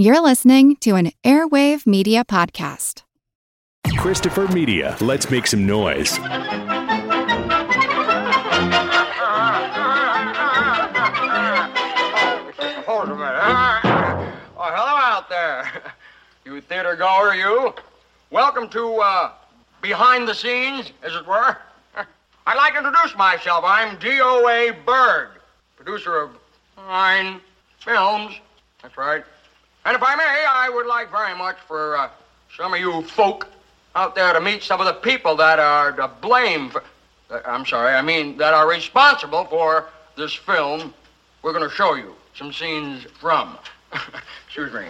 You're listening to an Airwave Media Podcast. Christopher Media. Let's make some noise. Hold a minute. Oh, hello out there. You theater goer, you. Welcome to uh, behind the scenes, as it were. I'd like to introduce myself. I'm D.O.A. Berg, producer of fine films. That's right. And if I may, I would like very much for uh, some of you folk out there to meet some of the people that are to blame for. uh, I'm sorry, I mean, that are responsible for this film we're going to show you some scenes from. Excuse me.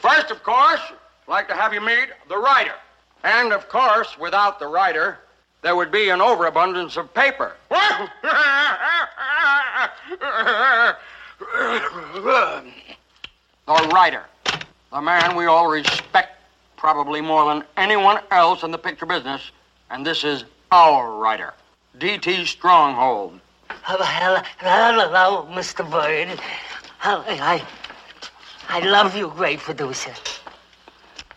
First, of course, I'd like to have you meet the writer. And, of course, without the writer, there would be an overabundance of paper. the writer. The man we all respect probably more than anyone else in the picture business. And this is our writer, D.T. Stronghold. Hello, hello, hello, Mr. Bird. I, I, I love you, great producer.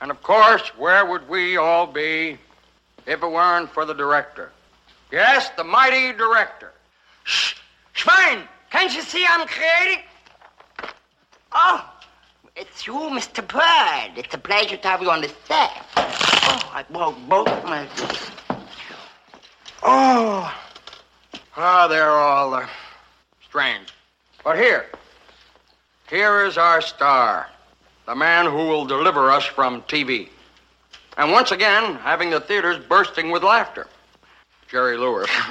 And of course, where would we all be if it weren't for the director? Yes, the mighty director. Shh! Schwein! Can't you see I'm creating? Oh, it's you, Mr. Bird. It's a pleasure to have you on the set. Oh, I broke both my. Oh. Ah, they're all uh, strange. But here, here is our star, the man who will deliver us from TV. And once again, having the theaters bursting with laughter. Jerry Lewis.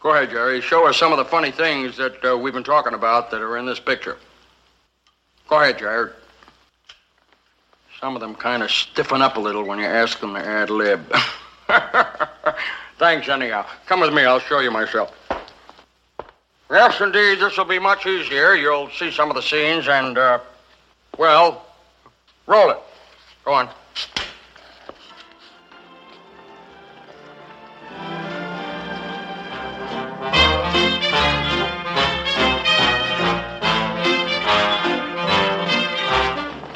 Go ahead, Jerry. Show us some of the funny things that uh, we've been talking about that are in this picture. Go ahead, Jerry. Some of them kind of stiffen up a little when you ask them to ad lib. Thanks, anyhow. Come with me. I'll show you myself. Yes, indeed. This will be much easier. You'll see some of the scenes and, uh, well, roll it. Go on.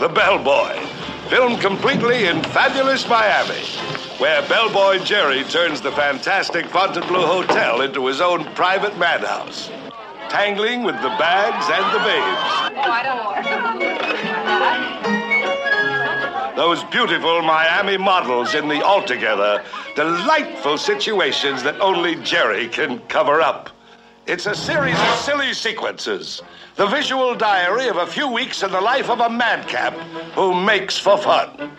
The Bellboy, filmed completely in fabulous Miami, where Bellboy Jerry turns the fantastic Fontainebleau Hotel into his own private madhouse, tangling with the bags and the babes. Oh, I don't. Those beautiful Miami models in the altogether delightful situations that only Jerry can cover up. It's a series of silly sequences. The visual diary of a few weeks in the life of a madcap who makes for fun.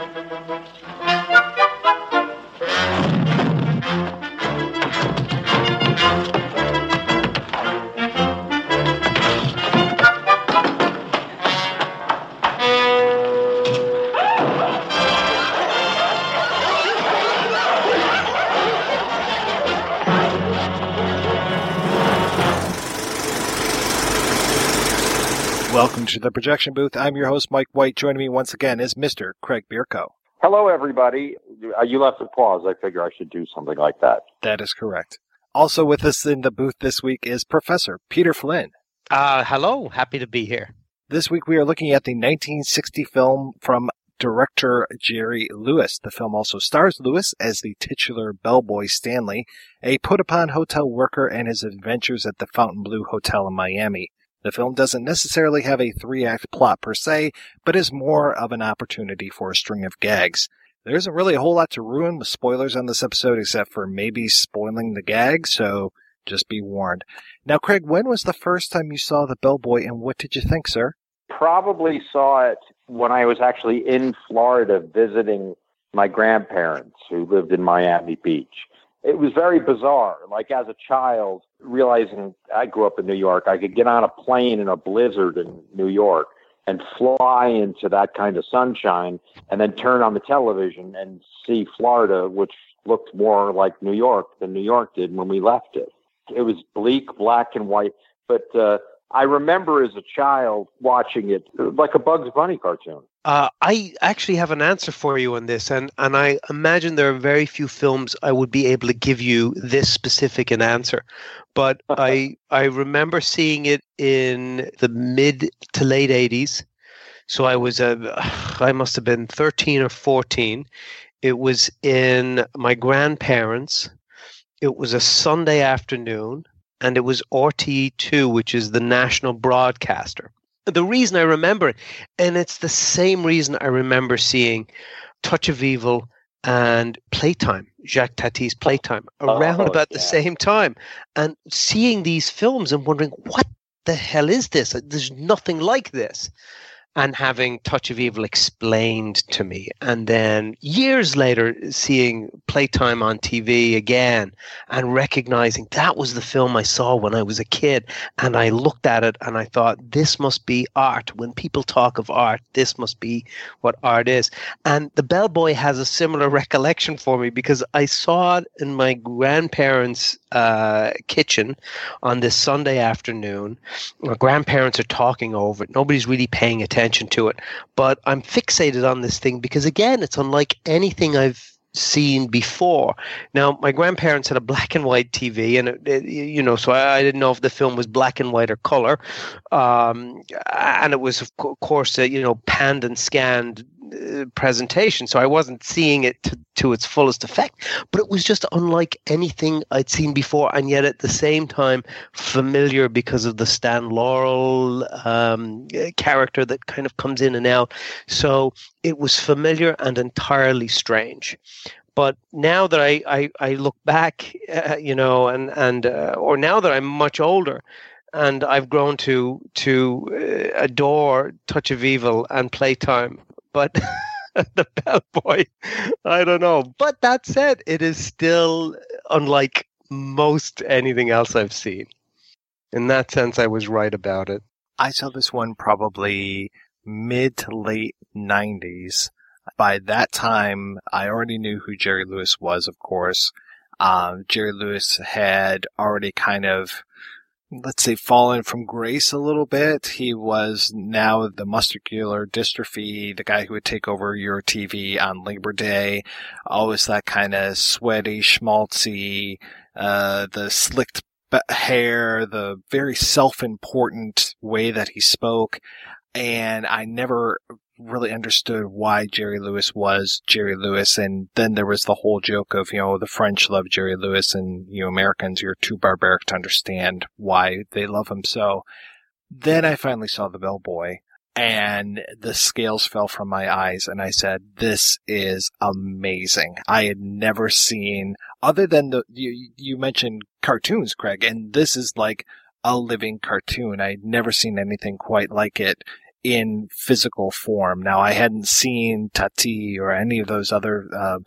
To the projection booth. I'm your host, Mike White. Joining me once again is Mr. Craig Bierko. Hello, everybody. Uh, You left a pause. I figure I should do something like that. That is correct. Also with us in the booth this week is Professor Peter Flynn. Uh, hello. Happy to be here. This week we are looking at the 1960 film from director Jerry Lewis. The film also stars Lewis as the titular bellboy Stanley, a put upon hotel worker and his adventures at the Fontainebleau Hotel in Miami. The film doesn't necessarily have a three act plot per se, but is more of an opportunity for a string of gags. There isn't really a whole lot to ruin with spoilers on this episode except for maybe spoiling the gag, so just be warned. Now, Craig, when was the first time you saw The Bellboy and what did you think, sir? Probably saw it when I was actually in Florida visiting my grandparents who lived in Miami Beach. It was very bizarre. Like as a child, realizing I grew up in New York, I could get on a plane in a blizzard in New York and fly into that kind of sunshine and then turn on the television and see Florida, which looked more like New York than New York did when we left it. It was bleak, black and white, but uh, I remember as a child watching it like a Bugs Bunny cartoon. Uh, I actually have an answer for you on this, and, and I imagine there are very few films I would be able to give you this specific an answer. But I I remember seeing it in the mid to late '80s, so I was uh, I must have been 13 or 14. It was in my grandparents. It was a Sunday afternoon and it was RTE2, which is the national broadcaster. The reason I remember it, and it's the same reason I remember seeing Touch of Evil and Playtime, Jacques Tati's Playtime, around oh, about yeah. the same time, and seeing these films and wondering what the hell is this? There's nothing like this and having Touch of Evil explained to me. And then years later, seeing Playtime on TV again and recognizing that was the film I saw when I was a kid. And I looked at it and I thought, this must be art. When people talk of art, this must be what art is. And The Bellboy has a similar recollection for me because I saw it in my grandparents' uh, kitchen on this Sunday afternoon. My grandparents are talking over it. Nobody's really paying attention to it. But I'm fixated on this thing because, again, it's unlike anything I've seen before. Now, my grandparents had a black and white TV, and it, it, you know, so I, I, didn't know if the film was black and white or color. Um, and it was, of course, uh, you know, panned and scanned uh, presentation, so I wasn't seeing it to, to its fullest effect. But it was just unlike anything I'd seen before, and yet at the same time familiar because of the Stan Laurel um, character that kind of comes in and out. So it was familiar and entirely strange but now that I I, I look back, uh, you know, and and uh, or now that I'm much older, and I've grown to to uh, adore Touch of Evil and Playtime, but the Bellboy, I don't know. But that said, it is still unlike most anything else I've seen. In that sense, I was right about it. I saw this one probably mid to late 90s. By that time, I already knew who Jerry Lewis was, of course. Um, Jerry Lewis had already kind of let's say, fallen from grace a little bit. He was now the muscular dystrophy, the guy who would take over your TV on Labor Day. Always that kind of sweaty, schmaltzy, uh, the slicked hair, the very self-important way that he spoke. And I never really understood why Jerry Lewis was Jerry Lewis. And then there was the whole joke of, you know, the French love Jerry Lewis and, you Americans, you're too barbaric to understand why they love him so. Then I finally saw the bellboy and the scales fell from my eyes and I said, this is amazing. I had never seen, other than the, you, you mentioned cartoons, Craig, and this is like a living cartoon. I'd never seen anything quite like it in physical form. Now, I hadn't seen Tati or any of those other uh,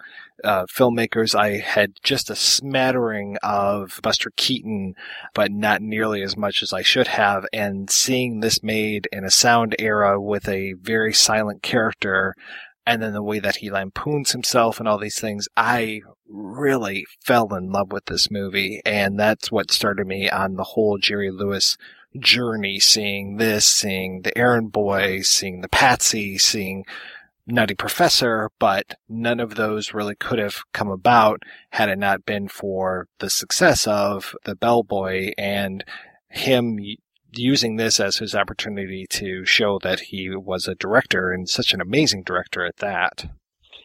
uh, filmmakers. I had just a smattering of Buster Keaton, but not nearly as much as I should have. And seeing this made in a sound era with a very silent character, and then the way that he lampoons himself and all these things, I really fell in love with this movie. And that's what started me on the whole Jerry Lewis journey seeing this, seeing the errand boy, seeing the patsy, seeing Nutty Professor, but none of those really could have come about had it not been for the success of the bellboy and him using this as his opportunity to show that he was a director and such an amazing director at that.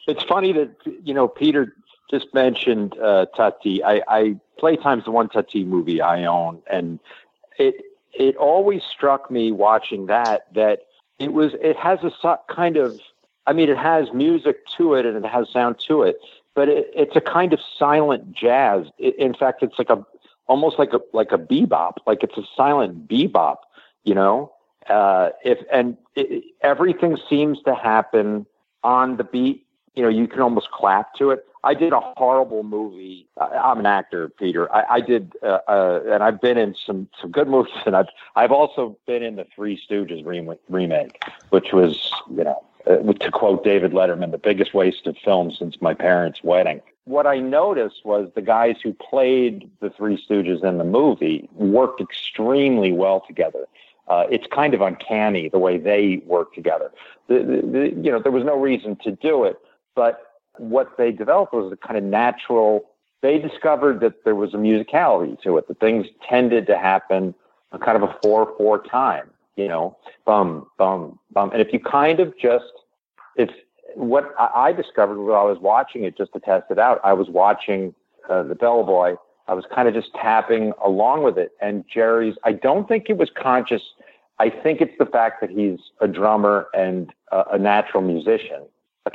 It's funny that, you know, Peter just mentioned uh, Tati. I, I Playtime's the one Tati movie I own, and it it always struck me watching that that it was it has a kind of I mean it has music to it and it has sound to it, but it, it's a kind of silent jazz. It, in fact, it's like a almost like a like a bebop, like it's a silent bebop, you know. Uh, if and it, everything seems to happen on the beat, you know, you can almost clap to it. I did a horrible movie. I'm an actor, Peter. I, I did, uh, uh, and I've been in some some good movies, and I've I've also been in the Three Stooges remake, which was, you know, uh, to quote David Letterman, the biggest waste of film since my parents' wedding. What I noticed was the guys who played the Three Stooges in the movie worked extremely well together. Uh, it's kind of uncanny the way they work together. The, the, the, you know, there was no reason to do it, but what they developed was a kind of natural. They discovered that there was a musicality to it. That things tended to happen a kind of a four-four time. You know, bum, bum, bum. And if you kind of just, if what I discovered while I was watching it, just to test it out, I was watching uh, the Bellboy. I was kind of just tapping along with it. And Jerry's, I don't think it was conscious. I think it's the fact that he's a drummer and uh, a natural musician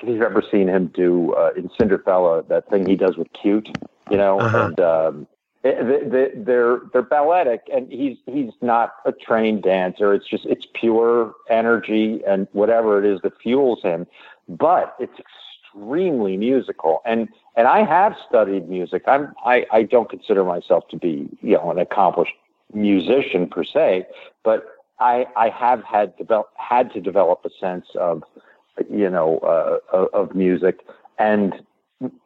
if you've ever seen him do uh, in Cinderfella that thing he does with cute, you know, uh-huh. and um, they, they're they're balletic, and he's he's not a trained dancer. It's just it's pure energy and whatever it is that fuels him, but it's extremely musical. And and I have studied music. I'm I I don't consider myself to be you know an accomplished musician per se, but I I have had develop had to develop a sense of you know, uh, of music. And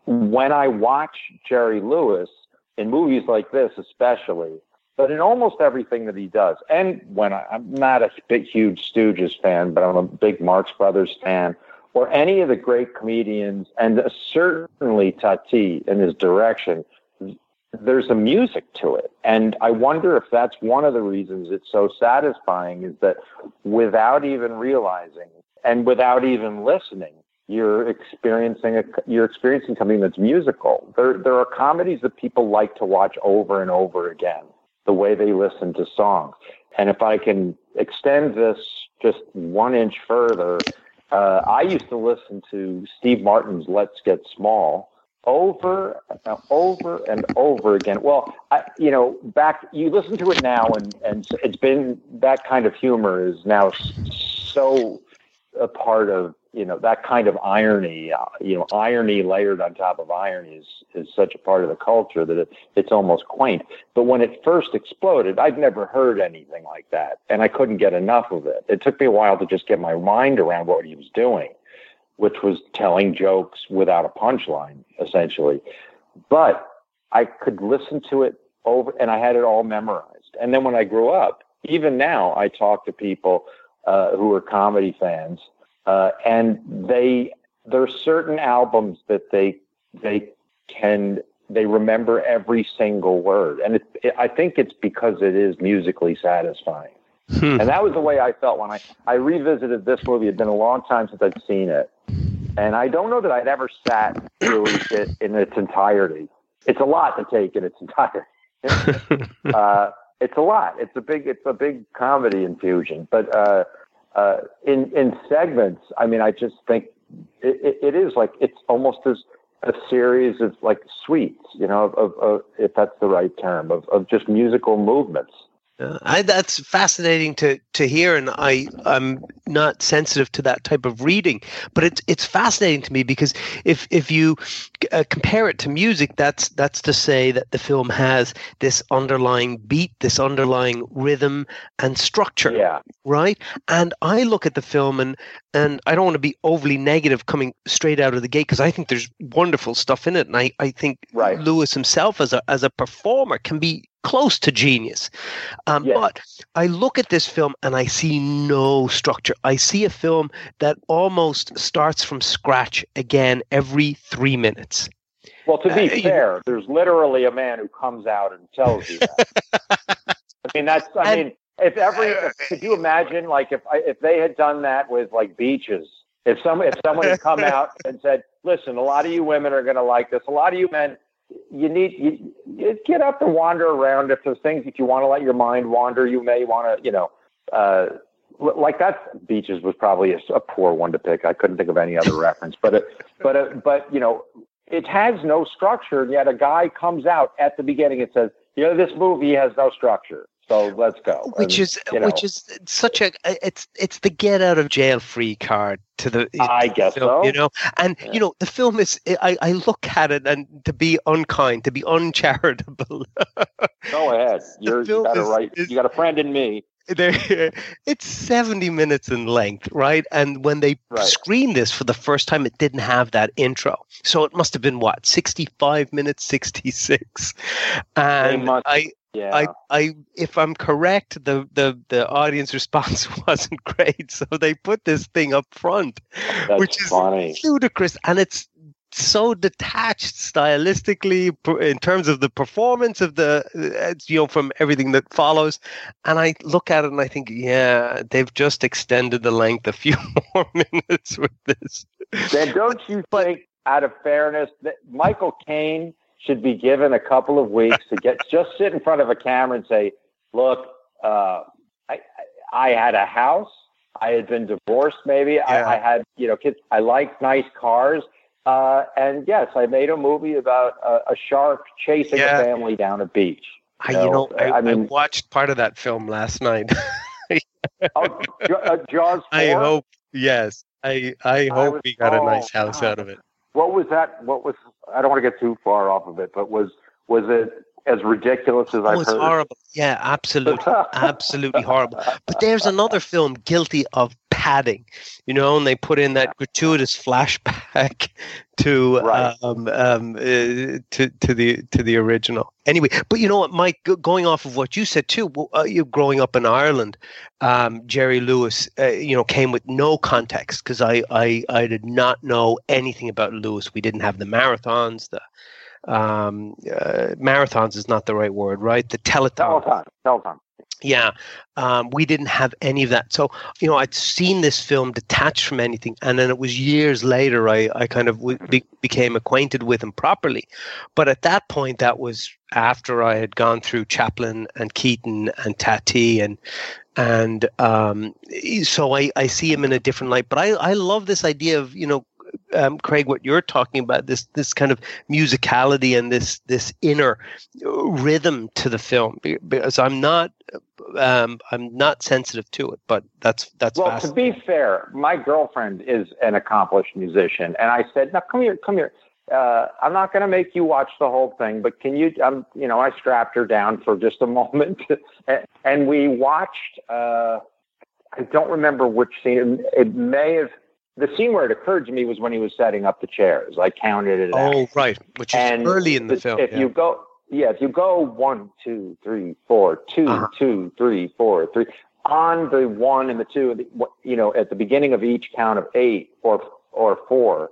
when I watch Jerry Lewis in movies like this, especially, but in almost everything that he does, and when I, am not a big, huge Stooges fan, but I'm a big Marx Brothers fan, or any of the great comedians, and certainly Tati in his direction, there's a music to it. And I wonder if that's one of the reasons it's so satisfying is that without even realizing and without even listening, you're experiencing a, you're experiencing something that's musical. There there are comedies that people like to watch over and over again, the way they listen to songs. And if I can extend this just one inch further, uh, I used to listen to Steve Martin's "Let's Get Small" over and over and over again. Well, I, you know, back you listen to it now, and and it's been that kind of humor is now so a part of you know that kind of irony you know irony layered on top of irony is is such a part of the culture that it, it's almost quaint. But when it first exploded i'd never heard anything like that and i couldn't get enough of it. It took me a while to just get my mind around what he was doing which was telling jokes without a punchline essentially. But i could listen to it over and i had it all memorized. And then when i grew up even now i talk to people uh, who are comedy fans, uh, and they there are certain albums that they they can they remember every single word, and it, it, I think it's because it is musically satisfying. Hmm. And that was the way I felt when I I revisited this movie. It had been a long time since I'd seen it, and I don't know that I'd ever sat through it in its entirety. It's a lot to take in its entirety. uh, it's a lot. It's a big it's a big comedy infusion. But uh, uh, in in segments, I mean, I just think it, it is like it's almost as a series of like suites, you know, of, of, of if that's the right term, of, of just musical movements. Uh, I, that's fascinating to, to hear, and I I'm not sensitive to that type of reading, but it's it's fascinating to me because if if you uh, compare it to music, that's that's to say that the film has this underlying beat, this underlying rhythm and structure, yeah. right? And I look at the film and and I don't want to be overly negative coming straight out of the gate because I think there's wonderful stuff in it, and I, I think right. Lewis himself as a as a performer can be close to genius. Um, yes. But I look at this film and I see no structure. I see a film that almost starts from scratch again every three minutes. Well, to be uh, fair, you, there's literally a man who comes out and tells you that. I mean, that's. I and, mean, if every, if, could you imagine, like, if I, if they had done that with like beaches? If some if someone had come out and said, "Listen, a lot of you women are going to like this. A lot of you men you need you, get up and wander around. If there's things if you want to let your mind wander, you may want to, you know, uh, like that beaches was probably a, a, poor one to pick. I couldn't think of any other reference, but it, but it, but you know, it has no structure. And yet a guy comes out at the beginning and says, you know, this movie has no structure. So let's go. Which and, is you know, which is such a it's it's the get out of jail free card to the I guess film, so. You know, and yeah. you know the film is I, I look at it and to be unkind, to be uncharitable. Go ahead. You're, you got a right. Is, you got a friend in me. There, it's 70 minutes in length, right? And when they right. screened this for the first time, it didn't have that intro. So it must have been what, 65 minutes, 66. And I, yeah. I, I, if I'm correct, the, the, the audience response wasn't great, so they put this thing up front, That's which is funny. ludicrous, and it's so detached stylistically in terms of the performance of the uh, you know from everything that follows and i look at it and i think yeah they've just extended the length a few more minutes with this then don't you think out of fairness that michael caine should be given a couple of weeks to get just sit in front of a camera and say look uh, I, I had a house i had been divorced maybe yeah. I, I had you know kids i like nice cars uh, and yes, I made a movie about a, a shark chasing yeah. a family down a beach. You I, know, you know I, I, mean, I watched part of that film last night. oh, uh, Jaws. 4? I hope. Yes, I I hope was, we got oh, a nice house God. out of it. What was that? What was? I don't want to get too far off of it, but was was it as ridiculous as oh, I've it's heard? horrible. Yeah, absolutely, absolutely horrible. But there's another film guilty of padding, you know, and they put in that gratuitous flashback to right. um, um, uh, to to the to the original. Anyway, but you know what, Mike? Going off of what you said too, uh, you growing up in Ireland, um, Jerry Lewis, uh, you know, came with no context because I, I I did not know anything about Lewis. We didn't have the marathons, the um, uh, marathons is not the right word, right? The telethon. Telethon. Telethon. Yeah, um, we didn't have any of that. So, you know, I'd seen this film detached from anything, and then it was years later I, I kind of w- be- became acquainted with him properly. But at that point, that was after I had gone through Chaplin and Keaton and Tati and and um, so I, I see him in a different light. But I, I love this idea of you know um, Craig, what you're talking about this this kind of musicality and this this inner rhythm to the film because I'm not um, I'm not sensitive to it, but that's that's well. To be fair, my girlfriend is an accomplished musician, and I said, "Now come here, come here." Uh, I'm not going to make you watch the whole thing, but can you? Um, you know, I strapped her down for just a moment, and we watched. Uh, I don't remember which scene. It may have the scene where it occurred to me was when he was setting up the chairs. I counted it. Oh, out. right, which is and early in the film. If yeah. you go, yeah, if you go one, two, three, four, two, uh-huh. two, three, four, three, on the one and the two, you know, at the beginning of each count of eight or or four,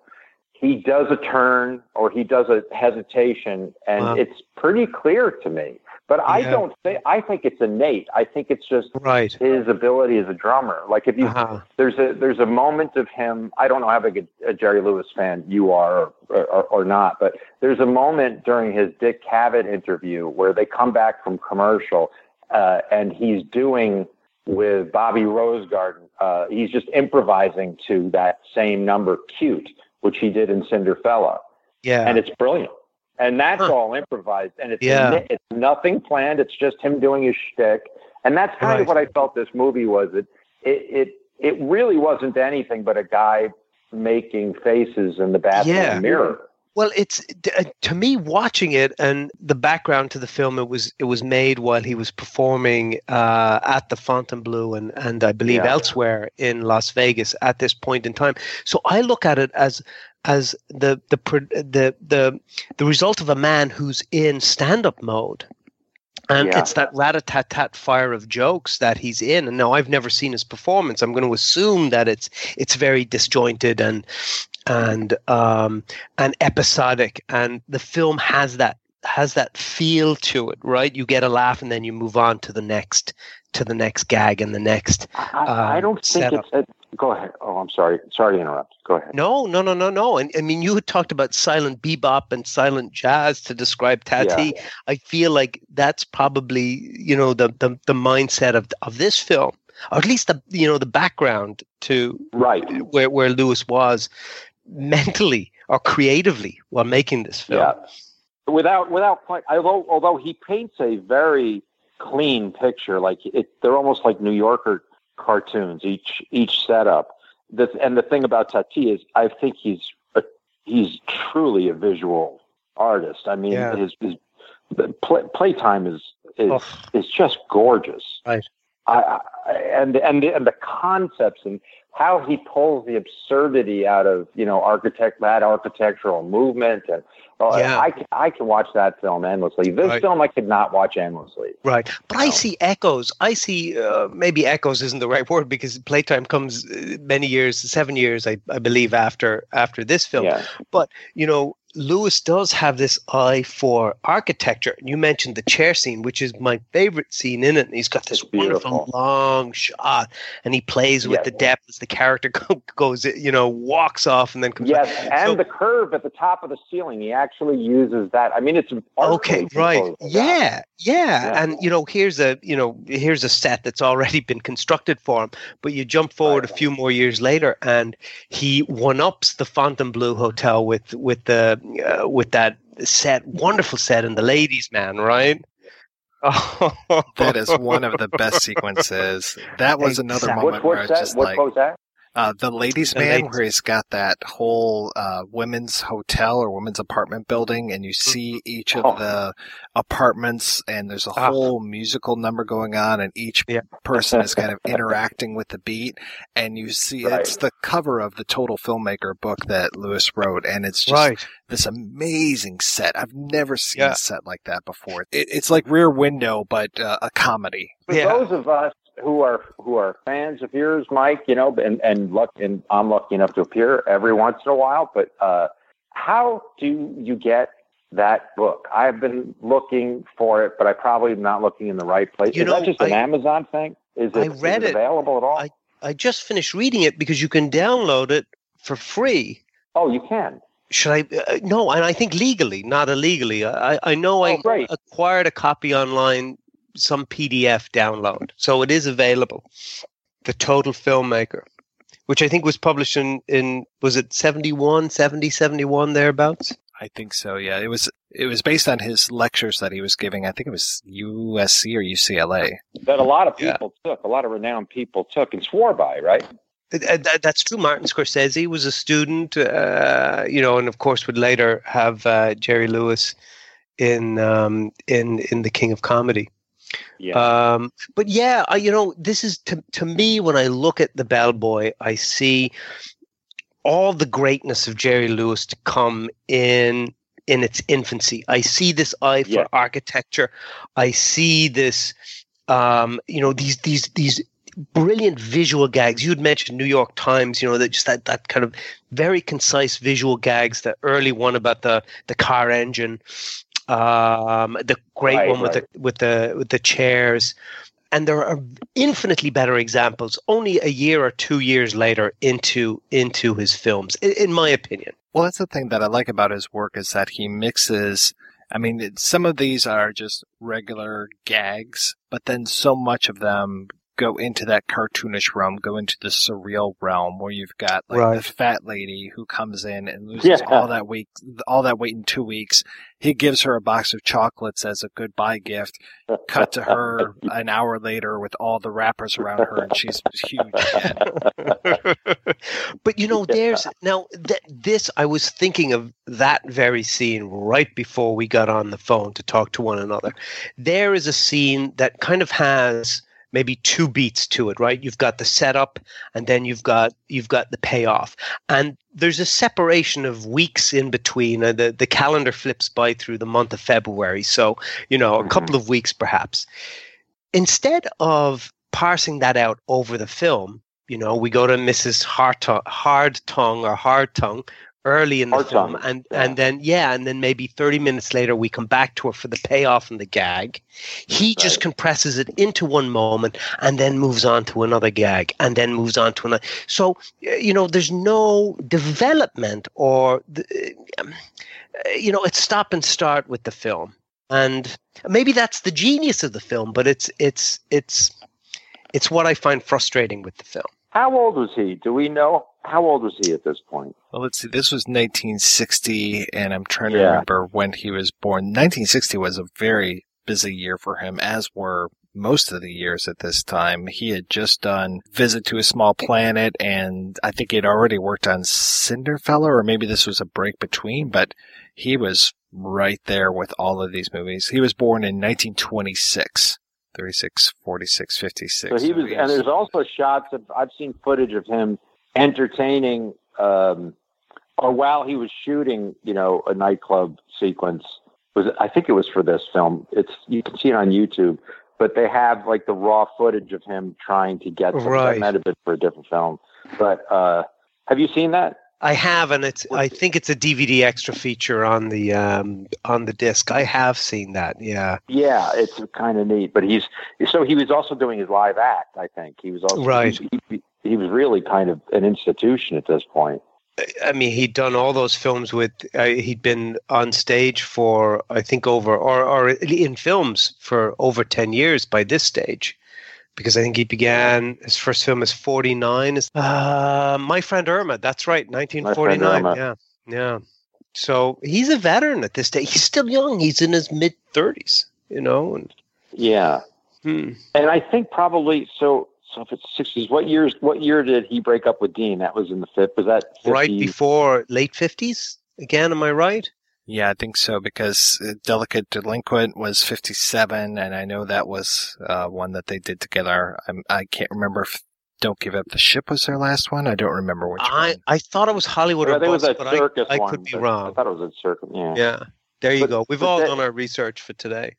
he does a turn or he does a hesitation, and wow. it's pretty clear to me. But I don't think I think it's innate. I think it's just right. his ability as a drummer. Like if you uh-huh. there's a there's a moment of him. I don't know how big a, a Jerry Lewis fan you are or, or, or, not, but there's a moment during his Dick Cavett interview where they come back from commercial uh, and he's doing with Bobby Rosengarden. Uh, he's just improvising to that same number, "Cute," which he did in Cinderfella. Yeah, and it's brilliant and that's huh. all improvised, and it's yeah. it's nothing planned. It's just him doing his shtick, and that's kind right. of what I felt this movie was. It it it it really wasn't anything but a guy making faces in the bathroom yeah. mirror. Well, it's uh, to me watching it and the background to the film. It was it was made while he was performing uh, at the Fontainebleau and and I believe yeah. elsewhere in Las Vegas at this point in time. So I look at it as as the the the the the result of a man who's in stand up mode. And yeah. it's that rat a tat tat fire of jokes that he's in. And now I've never seen his performance. I'm going to assume that it's it's very disjointed and and um, and episodic. And the film has that has that feel to it, right? You get a laugh and then you move on to the next to the next gag and the next. I, I um, don't think setup. it's. A, go ahead. Oh, I'm sorry. Sorry to interrupt. Go ahead. No, no, no, no, no. And I mean, you had talked about silent bebop and silent jazz to describe Tati. I feel like that's probably you know the the, the mindset of of this film, or at least the you know the background to Right. where where Lewis was mentally or creatively while making this film. Yeah. Without without quite although although he paints a very clean picture, like it, they're almost like New Yorker cartoons. Each each setup. The, and the thing about Tati is, I think he's a, he's truly a visual artist. I mean, Yeah. his his play, playtime is is Oh. is just gorgeous. Right. I, I and and the, and the concepts and how he pulls the absurdity out of you know architect that architectural movement and well, Yeah. I can I can watch that film endlessly. This Right. film I could not watch endlessly. Right. But I see echoes. I see, uh, maybe echoes isn't the right word because Playtime comes uh, many years, seven years, I, I believe, after after this film. Yeah. But, you know, Lewis does have this eye for architecture. You mentioned the chair scene, which is my favorite scene in it. And he's got this wonderful long shot and he plays with Yes. the depth as the character goes, you know, walks off and then comes Yes, back. and So- the curve at the top of the ceiling, he actually uses that. I mean, it's Okay, right. Yeah, yeah, Yeah. And you know, here's a you know, here's a set that's already been constructed for him. But you jump forward a few more years later, and he one ups the Fontainebleau Hotel with with the uh, with that set, wonderful set in the Ladies' Man, right? Oh, That is one of the best sequences. That was another Exactly. moment What, where I what's was that? just What like, was that? Uh, the ladies' The man, ladies- where he's got that whole uh, women's hotel or women's apartment building, and you see each of Oh. the apartments, and there's a Ah. whole musical number going on, and each Yeah. person is kind of interacting with the beat, and you see Right. it's the cover of the Total Filmmaker book that Lewis wrote, and it's just right. this amazing set. I've never seen Yeah. a set like that before. It, it's like Rear Window, but uh, a comedy. For Yeah. those of us who are who are fans of yours, Mike, you know, and and luck, and I'm lucky enough to appear every once in a while. But uh, how do you get that book? I've been looking for it, but I probably am not looking in the right place. You is know, that just an I- Amazon thing? Is it, I read it it. available at all? I- I just finished reading it because you can download it for free. oh, you can. Should I? Uh, no, and I think legally, not illegally. I, I know I Oh, great. acquired a copy online, some PDF download, so it is available. The Total Filmmaker, which I think was published in, in was it 71, 70, 71, thereabouts? I think so. Yeah, it was. It was based on his lectures that he was giving. I think it was USC or UCLA. That a lot of Yeah. people took, a lot of renowned people took and swore by, right? Uh, that- That's true. Martin Scorsese was a student, uh, you know, and of course would later have uh, Jerry Lewis in um, in in The King of Comedy. Yeah. Um, but yeah, I, you know, this is to to me when I look at the Bellboy, I see all the greatness of Jerry Lewis to come in in its infancy. I see this eye for Yeah. architecture. I see this, um, you know, these these these brilliant visual gags. You had mentioned New York Times, you know, that just that that kind of very concise visual gags. The early one about the the car engine, um, the great Right, one with right. the with the with the chairs. And there are infinitely better examples. Only a year or two years later into into his films, in, in my opinion. Well, that's the thing that I like about his work is that he mixes. I mean, some of these are just regular gags, but then so much of them go into that cartoonish realm, go into the surreal realm where you've got like Right. the fat lady who comes in and loses Yeah. all that weight, all that weight in two weeks. He gives her a box of chocolates as a goodbye gift. Cut to her an hour later with all the wrappers around her, and she's huge. but you know, there's now th- this. I was thinking of that very scene right before we got on the phone to talk to one another. There is a scene that kind of has maybe two beats to it, right? You've got the setup, and then you've got you've got the payoff, and there's a separation of weeks in between. Uh, the the calendar flips by through the month of February, so you know a couple of weeks perhaps. Instead of parsing that out over the film, you know, we go to Mrs. Hard Tongue, Hard Tongue or Hard Tongue, early in the film song, and yeah. and then yeah and then maybe 30 minutes later we come back to it for the payoff and the gag he just compresses it into one moment and then moves on to another gag and then moves on to another so you know there's no development or the, uh, you know it's stop and start with the film and maybe that's the genius of the film but it's it's it's it's what i find frustrating with the film How old was he? Do we know? How old was he at this point? Well, let's see. This was 1960, and I'm trying to Yeah. remember when he was born. 1960 was a very busy year for him, as were most of the years at this time. He had just done Visit to a Small Planet, and I think he had already worked on Cinderfella, or maybe this was a break between, but he was right there with all of these movies. He was born in 1926. 36, 46, 56. So he was, and there's also shots of I've seen footage of him entertaining, um, or while he was shooting, you know, a nightclub sequence. Was I think it was for this film? It's you can see it on YouTube, but they have like the raw footage of him trying to get. Some, Right. That might have been for a different film, but uh, have you seen that? I have, and it's. I think it's a DVD extra feature on the um, on the disc. I have seen that. Yeah, Yeah, it's kind of neat. But he's so he was also doing his live act. I think he was also Right. He, he, he was really kind of an institution at this point. I mean, he'd done all those films with. Uh, he'd been on stage for, I think, over or or in films for over ten years by this stage, because I think he began his first film is forty nine. Is uh, My Friend Irma? That's right, nineteen forty nine. Yeah, yeah. So he's a veteran at this stage. He's still young. He's in his mid thirties. You know, and Yeah, hmm. and I think probably so. So if it's sixties, what years? What year did he break up with Dean? That was in the fifth. Was that 50? right before late fifties. Again, am I right? Yeah, I think so because uh, Delicate Delinquent was 57, and I know that was uh, one that they did together. I'm, I can't remember if Don't Give Up the Ship was their last one. I don't remember which I, one. I thought it was Hollywood Yeah, or there was Bust, a but circus I, I could be but I thought it was a circus. Yeah. Yeah, there you But- go. We've all that- done our research for today.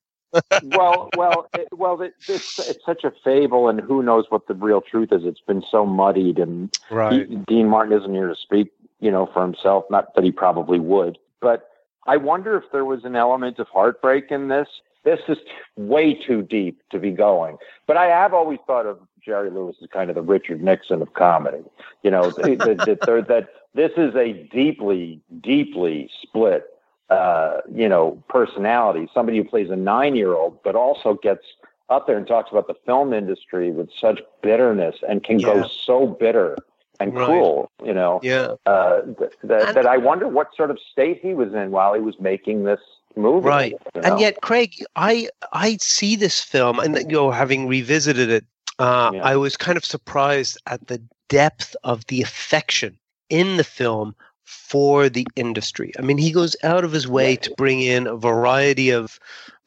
Well, well, it, well. It, it's, it's such a fable, and who knows what the real truth is? It's been so muddied, and Right. he, Dean Martin isn't here to speak, you know, for himself. Not that he probably would, but I wonder if there was an element of heartbreak in this. This is way too deep to be going. But I have always thought of Jerry Lewis as kind of the Richard Nixon of comedy. You know, that, that, that, that this is a deeply, deeply split, uh, you know, personality. Somebody who plays a nine-year-old, but also gets up there and talks about the film industry with such bitterness and can Yeah. go so bitter and Right. cruel. You know, Yeah. uh, th- that, And- that I wonder what sort of state he was in while he was making this movie. Right. you know? And yet, Craig, I I see this film, and you know, having revisited it, uh, Yeah. I was kind of surprised at the depth of the affection in the film for the industry. I mean, he goes out of his way to bring in a variety of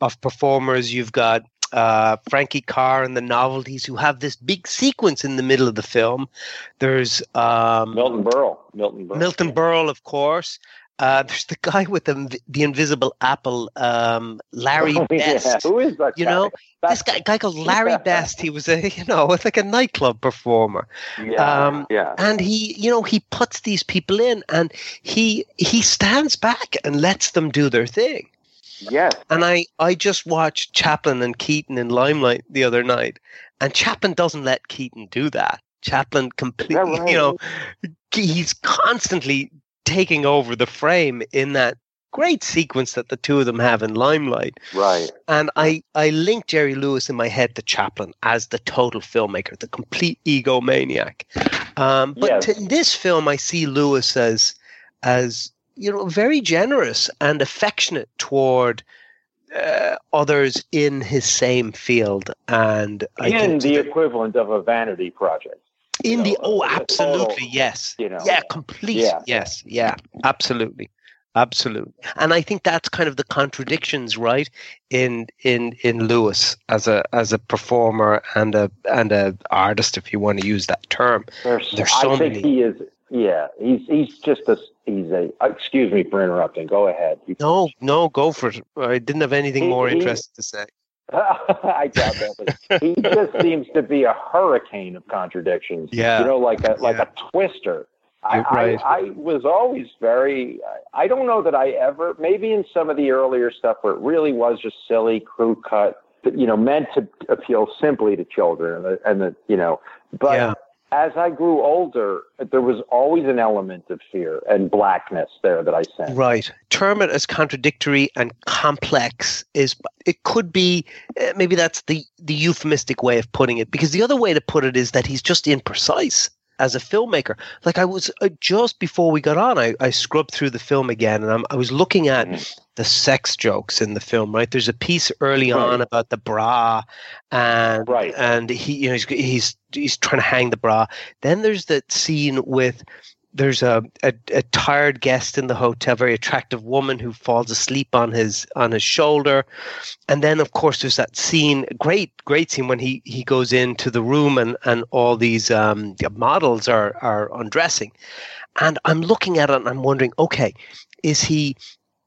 of performers. You've got uh, Frankie Carr and the Novelties, who have this big sequence in the middle of the film. There's um, Milton Berle. Milton Berle. Milton Berle, of course. Uh, there's the guy with the, the invisible apple, um, Larry Oh, yeah. Best. Who is that? You guy? know, That's- this guy, guy called Larry Best. He was a, you know, like a nightclub performer, Yeah. um, yeah. and he, you know, he puts these people in, and he he stands back and lets them do their thing. Yes. And I, I just watched Chaplin and Keaton in Limelight the other night, and Chaplin doesn't let Keaton do that. Chaplin completely, right? you know, he's constantly taking over the frame in that great sequence that the two of them have in Limelight. Right. And I, I link Jerry Lewis in my head to Chaplin as the total filmmaker, the complete egomaniac. Um, but Yes. in this film, I see Lewis as, as you know, very generous and affectionate toward uh, others in his same field. And I in think the equivalent of a vanity project. In you the oh, a total, absolutely yes, you know, yeah, complete, yeah. yes, yeah, absolutely, absolutely. And I think that's kind of the contradictions, right, in in in Lewis as a as a performer and a and a artist, if you want to use that term. There's, There's so I think many. he is. Yeah, he's he's just a he's a. Uh, excuse me for interrupting. Go ahead. No, no, go for it. I didn't have anything He- more he- interesting to say. I doubt that. He just seems to be a hurricane of contradictions. Yeah. You know, like a like Yeah. a twister. I, right. I, I was always very. I don't know that I ever. Maybe in some of the earlier stuff where it really was just silly, crew cut, you know, meant to appeal simply to children, and the, and the you know. But Yeah. As I grew older, there was always an element of fear and blackness there that I sensed. Right. Term it as contradictory and complex is it could be eh, maybe that's the the euphemistic way of putting it because the other way to put it is that he's just imprecise as a filmmaker. Like I was uh, just before we got on, I, I scrubbed through the film again and I'm, I was looking at the sex jokes in the film. Right, there's a piece early on about the bra, and Right. and he you know he's he's he's trying to hang the bra. Then there's that scene with there's a, a, a tired guest in the hotel, very attractive woman who falls asleep on his on his shoulder, and then of course there's that scene, great great scene when he he goes into the room and and all these um, models are are undressing, and I'm looking at it and I'm wondering, okay, is he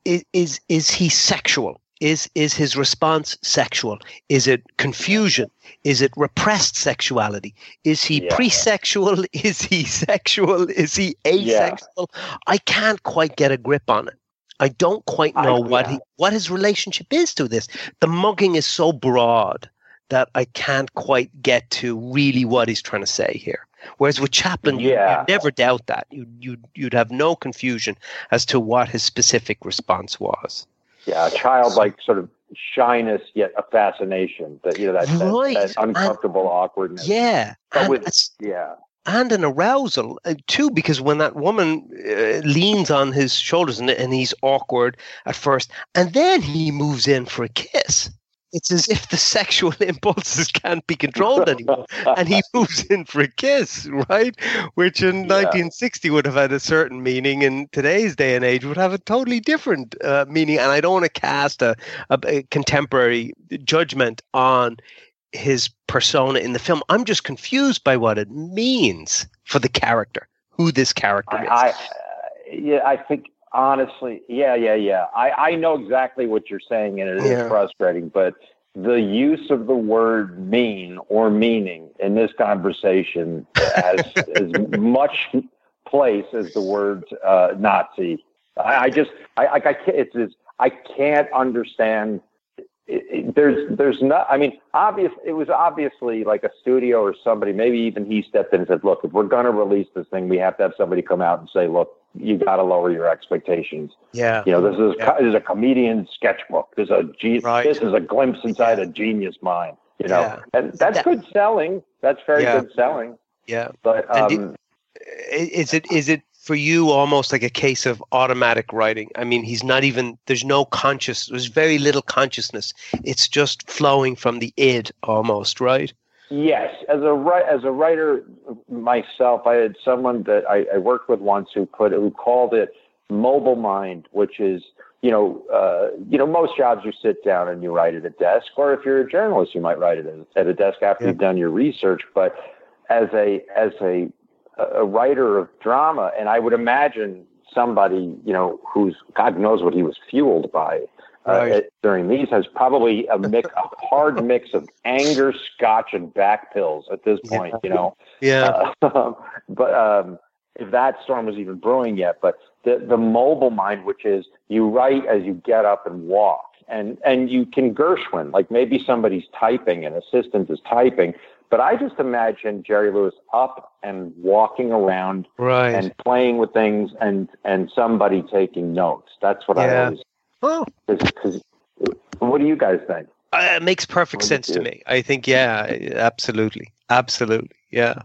is is, is he sexual? Is is his response sexual? Is it confusion? Is it repressed sexuality? Is he Yeah. pre-sexual? Is he sexual? Is he asexual? I can't quite get a grip on it. I don't quite I- know what yeah. he what his relationship is to this. The mugging is so broad that I can't quite get to really what he's trying to say here. Whereas with Chaplin, you, Yeah. never doubt that. You you you'd have no confusion as to what his specific response was. Yeah, a childlike sort of shyness, yet a fascination. That you know that, that- Right. that, uncomfortable awkwardness. Yeah, But and with- Yeah. and an arousal uh, too, because when that woman uh, leans on his shoulders and, and he's awkward at first, and then he moves in for a kiss. It's as if the sexual impulses can't be controlled anymore, and he moves in for a kiss, right? Which in Yeah. 1960 would have had a certain meaning, and today's day and age would have a totally different uh, meaning. And I don't want to cast a, a, a contemporary judgment on his persona in the film. I'm just confused by what it means for the character, who this character is. I, I uh, yeah, I think honestly, yeah, yeah, yeah. I, I know exactly what you're saying, and it is Yeah. frustrating. But the use of the word "mean" or "meaning" in this conversation has as much place as the word uh, Nazi. I, I just, I, I, I can't. It's, it's, I can't understand. It, it, there's, there's not. I mean, obvious. It was obviously like a studio or somebody. Maybe even he stepped in and said, "Look, if we're going to release this thing, we have to have somebody come out and say, look, you got to lower your expectations. yeah. You know, this is Yeah. this is a comedian sketchbook. This is a ge- Right. this is a glimpse inside a genius mind. You know, Yeah. and that's That- good selling. That's very Yeah. good selling. Yeah. But um, Is it is it for you almost like a case of automatic writing? I mean, he's not even there's no conscious there's very little consciousness. It's just flowing from the id almost, right? Yes, as a as a writer myself, I had someone that I, I worked with once who put who called it mobile mind, which is you know uh, you know most jobs you sit down and you write at a desk, or if you're a journalist, you might write it at- at a desk after Yeah. you've done your research. But as a as a a writer of drama, and I would imagine somebody you know who's God knows what he was fueled by Right. at- during these has probably a mix, a hard mix of anger, scotch, and back pills at this Yeah. point. You know, Yeah. uh, but um, if that storm was even brewing yet, but the the mobile mind, which is you write as you get up and walk, and and you can Gershwin, like maybe somebody's typing, an assistant is typing. But I just imagine Jerry Lewis up and walking around right. and playing with things, and and somebody taking notes. That's what I Yeah. always. Well, Cause, 'cause- what do you guys think? uh, it makes perfect What sense to me. I think yeah, absolutely. Absolutely. Yeah.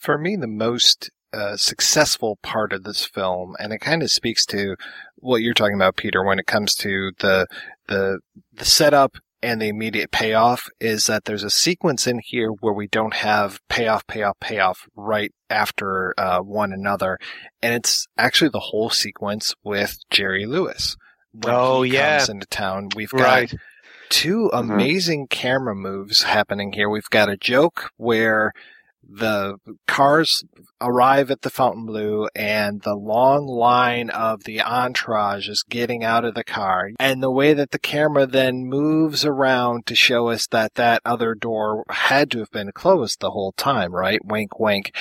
for me the most uh, successful part of this film, and it kind of speaks to what you're talking about, Peter, when it comes to the the the setup and the immediate payoff, is that there's a sequence in here where we don't have payoff, payoff, payoff right after uh, one another, and it's actually the whole sequence with Jerry Lewis. When Oh, he yeah. comes into town, we've got Right. two mm-hmm. amazing camera moves happening here. We've got a joke where the cars arrive at the Fontainebleau and the long line of the entourage is getting out of the car. And the way that the camera then moves around to show us that that other door had to have been closed the whole time, right? Wink, wink.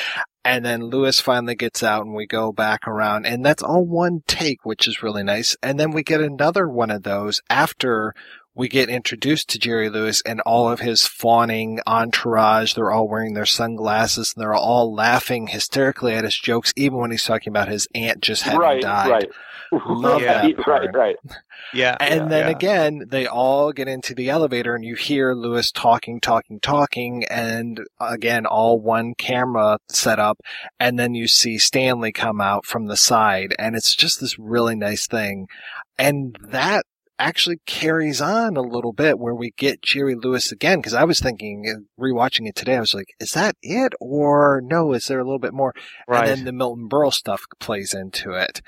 And then Lewis finally gets out and we go back around and that's all one take, which is really nice. And then we get another one of those after we get introduced to Jerry Lewis and all of his fawning entourage. They're all wearing their sunglasses and they're all laughing hysterically at his jokes, even when he's talking about his aunt just having right, died. right. Love yeah, that part. right, right. Yeah. And yeah, then yeah. again, they all get into the elevator and you hear Lewis talking, talking, talking, and again, all one camera set up. And then you see Stanley come out from the side and it's just this really nice thing. And that actually carries on a little bit where we get Jerry Lewis again. Cause I was thinking, uh, rewatching it today, I was like, is that it? Or no, is there a little bit more? Right. And then the Milton Berle stuff plays into it.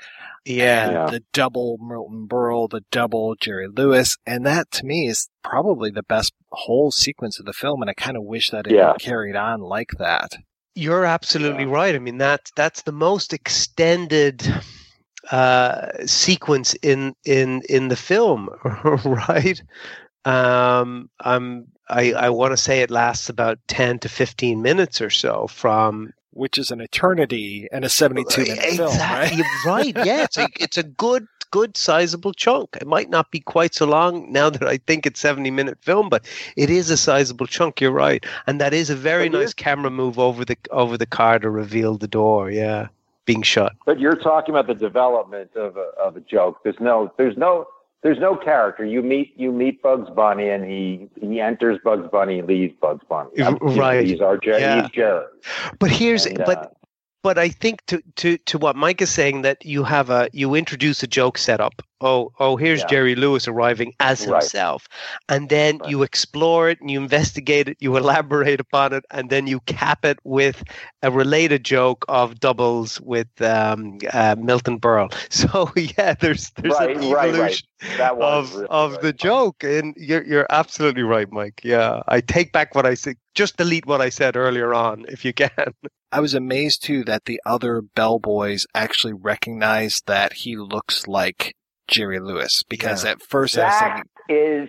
Yeah. Yeah. the double Milton Berle, the double Jerry Lewis. And that to me is probably the best whole sequence of the film. And I kind of wish that it Yeah. carried on like that. You're absolutely right. I mean that that's the most extended uh, sequence in in in the film, right? Um, I'm I I want to say it lasts about ten to fifteen minutes or so from Which is an eternity and a 72 minute film, right? exactly right. Yeah, it's a it's a good good sizable chunk. It might not be quite so long now that I think it's seventy minute film, but it is a sizable chunk. You're right, and that is a very But nice camera move over the over the car to reveal the door. Yeah, being shut. But you're talking about the development of a, of a joke. There's no, there's no, there's no character. You meet, you meet Bugs Bunny, and he he enters Bugs Bunny, leaves Bugs Bunny. Know, right. He's our Jerry. Yeah. He's Jerry. But here's And, but uh, but I think to to to what Mike is saying that you have a you introduce a joke setup. Oh oh, here's Yeah. Jerry Lewis arriving as Right. himself, and then Right. you explore it and you investigate it, you elaborate upon it, and then you cap it with a related joke of doubles with um, uh, Milton Berle. So yeah, there's there's Right, an right, right. evolution that of really of right. the joke, and you're you're absolutely right, Mike. Yeah, I take back what I said. Just delete what I said earlier on, if you can. I was amazed too that the other bellboys actually recognized that he looks like Jerry Lewis because Yeah. at first I was That thinking,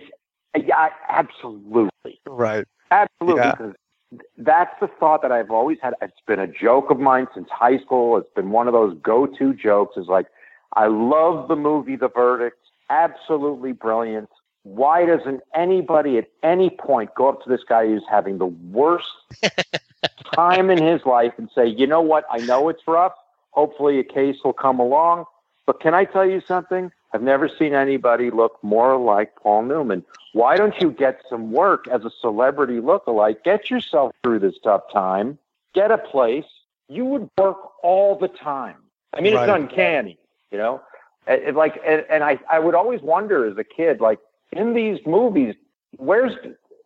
is, yeah, absolutely. Right. Absolutely. Yeah. That's the thought that I've always had. It's been a joke of mine since high school. It's been one of those go to jokes is like, I love the movie The Verdict. Absolutely brilliant. Why doesn't anybody at any point go up to this guy who's having the worst time in his life and say, you know what? I know it's rough. Hopefully a case will come along. But can I tell you something? I've never seen anybody look more like Paul Newman. Why don't you get some work as a celebrity lookalike? Get yourself through this tough time. Get a place. You would work all the time. I mean, Right. it's uncanny, you know. It, it like, and, and I, I would always wonder as a kid, like in these movies, where's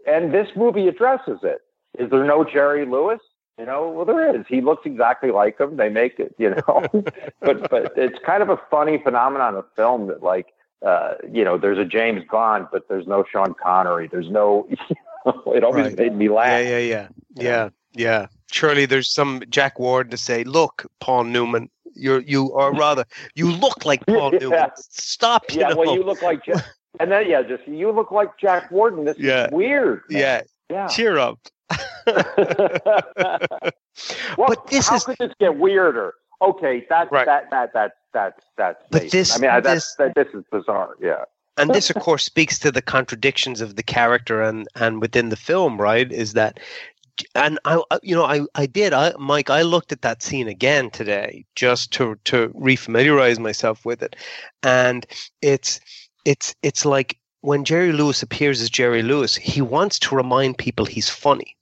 and this movie addresses it. Is there no Jerry Lewis? You know, well, there is. He looks exactly like him. They make it, you know. but but it's kind of a funny phenomenon of film that, like, uh, you know, there's a James Bond, but there's no Sean Connery. There's no. You know, it always Right. made me laugh. yeah, yeah, yeah, yeah. Yeah. Surely there's some Jack Ward to say, "Look, Paul Newman, you're you, or rather, you look like Paul Yeah. Newman. Stop, you Yeah, know." well, you look like, Jack- and then yeah, just you look like Jack Warden. This Yeah. is weird. man. yeah, yeah. cheer up. well, But this how is- could this get weirder? Okay, that's Right. that that that that that's. But this- I mean, this- that's that, this is bizarre. Yeah. and this of course speaks to the contradictions of the character and and within the film right is that and i I- you know i i did i mike i looked at that scene again today just to to refamiliarize myself with it and it's it's it's like when jerry lewis appears as jerry lewis he wants to remind people he's funny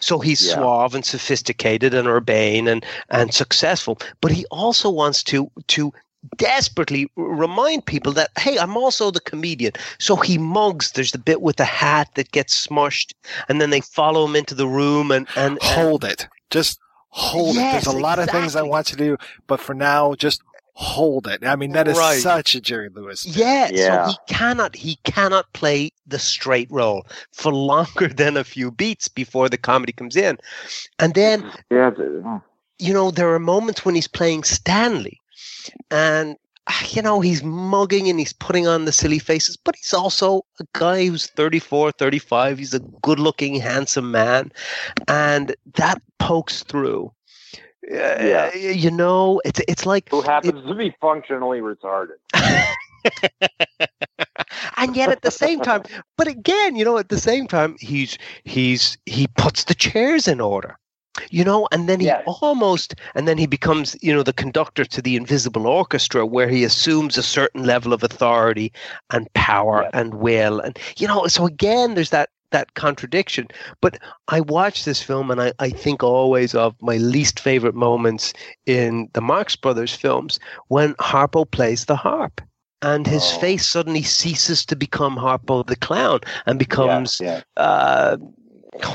so he's Yeah. suave and sophisticated and urbane and and successful but he also wants to to desperately remind people that hey i'm also the comedian so he mugs there's the bit with the hat that gets smushed and then they follow him into the room and and, and hold it. Just hold it. There's a lot of things I want to do, but for now, just hold it. I mean, that is Right. such a Jerry Lewis. thing. yeah, Yeah. so he cannot he cannot play the straight role for longer than a few beats before the comedy comes in and then Yeah. you know, there are moments when he's playing Stanley and, ah, you know, he's mugging and he's putting on the silly faces, but he's also a guy who's 34, 35. He's a good looking, handsome man. And that pokes through. Yeah. Uh, you know, it's it's like who happens it, to be functionally retarded. and yet at the same time, but again, you know, at the same time, he's he's he puts the chairs in order you know and then he yes. almost and then he becomes you know the conductor to the invisible orchestra where he assumes a certain level of authority and power yes. and will and you know so again there's that that contradiction but i watch this film and I, I think always of my least favorite moments in the marx brothers films when harpo plays the harp and his oh. face suddenly ceases to become harpo the clown and becomes yeah, yeah. Uh,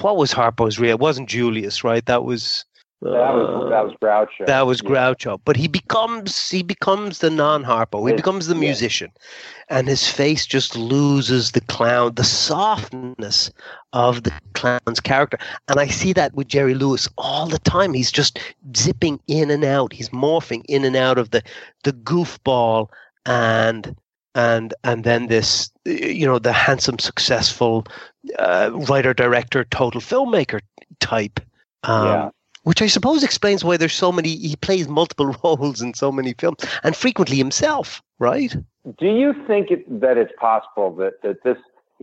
what was Harpo's real? It wasn't Julius, right? That was. Uh, that was that was Groucho. That was Groucho. But he becomes he becomes the non-Harpo. He becomes the musician, and his face just loses the clown, the softness of the clown's character. And I see that with Jerry Lewis all the time. He's just zipping in and out. He's morphing in and out of the the goofball and and and then this you know the handsome successful uh, writer director total filmmaker type um, yeah. Which i suppose explains why there's so many he plays multiple roles in so many films and frequently himself right do you think it, that it's possible that, that this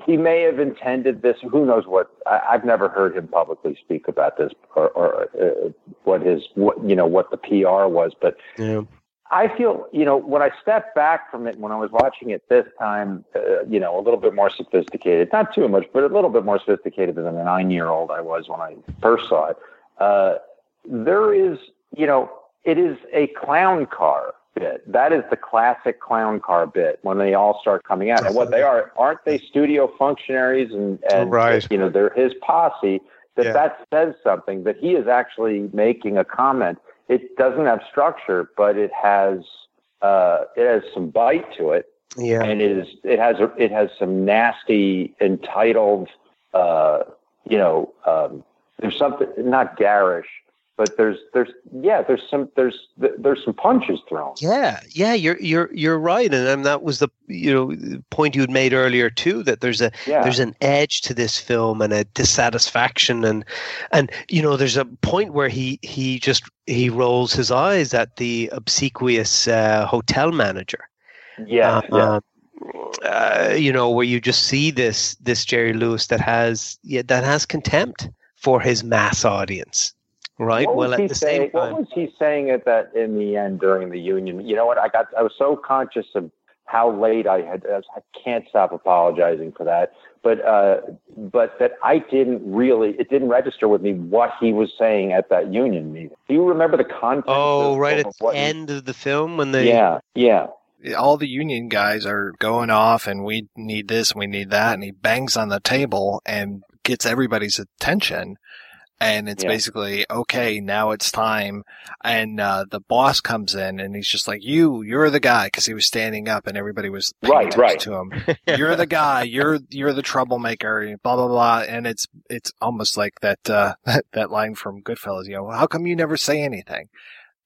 he may have intended this who knows what I, have never heard him publicly speak about this or, or uh, what his what you know what the pr was but yeah. I feel, you know, when I stepped back from it, when I was watching it this time, uh, you know, a little bit more sophisticated, not too much, but a little bit more sophisticated than the nine year old I was when I first saw it. Uh, there is, you know, it is a clown car bit. That is the classic clown car bit when they all start coming out. And what they are, aren't they studio functionaries and, and right. you know, they're his posse that yeah. that says something that he is actually making a comment it doesn't have structure, but it has uh, it has some bite to it. Yeah, and it is it has a, it has some nasty entitled. Uh, you know, um, there's something not garish, but there's there's yeah there's some there's there's some punches thrown. Yeah yeah you're you're you're right. And, and that was the you know point you had made earlier too that there's a yeah. there's an edge to this film and a dissatisfaction. And and you know there's a point where he he just he rolls his eyes at the obsequious uh, hotel manager. Yeah, uh, yeah. Um, uh, you know where you just see this this Jerry Lewis that has yeah that has contempt for his mass audience Right. What well, at the saying, same time, what was he saying at that in the end during the union? You know what? I got. I was so conscious of how late I had. I, was, I can't stop apologizing for that. But uh, but that I didn't really. It didn't register with me what he was saying at that union meeting. Do you remember the content? Oh, of, right of at the end of the film when they. Yeah. Yeah all the union guys are going off and we need this, we need that. And he bangs on the table and gets everybody's attention. And it's yeah. basically okay now it's time. And uh, the boss comes in and he's just like you you're the guy because he was standing up and everybody was right right. to him. You're the guy. You're you're the troublemaker blah blah blah. And it's it's almost like that uh, that line from goodfellas you know how come you never say anything?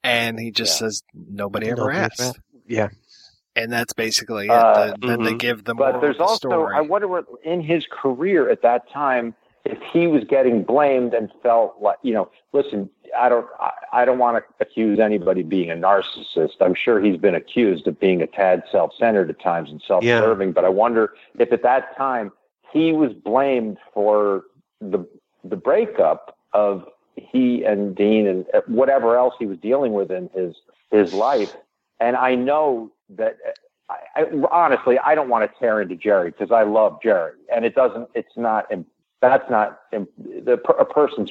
And he just yeah. says nobody ever asked. Yeah and that's basically it. Uh, the, mm-hmm. Then they give them. But there's the also, story. I wonder what in his career at that time, if he was getting blamed and felt like, you know, listen, I don't, I, I don't want to accuse anybody of being a narcissist. I'm sure he's been accused of being a tad self-centered at times and self-serving, yeah. but I wonder if at that time he was blamed for the the breakup of he and Dean and whatever else he was dealing with in his his life. And I know that uh, I, I, honestly, I don't want to tear into Jerry because I love Jerry, and it doesn't. It's not that's not the a person's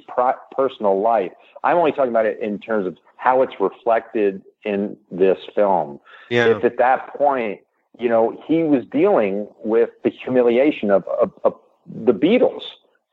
personal life. I'm only talking about it in terms of how it's reflected in this film. Yeah. If at that point, you know, he was dealing with the humiliation of, of, of the Beatles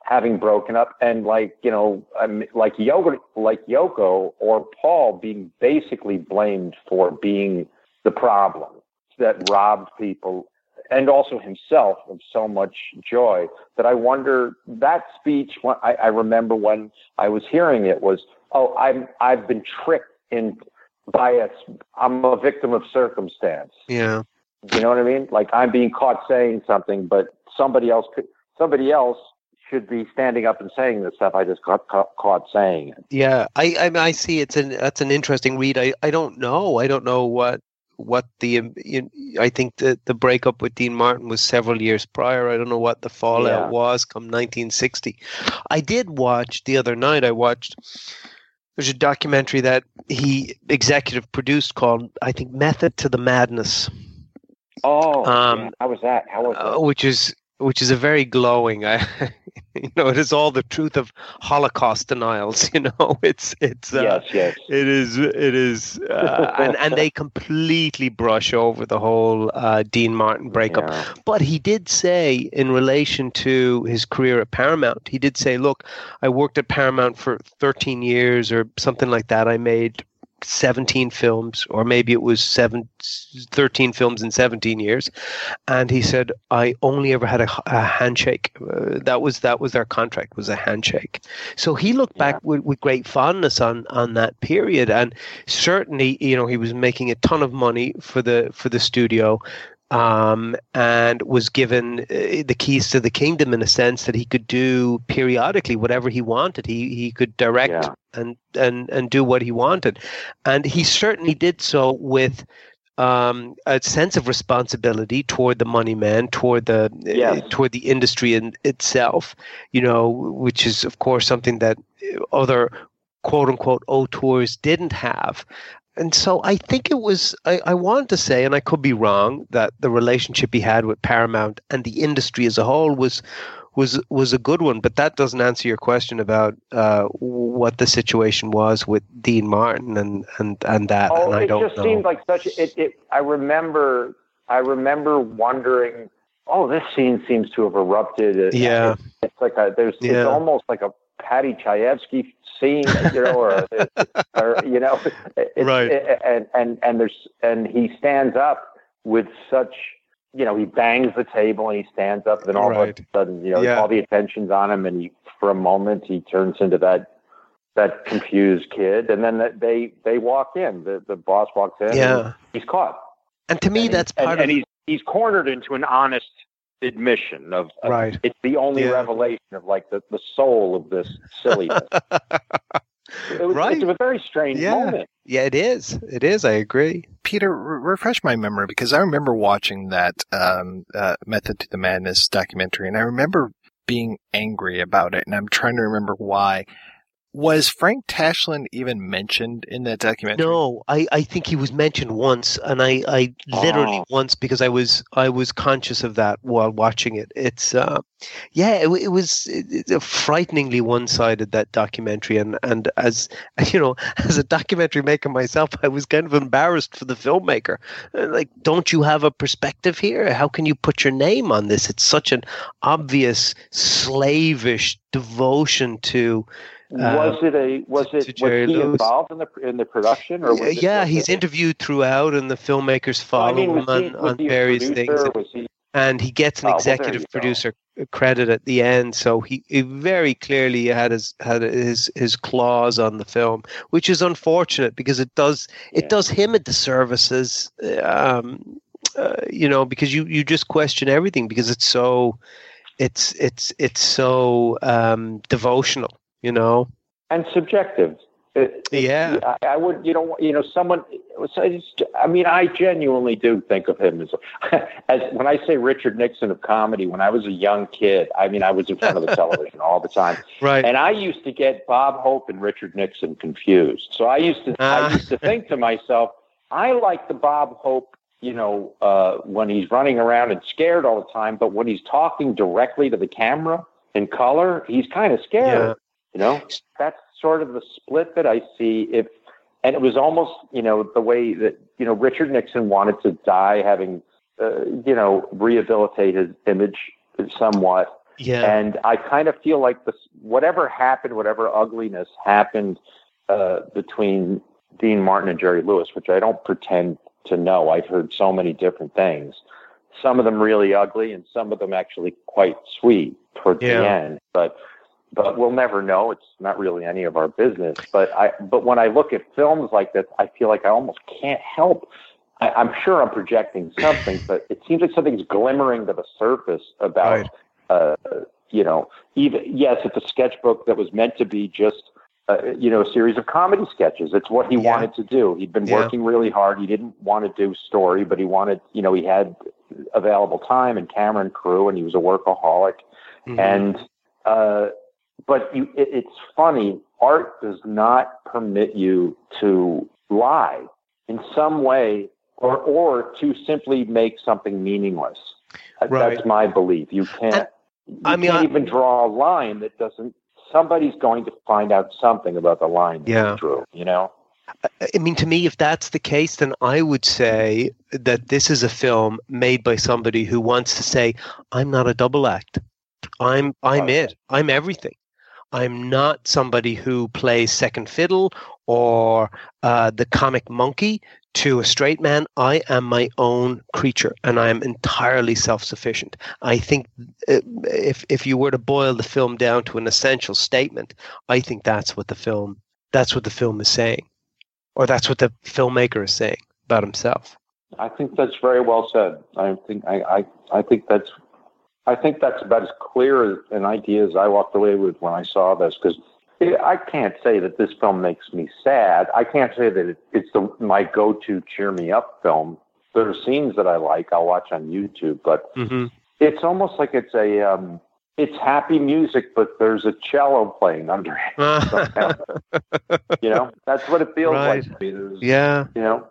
having broken up, and like you know, um, like Yoko, like Yoko or Paul being basically blamed for being the problem that robbed people and also himself of so much joy that I wonder that speech. I, I remember when I was hearing it was, "Oh, I'm I've been tricked in by a I'm a victim of circumstance." Yeah, you know what I mean? Like I'm being caught saying something, but somebody else could somebody else should be standing up and saying the stuff. I just got ca- caught saying it. Yeah, I, I I see. It's an that's an interesting read. I I don't know. I don't know what what the um, you, I think the the breakup with Dean Martin was several years prior. I don't know what the fallout Yeah. was come 1960. I did watch the other night. I watched. There's a documentary that he executive produced called I think Method to the Madness. Oh, Um, yeah, how was that? How was uh, which is which is a very glowing. I, you know, it is all the truth of Holocaust denials. You know, it's it's uh, yes, yes. it is it is, uh, and and they completely brush over the whole uh, Dean Martin breakup. Yeah. But he did say, in relation to his career at Paramount, he did say, "Look, I worked at Paramount for 13 years or something like that. I made 17 films, or maybe it was seven, 13 films in 17 years." And he said, "I only ever had a, a handshake. Uh, that was that was our contract was a handshake." So he looked back with, with great fondness on on that period, and certainly, you know, he was making a ton of money for the for the studio um, and was given uh, the keys to the kingdom in a sense that he could do periodically whatever he wanted. He he could direct Yeah. And and and do what he wanted, and he certainly did so with. Um, a sense of responsibility toward the money man, toward the uh, toward the industry in itself, you know, which is of course something that other quote unquote auteurs didn't have. And so I think it was, I, I want to say, and I could be wrong, that the relationship he had with Paramount and the industry as a whole was was was a good one. But that doesn't answer your question about uh, what the situation was with Dean Martin and and and that. Oh, and I it don't just know. seemed like such. It, it. I remember. I remember wondering. Oh, this scene seems to have erupted. It- Yeah. It's, it's like a. There's. Yeah. It's almost like a Paddy Chayefsky scene, you know, or, or you know, Right. And and and there's and he stands up with such. You know, he bangs the table and he stands up, and then all Right. of a sudden, you know, Yeah. all the attention's on him, and he, for a moment, he turns into that that confused kid, and then they they walk in. The the boss walks in. and Yeah. he's caught. And to me, And that's and, part and of he's he's cornered into an honest admission of, of- Right. It's the only Yeah. revelation of like the the soul of this silliness. it was, Right. It's a very strange Yeah. moment. yeah, it is. It is. I agree. Peter, re- refresh my memory because I remember watching that um, uh, Method to the Madness documentary, and I remember being angry about it, and I'm trying to remember why. Was Frank Tashlin even mentioned in that documentary? No, I, I think he was mentioned once, and I, I literally Oh. once because I was I was conscious of that while watching it. It's uh, yeah, it, it was it, it- frighteningly one sided that documentary, and and as you know, as a documentary maker myself, I was kind of embarrassed for the filmmaker. Uh, Like, don't you have a perspective here? How can you put your name on this? It's such an obvious slavish devotion to. Was uh, it a was it was he Lewis. involved in the in the production or was it, yeah, was he's it, interviewed throughout, and the filmmakers I follow mean, him was he, on, on various things. He And he gets an Oh, well, executive go. producer credit at the end, so he, he very clearly had his had his his claws on the film, which is unfortunate because it does it does him a disservice as um, uh, you know because you you just question everything because it's so it's it's it's so um, devotional, you know. and subjective. It, it- Yeah. I, I would, you know, you know, someone. I just- I mean, I genuinely do think of him as, as when I say Richard Nixon of comedy. When I was a young kid, I mean, I was in front of the television all the time, Right. and I used to get Bob Hope and Richard Nixon confused. So I used to, Ah. I used to think to myself, I like the Bob Hope. You know, uh, when he's running around and scared all the time, but when he's talking directly to the camera in color, he's kind of scared. Yeah. You know, that's sort of the split that I see. If and it was almost you know the way that you know Richard Nixon wanted to die, having uh, you know rehabilitate his image somewhat. Yeah. And I kind of feel like this, whatever happened, whatever ugliness happened uh, between Dean Martin and Jerry Lewis, which I don't pretend to know. I've heard so many different things. Some of them really ugly, and some of them actually quite sweet towards Yeah. the end. But but we'll never know. It's not really any of our business. But I but when I look at films like this, I feel like I almost can't help. I, I'm sure I'm projecting something, but it seems like something's glimmering to the surface about Right. uh, you know, even yes, it's a sketchbook that was meant to be just uh, you know, a series of comedy sketches. It's what he Yeah. wanted to do. He'd been Yeah. working really hard. He didn't want to do story, but he wanted, you know, he had available time and camera and crew, and he was a workaholic. Mhm. And, uh, but you, it, it's funny. Art does not permit you to lie in some way, or or to simply make something meaningless. Right. That's my belief. You can't. You I mean, can't I- even draw a line that doesn't. Somebody's going to find out something about the line that Yeah. you drew. You know. I mean, to me, if that's the case, then I would say that this is a film made by somebody who wants to say, "I'm not a double act. I'm I'm it. I'm everything. I'm not somebody who plays second fiddle or uh, the comic monkey to a straight man. I am my own creature, and I am entirely self-sufficient. I think uh, if if you were to boil the film down to an essential statement, I think that's what the film that's what the film is saying or that's what the filmmaker is saying about himself. I think that's very well said. I think I, I, I think that's I think that's about as clear an idea as I walked away with when I saw this because I can't say that this film makes me sad. I can't say that it, it's the, my go-to cheer me up film. There are scenes that I like. I'll watch on YouTube, but Mm-hmm. it's almost like it's a um, it's happy music, but there's a cello playing under it. you know, that's what it feels Right. like to me. There's, yeah. You know,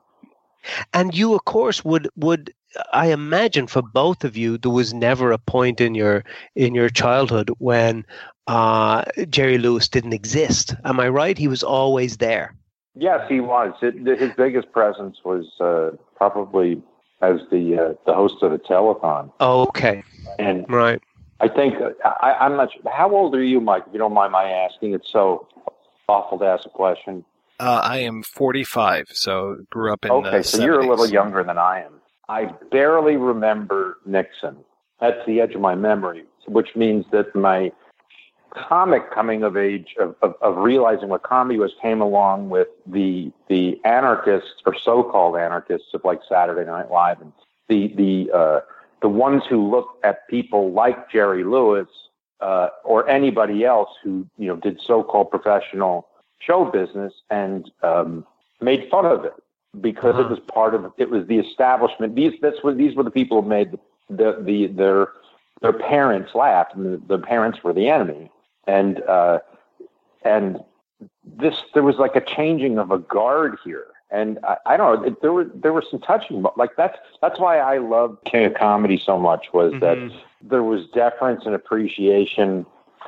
And you, of course, would would I imagine for both of you there was never a point in your in your childhood when uh, Jerry Lewis didn't exist. Am I right? He was always there. Yes, he was. It, his biggest presence was uh, probably as the uh, the host of the telethon, Okay. and Right. I think I, I'm not. Sure. How old are you, Mike? If you don't mind my asking, it's so awful to ask a question. Uh, I am 45, so grew up in the okay, so you're a little younger than I am. I barely remember Nixon. That's the edge of my memory, which means that my comic coming of age of, of, of realizing what comedy was came along with the the anarchists or so-called anarchists of like Saturday Night Live and the the uh, the ones who looked at people like Jerry Lewis uh, or anybody else who you know did so-called professional show business and um, made fun of it because it was part of it was the establishment. These that's what these were the people who made the the their their parents laugh, and the, the parents were the enemy. And uh, and this there was like a changing of a guard here. And I, I don't know. It, there were there were some touching, mo- like that's that's why I love King of Comedy so much was that Mhm. there was deference and appreciation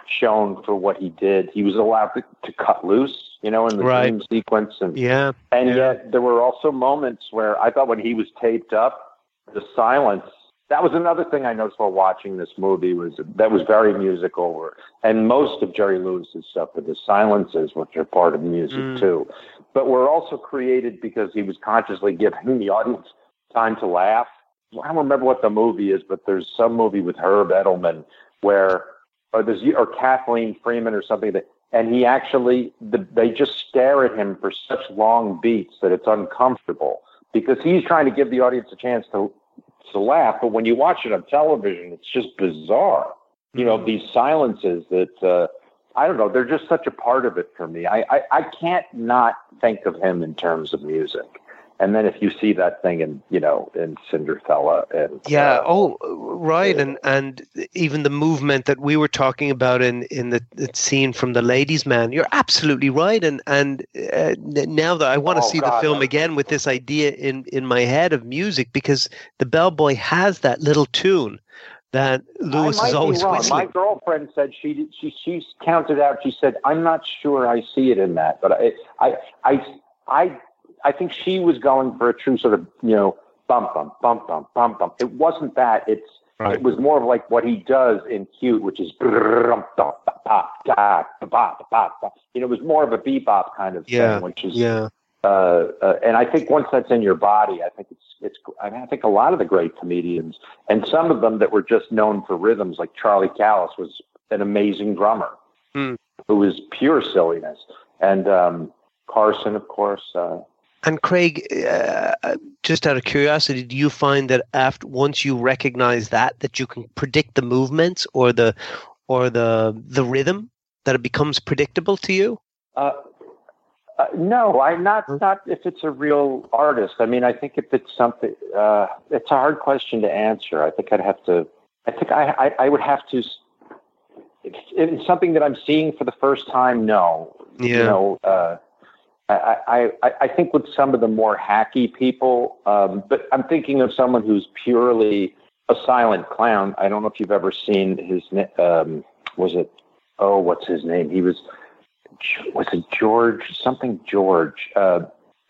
shown for what he did. He was allowed to, to cut loose, you know, in the Right. dream sequence, and Yeah. and Yeah. yet there were also moments where I thought when he was taped up, the silence. That was another thing I noticed while watching this movie was that was very musical, and most of Jerry Lewis's stuff are the silences, which are part of music Mm. too, but were also created because he was consciously giving the audience time to laugh. I don't remember what the movie is, but there's some movie with Herb Edelman where, or there's or Kathleen Freeman or something that, and he actually the, they just stare at him for such long beats that it's uncomfortable because he's trying to give the audience a chance to to laugh, but when you watch it on television, it's just bizarre. You know, these silences that uh, I don't know, they're just such a part of it for me. I, I I can't not think of him in terms of music. And then if you see that thing in you know in Cinderfella and Yeah. uh, Oh, right. And and even the movement that we were talking about in in the, the scene from the Ladies' Man. You're absolutely right. And and uh, now that I want to Oh, see the film no. again with this idea in in my head of music because the bellboy has that little tune that Lewis is always wrong. My girlfriend said she she she's counted out. She said I'm not sure I see it in that, but I I I I I think she was going for a true sort of you know bump bump bump bump bump bump. It wasn't that. It's Right. it was more of like what he does in cute, which is you know, it was more of a bebop kind of Yeah. thing, which is Yeah. uh, uh, and I think once that's in your body, I think it's it's. I, mean, I think a lot of the great comedians, and some of them that were just known for rhythms, like Charlie Callas, was an amazing drummer Hmm. who was pure silliness, and um, Carson, of course. Uh, And Craig, uh, just out of curiosity, do you find that after once you recognize that that you can predict the movements or the or the the rhythm that it becomes predictable to you? Uh, uh, no, I not not if it's a real artist. I mean, I think if it's something, uh, it's a hard question to answer. I think I'd have to. I think I I, I would have to. If it's something that I'm seeing for the first time, no. Yeah. You know, uh, I, I I think with some of the more hacky people, um, but I'm thinking of someone who's purely a silent clown. I don't know if you've ever seen his. Um, was it? Oh, what's his name? He was was it George something George? Uh,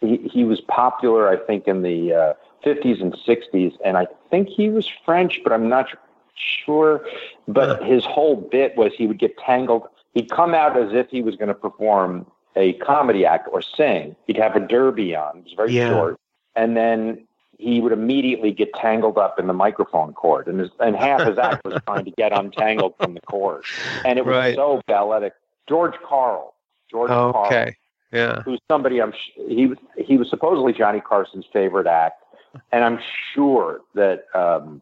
he he was popular, I think, in the uh, 50s and 60s, and I think he was French, but I'm not sure. But his whole bit was he would get tangled. He'd come out as if he was going to perform a comedy act or sing. He'd have a derby on. It was very Yeah. short, and then he would immediately get tangled up in the microphone cord, and his, and half his act was trying to get untangled from the cord, and it was Right. so balletic. George Carl, George Carl, Okay. Yeah. who's somebody I'm sh- he was he was supposedly Johnny Carson's favorite act, and I'm sure that um,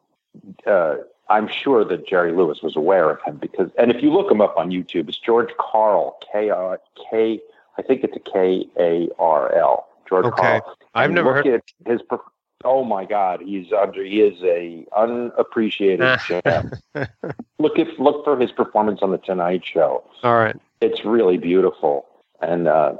uh, I'm sure that Jerry Lewis was aware of him because and if you look him up on YouTube, it's George Carl K R K I think it's a K A R L George Okay. Carl. I've And never look heard- at his. Oh my God, he's under. He is a unappreciated gem. look if look for his performance on the Tonight Show All right. it's really beautiful and uh,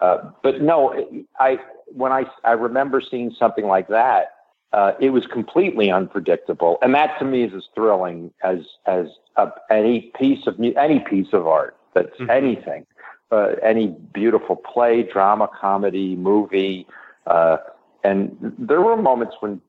uh, but no i when i i remember seeing something like that uh, it was completely unpredictable and that to me is as thrilling as as uh, any piece of any piece of art that's anything uh, any beautiful play drama comedy movie uh, and there were moments when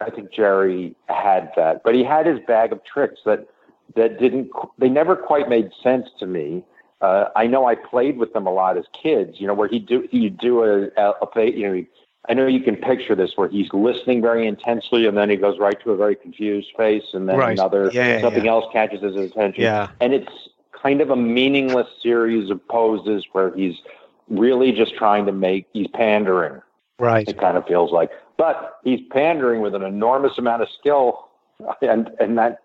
I think Jerry had that, but he had his bag of tricks that that didn't they never quite made sense to me. Uh, I know I played with them a lot as kids, you know, where he do you do a, a, a play, you know. I know you can picture this where he's listening very intensely, and then he goes right to a very confused face, and then Right. another Yeah, yeah, something yeah. else catches his attention. Yeah. and it's kind of a meaningless series of poses where he's really just trying to make he's pandering. Right. It kind of feels like, but he's pandering with an enormous amount of skill, and and that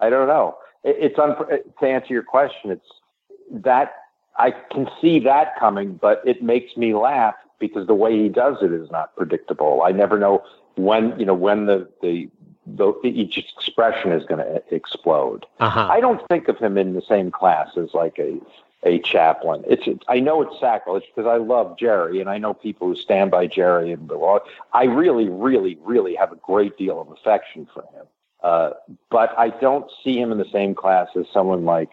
I don't know. It, it's un, to answer your question. It's that I can see that coming, but it makes me laugh because the way he does it is not predictable. I never know when you know when the the, the each expression is going to explode. Uh-huh. I don't think of him in the same class as like a a Chaplin. It's I know it's sacrilege because I love Jerry and I know people who stand by Jerry and I really, really, really have a great deal of affection for him. Uh, but I don't see him in the same class as someone like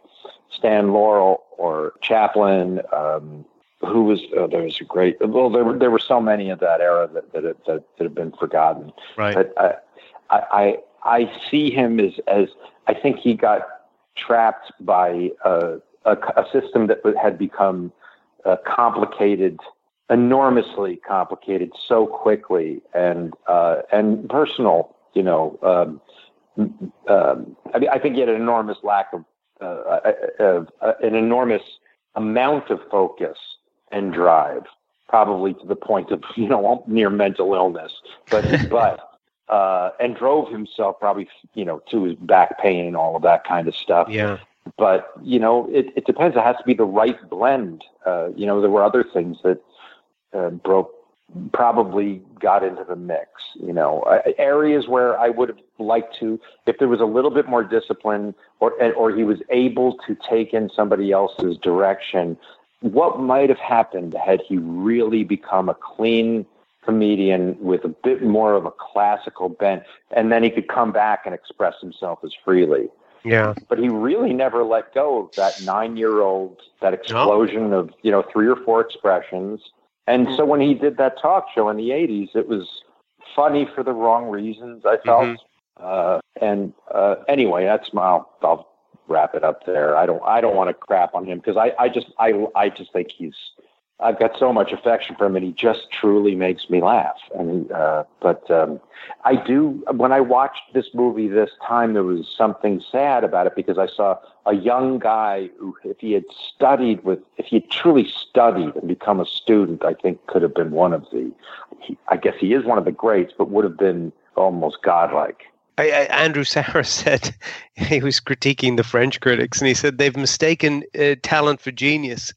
Stan Laurel or Chaplin, um, who was uh, there was a great well there were there were so many of that era that that that, that have been forgotten. Right. But I, I I see him as as I think he got trapped by uh, a, a system that had become uh, complicated, enormously complicated, so quickly, and uh, and personal. You know, um, um, I, mean, I think he had an enormous lack of, uh, of uh, an enormous amount of focus and drive, probably to the point of you know near mental illness. But but uh, and drove himself probably you know to his back pain all of that kind of stuff. Yeah. But you know, it, it depends. It has to be the right blend. Uh, you know, there were other things that uh, broke probably got into the mix. You know, uh, areas where I would have liked to, if there was a little bit more discipline, or or he was able to take in somebody else's direction. What might have happened had he really become a clean comedian with a bit more of a classical bent, and then he could come back and express himself as freely. Yeah. But he really never let go of that nine-year-old, that explosion of you know three or four expressions. And so when he did that talk show in the '80s, it was funny for the wrong reasons. I felt. Uh, and uh, anyway, that's my. I'll, I'll wrap it up there. I don't. I don't want to crap on him because I. I just. I. I just think he's. I've got so much affection for him, and he just truly makes me laugh. And uh, but um, I do. When I watched this movie this time, there was something sad about it because I saw a young guy who, if he had studied with, if he had truly studied and become a student, I think could have been one of the. He, I guess he is one of the greats, but would have been almost godlike. I, I, Andrew Sarris said he was critiquing the French critics, and he said they've mistaken uh, talent for genius.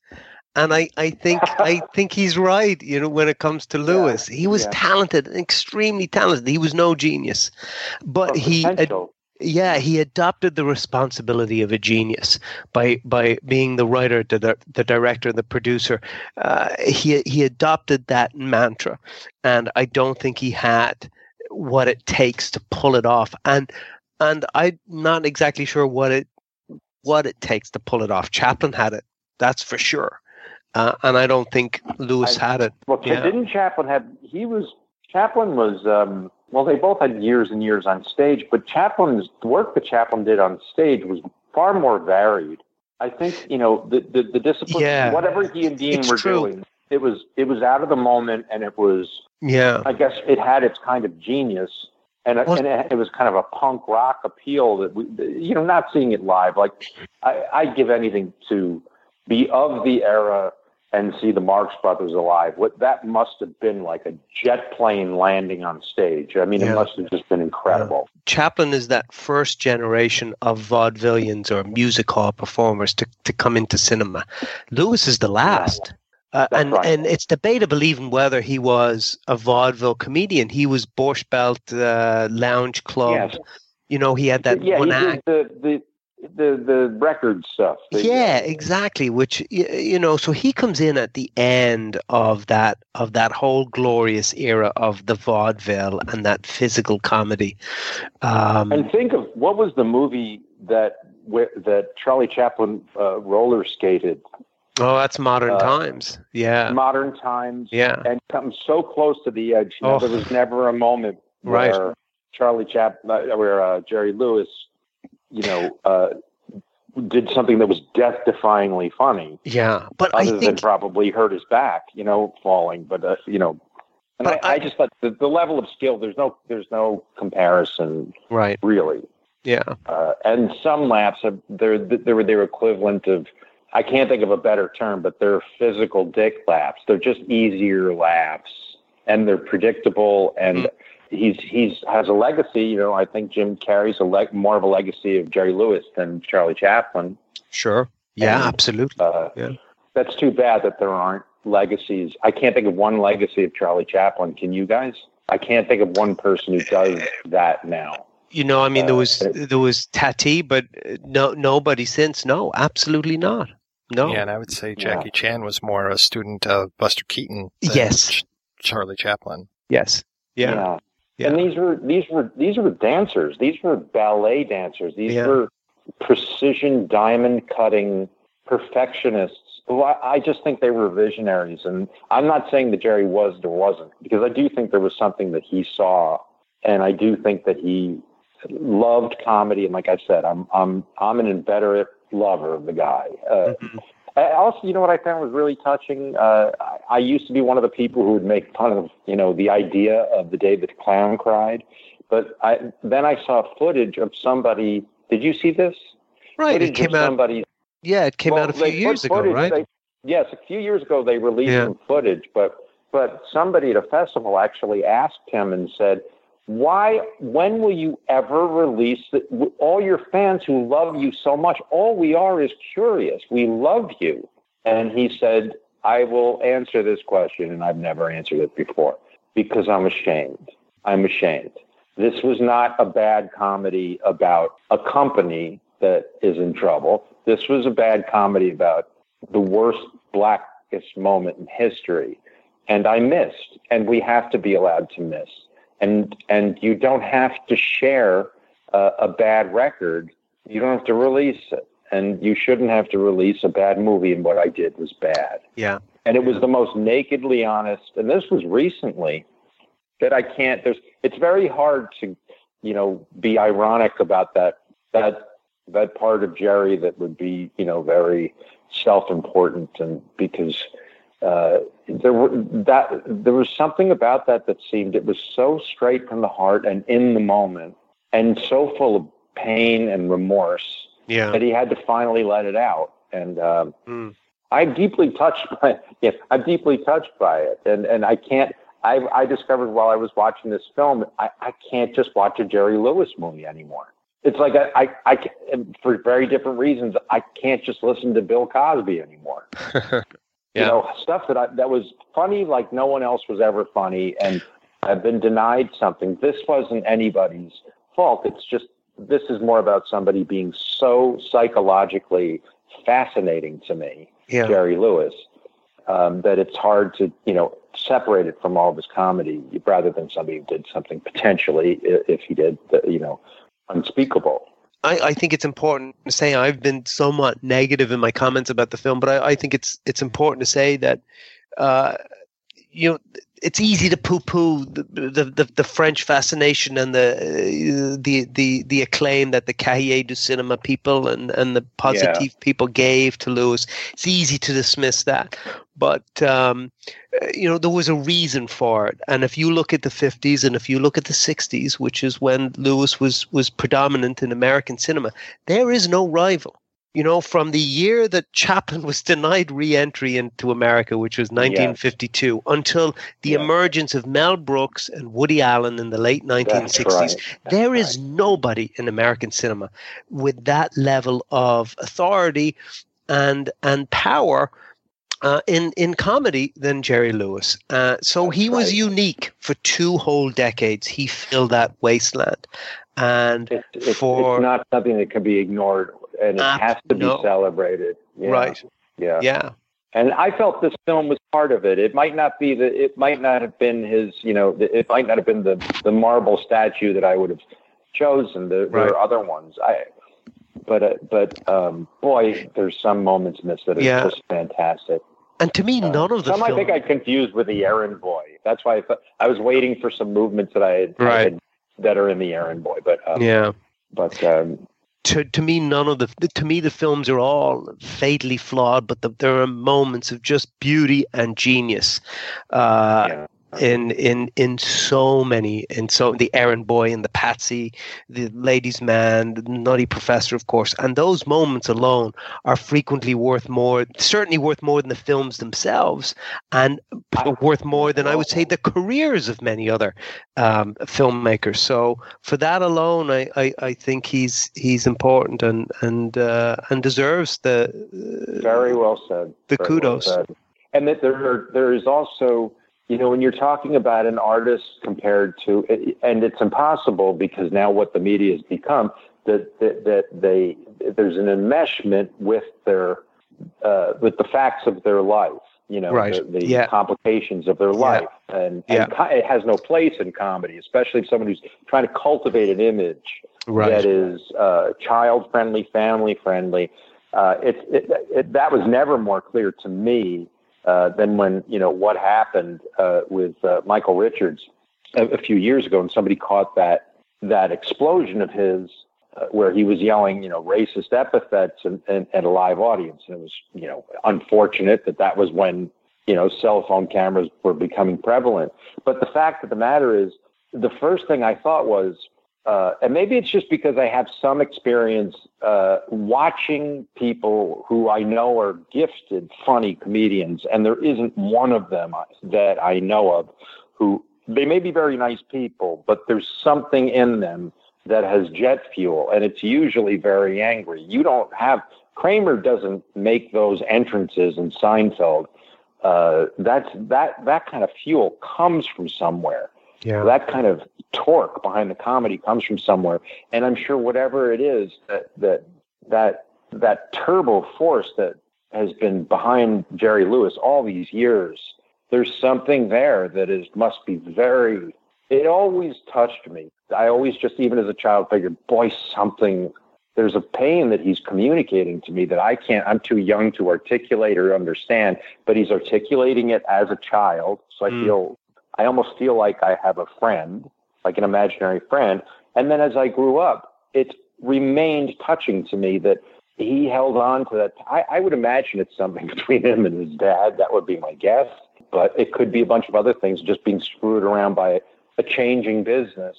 And I, I think I think he's right. You know, when it comes to Lewis, yeah, he was yeah. talented, extremely talented. He was no genius, but he. Ad- yeah, he adopted the responsibility of a genius by by being the writer, the the director, the producer. Uh, he he adopted that mantra, and I don't think he had what it takes to pull it off. And and I'm not exactly sure what it what it takes to pull it off. Chaplin had it, that's for sure. Uh, and I don't think Lewis I, had it. Well, yeah. didn't Chaplin have? He was Chaplin was. Um, well, they both had years and years on stage, but Chaplin's the work that Chaplin did on stage was far more varied. I think you know the the, the discipline, yeah. whatever he and Dean it's were true. doing, it was it was out of the moment, and it was yeah. I guess it had its kind of genius, and well, and it, it, was kind of a punk rock appeal that we, you know, not seeing it live. Like I, I'd give anything to be of the era and see the Marx Brothers alive. What that must have been like a jet plane landing on stage. I mean, yeah. it must have just been incredible. Yeah. Chaplin is that first generation of vaudevillians or music hall performers to, to come into cinema. Lewis is the last. Uh, and right. and it's debatable even whether he was a vaudeville comedian. He was Borscht Belt uh, Lounge Club. Yes. You know, he had that yeah, one act. The, the, the the record stuff. yeah, exactly. Which you know, so he comes in at the end of that of that whole glorious era of the vaudeville and that physical comedy. Um, and think of what was the movie that that Charlie Chaplin uh, roller skated. Oh, that's modern uh, times. Yeah, modern times. Yeah, and comes so close to the edge. You know, oh. There was never a moment right. where Charlie Chaplin, uh, where uh, Jerry Lewis you know, uh, did something that was death-defyingly funny. Yeah, but other I think than probably hurt his back, you know, falling. But uh, you know, and I, I, I, just thought the, the level of skill. There's no, there's no comparison. Right. Really. Yeah. Uh, and some laps, are, they're they're they're equivalent of. I can't think of a better term, but they're physical dick laps. They're just easier laps, and they're predictable and. Mm he's he's has a legacy. You know, I think Jim Carrey's a leg more of a legacy of Jerry Lewis than Charlie Chaplin. Sure. Yeah, and, absolutely. Uh, yeah. That's too bad that there aren't legacies. I can't think of one legacy of Charlie Chaplin. Can you guys? I can't think of one person who does that now. You know, I mean, uh, there was there was Tati, but no nobody since. No, absolutely not. No. Yeah, and I would say Jackie yeah. Chan was more a student of Buster Keaton. yes. Ch- Charlie Chaplin. Yes. Yeah. yeah. Yeah. And these were these were these were dancers. These were ballet dancers. These yeah. were precision diamond cutting perfectionists. Who I, I just think they were visionaries. And I'm not saying that Jerry was or wasn't, because I do think there was something that he saw, and I do think that he loved comedy. And like I said, I'm I'm I'm an inveterate lover of the guy. Uh, mm-hmm. Also, you know what I found was really touching? Uh, I, I used to be one of the people who would make fun of, you know, the idea of the day that the clown cried. But I, then I saw footage of somebody. Did you see this? Right. Footage it came out. Somebody, yeah, it came well, out a few years ago, footage, right? They, yes, a few years ago they released yeah. some footage, but but somebody at a festival actually asked him and said, why when will you ever release the, all your fans who love you so much all we are is curious. We love you. And he said i will answer this question and i've never answered it before because i'm ashamed. I'm ashamed. This was not a bad comedy about a company that is in trouble. This was a bad comedy about the worst blackest moment in history. And i missed and we have to be allowed to miss and and you don't have to share uh, a bad record. You don't have to release it, and you shouldn't have to release a bad movie. And what I did was bad. Yeah. And it was the most nakedly honest. And this was recently that I can't. There's. It's very hard to, you know, be ironic about that that that part of Jerry that would be, you know, very self-important and because uh, there were that there was something about that that seemed it was so straight from the heart and in the moment and so full of pain and remorse yeah. that he had to finally let it out and um, mm. I'm deeply touched by yes I'm deeply touched by it and and I can't I, I discovered while I was watching this film, I, I can't just watch a Jerry Lewis movie anymore. It's like I, I, I, for very different reasons, I can't just listen to Bill Cosby anymore. yeah. You know, stuff that I, that was funny like no one else was ever funny, and I've been denied something. This wasn't anybody's fault. It's just this is more about somebody being so psychologically fascinating to me, yeah. Jerry Lewis, um, that it's hard to you know separate it from all of his comedy rather than somebody who did something potentially, if he did, you know, unspeakable. I, I, think it's important to say I've been somewhat negative in my comments about the film, but I, I think it's it's important to say that uh, you know it's easy to poo-poo the, the, the, the, French fascination and the the the the acclaim that the Cahiers du Cinema people and, and the positive yeah. people gave to Lewis. It's easy to dismiss that, but um, you know there was a reason for it. And if you look at the fifties and if you look at the sixties, which is when Lewis was was predominant in American cinema, there is no rival you know, from the year that Chaplin was denied re-entry into America, which was 1952, yes. until the yes. emergence of Mel Brooks and Woody Allen in the late 1960s, right. there is right. nobody in American cinema with that level of authority and and power. Uh, in in comedy than Jerry Lewis, uh, so That's he was right. unique for two whole decades. He filled that wasteland, and it, it, for it's not something that can be ignored and it uh, has to no. be celebrated. Yeah. Right. Yeah. Yeah. And I felt this film was part of it. It might not be the. It might not have been his. You know, it might not have been the the marble statue that I would have chosen. The, right. There are other ones. I. But uh, but um, boy, there's some moments in this that are yeah. just fantastic. And to me, uh, none of the some film... I think I confused with the Errand Boy. That's why I, thought, I was waiting for some movements that I had, right. I had that are in the Errand Boy. But um, yeah, but um, to to me none of the to me the films are all fatally flawed but the, there are moments of just beauty and genius. Uh, yeah in in in so many in so the errand boy and the patsy the ladies man the nutty professor of course and those moments alone are frequently worth more certainly worth more than the films themselves and worth more than i would say the careers of many other um, filmmakers. So for that alone I, I i think he's he's important and and uh, and deserves the uh, very well said. the very kudos. well and that there there is also you know, when you're talking about an artist compared to, and it's impossible because now what the media has become, that that, that they there's an enmeshment with their uh, with the facts of their life. You know, right. the, the yeah. complications of their life, yeah. and, and yeah. it has no place in comedy, especially if someone who's trying to cultivate an image right. that is uh, child friendly, family friendly. Uh, it, it, it, that was never more clear to me uh, than when you know what happened uh, with uh, Michael Richards a, a, few years ago, and somebody caught that that explosion of his uh, where he was yelling, you know, racist epithets and, and, and, a live audience, and it was you know unfortunate that that was when you know cell phone cameras were becoming prevalent. But the fact of the matter is, the first thing I thought was uh, and maybe it's just because I have some experience uh, watching people who I know are gifted, funny comedians, and there isn't one of them that I know of who they may be very nice people, but there's something in them that has jet fuel, and it's usually very angry. You don't have Kramer doesn't make those entrances in Seinfeld. Uh, that's that that kind of fuel comes from somewhere. Yeah. That kind of torque behind the comedy comes from somewhere. And I'm sure whatever it is that that that that turbo force that has been behind Jerry Lewis all these years, there's something there that is must be very it always touched me. I always just even as a child figured, boy, something there's a pain that he's communicating to me that I can't I'm too young to articulate or understand, but he's articulating it as a child. So I mm. feel I almost feel like I have a friend, like an imaginary friend. And then as I grew up, it remained touching to me that he held on to that. I, I would imagine it's something between him and his dad. That would be my guess. But it could be a bunch of other things just being screwed around by a changing business.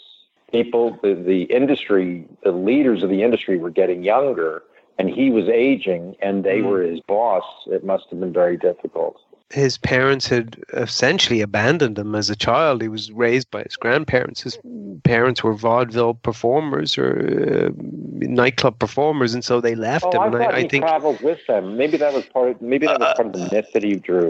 People, the, the industry, the leaders of the industry were getting younger and he was aging and they mm. were his boss. It must have been very difficult. His parents had essentially abandoned him as a child. He was raised by his grandparents. His parents were vaudeville performers or uh, nightclub performers, and so they left oh, him. I I, I he think traveled with them. Maybe that was part. Of, maybe that was part of the myth that he drew.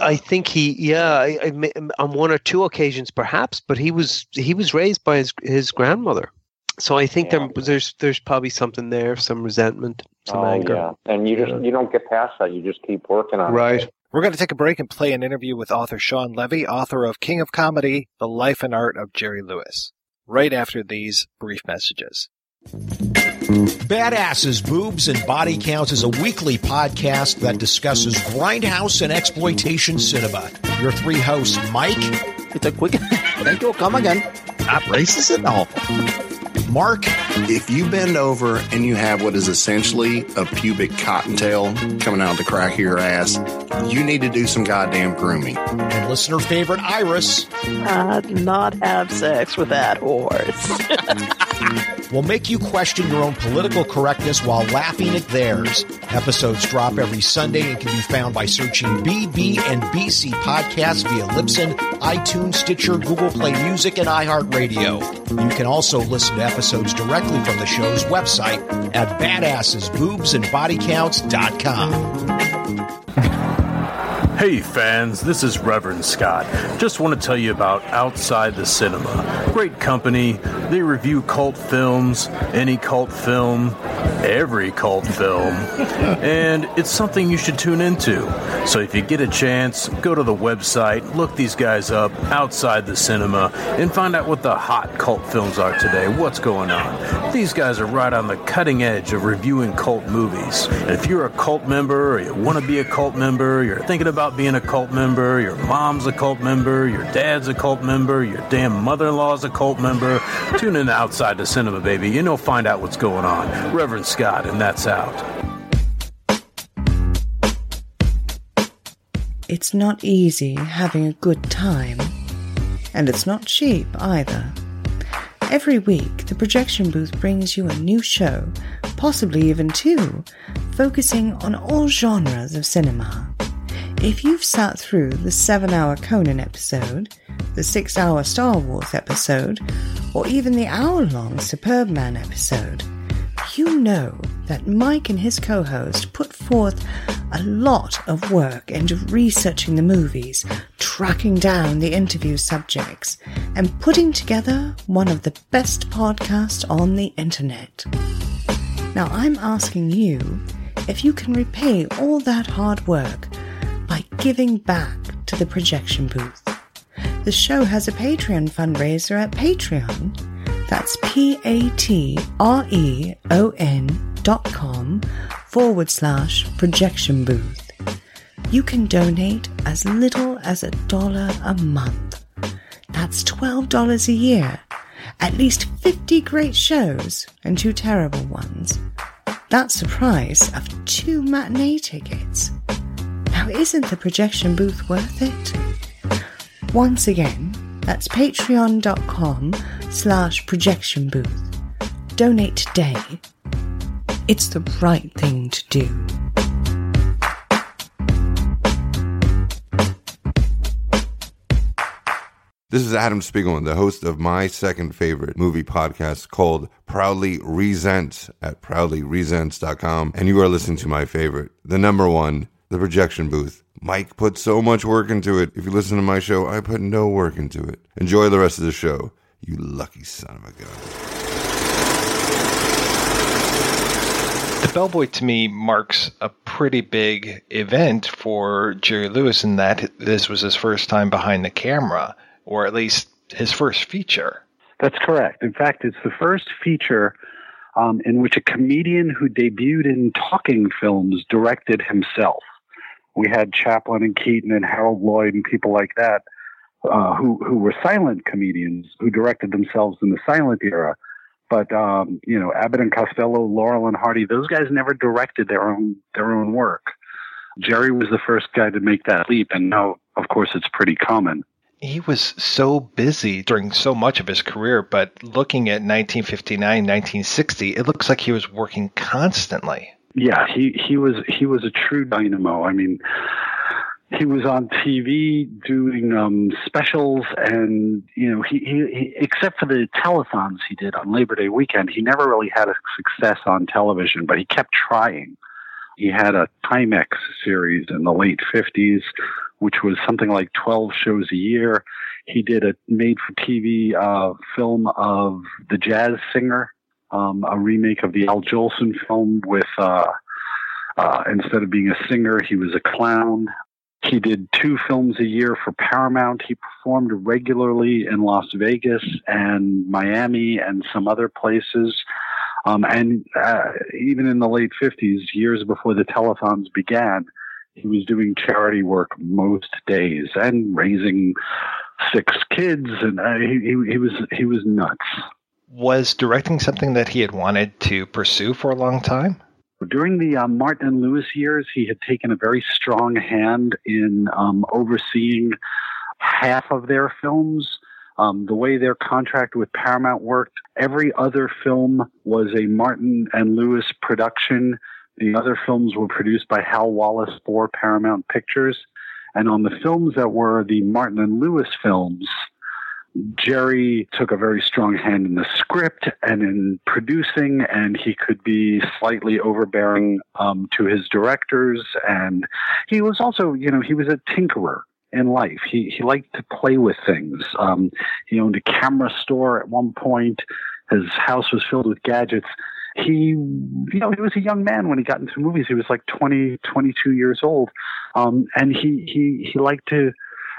I think he, yeah, I, I, on one or two occasions perhaps, but he was he was raised by his his grandmother. So I think Yeah. there, there's there's probably something there, some resentment, some oh anger. yeah, and you just you don't get past that. You just keep working on it. Right. it. We're going to take a break and play an interview with author Shawn Levy, author of King of Comedy, The Life and Art of Jerry Lewis, right after these brief messages. Badasses, Boobs, and Body Counts is a weekly podcast that discusses grindhouse and exploitation cinema. Your three hosts, Mike. It's a quick. Thank you. Come again. Not racist at all. Mark. If you bend over and you have what is essentially a pubic cottontail coming out of the crack of your ass, you need to do some goddamn grooming. And listener favorite, Iris. I'd not have sex with that horse. we'll make you question your own political correctness while laughing at theirs. Episodes drop every Sunday and can be found by searching BB and BC podcasts via Libsyn, iTunes, Stitcher, Google Play Music, and iHeartRadio. You can also listen to episodes directly from the show's website at badassesboobsandbodycounts.com. Hey fans, this is Reverend Scott. Just want to tell you about Outside the Cinema. Great company. They review cult films, any cult film, every cult film, and it's something you should tune into. So if you get a chance, go to the website, look these guys up, Outside the Cinema, and find out what the hot cult films are today, what's going on. These guys are right on the cutting edge of reviewing cult movies. And if you're a cult member, or you want to be a cult member, you're thinking about being a cult member, your mom's a cult member, your dad's a cult member, your damn mother in law's a cult member, tune in Outside the Cinema, baby, and you'll find out what's going on. Reverend Scott, and that's out. It's not easy having a good time, and it's not cheap either. Every week, the projection booth brings you a new show, possibly even two, focusing on all genres of cinema. If you've sat through the seven hour Conan episode, the six hour Star Wars episode, or even the hour long Superbman episode, you know that Mike and his co host put forth a lot of work into researching the movies, tracking down the interview subjects, and putting together one of the best podcasts on the internet. Now, I'm asking you if you can repay all that hard work by giving back to the projection booth. The show has a Patreon fundraiser at Patreon. That's P A T R E O N dot com forward slash projection booth. You can donate as little as a dollar a month. That's $12 a year. At least 50 great shows and two terrible ones. That's the price of two matinee tickets. Now, isn't the projection booth worth it? Once again, that's patreon.com slash projection booth. Donate today. It's the right thing to do. This is Adam Spiegelman, the host of my second favorite movie podcast called Proudly Resent at proudlyresents.com. And you are listening to my favorite, the number one, The Projection Booth. Mike put so much work into it. If you listen to my show, I put no work into it. Enjoy the rest of the show, you lucky son of a gun. The Bellboy to me marks a pretty big event for Jerry Lewis in that this was his first time behind the camera, or at least his first feature. That's correct. In fact, it's the first feature um, in which a comedian who debuted in talking films directed himself. We had Chaplin and Keaton and Harold Lloyd and people like that uh, who who were silent comedians who directed themselves in the silent era. But um, you know, Abbott and Costello, Laurel and Hardy, those guys never directed their own their own work. Jerry was the first guy to make that leap, and now, of course, it's pretty common. He was so busy during so much of his career, but looking at 1959, 1960, it looks like he was working constantly. Yeah, he he was he was a true dynamo. I mean, he was on TV doing um, specials, and you know, he, he, he except for the telethons he did on Labor Day weekend, he never really had a success on television. But he kept trying. He had a Timex series in the late fifties, which was something like twelve shows a year. He did a made-for-TV uh, film of the Jazz Singer, um, a remake of the Al Jolson film with. Uh, uh, instead of being a singer, he was a clown. He did two films a year for Paramount. He performed regularly in Las Vegas and Miami and some other places. Um, and uh, even in the late 50s, years before the telethons began, he was doing charity work most days and raising six kids, and uh, he, he, he was he was nuts. Was directing something that he had wanted to pursue for a long time? During the uh, Martin and Lewis years, he had taken a very strong hand in um, overseeing half of their films. Um, the way their contract with Paramount worked, every other film was a Martin and Lewis production. The other films were produced by Hal Wallis for Paramount Pictures. And on the films that were the Martin and Lewis films, Jerry took a very strong hand in the script and in producing, and he could be slightly overbearing um, to his directors. And he was also, you know, he was a tinkerer in life. He he liked to play with things. Um, he owned a camera store at one point. His house was filled with gadgets. He, you know, he was a young man when he got into movies. He was like 20, 22 years old, um, and he he he liked to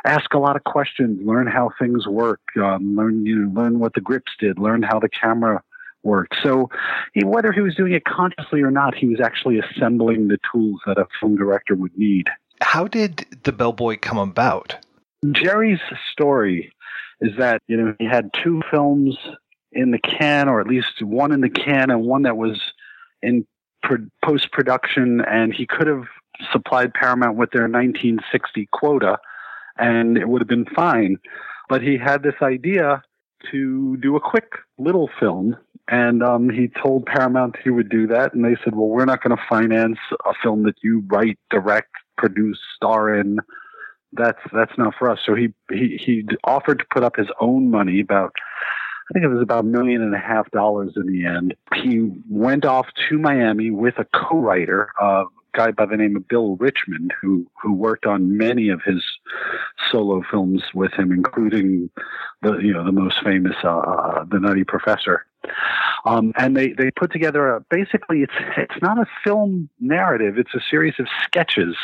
ask a lot of questions, learn how things work, um, learn you know, learn what the grips did, learn how the camera worked. So, he, whether he was doing it consciously or not, he was actually assembling the tools that a film director would need. How did the Bellboy come about? Jerry's story is that you know he had two films in the can, or at least one in the can, and one that was in post production, and he could have supplied Paramount with their 1960 quota and it would have been fine. But he had this idea to do a quick little film, and um, he told Paramount he would do that, and they said, "Well, we're not going to finance a film that you write, direct, produce, star in. That's that's not for us." So he he he offered to put up his own money, about I think it was about a million and a half dollars in the end. He went off to Miami with a co-writer, uh, guy by the name of Bill Richmond, who who worked on many of his solo films with him, including the you know the most famous uh, uh, The Nutty Professor. Um, and they, they put together a basically it's it's not a film narrative; it's a series of sketches,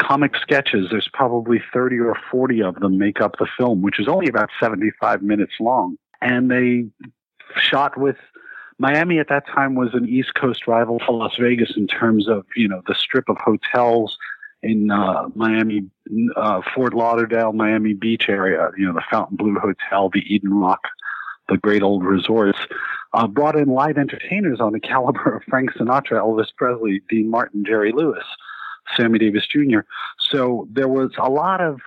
comic sketches. There's probably thirty or forty of them make up the film, which is only about seventy five minutes long. And they shot with Miami at that time was an East Coast rival to Las Vegas in terms of you know the strip of hotels in uh, Miami, uh, Fort Lauderdale, Miami Beach area. You know the Fontainebleau Hotel, the Eden Roc, the great old resorts. Uh, brought in live entertainers on the caliber of Frank Sinatra, Elvis Presley, Dean Martin, Jerry Lewis, Sammy Davis Jr. So there was a lot of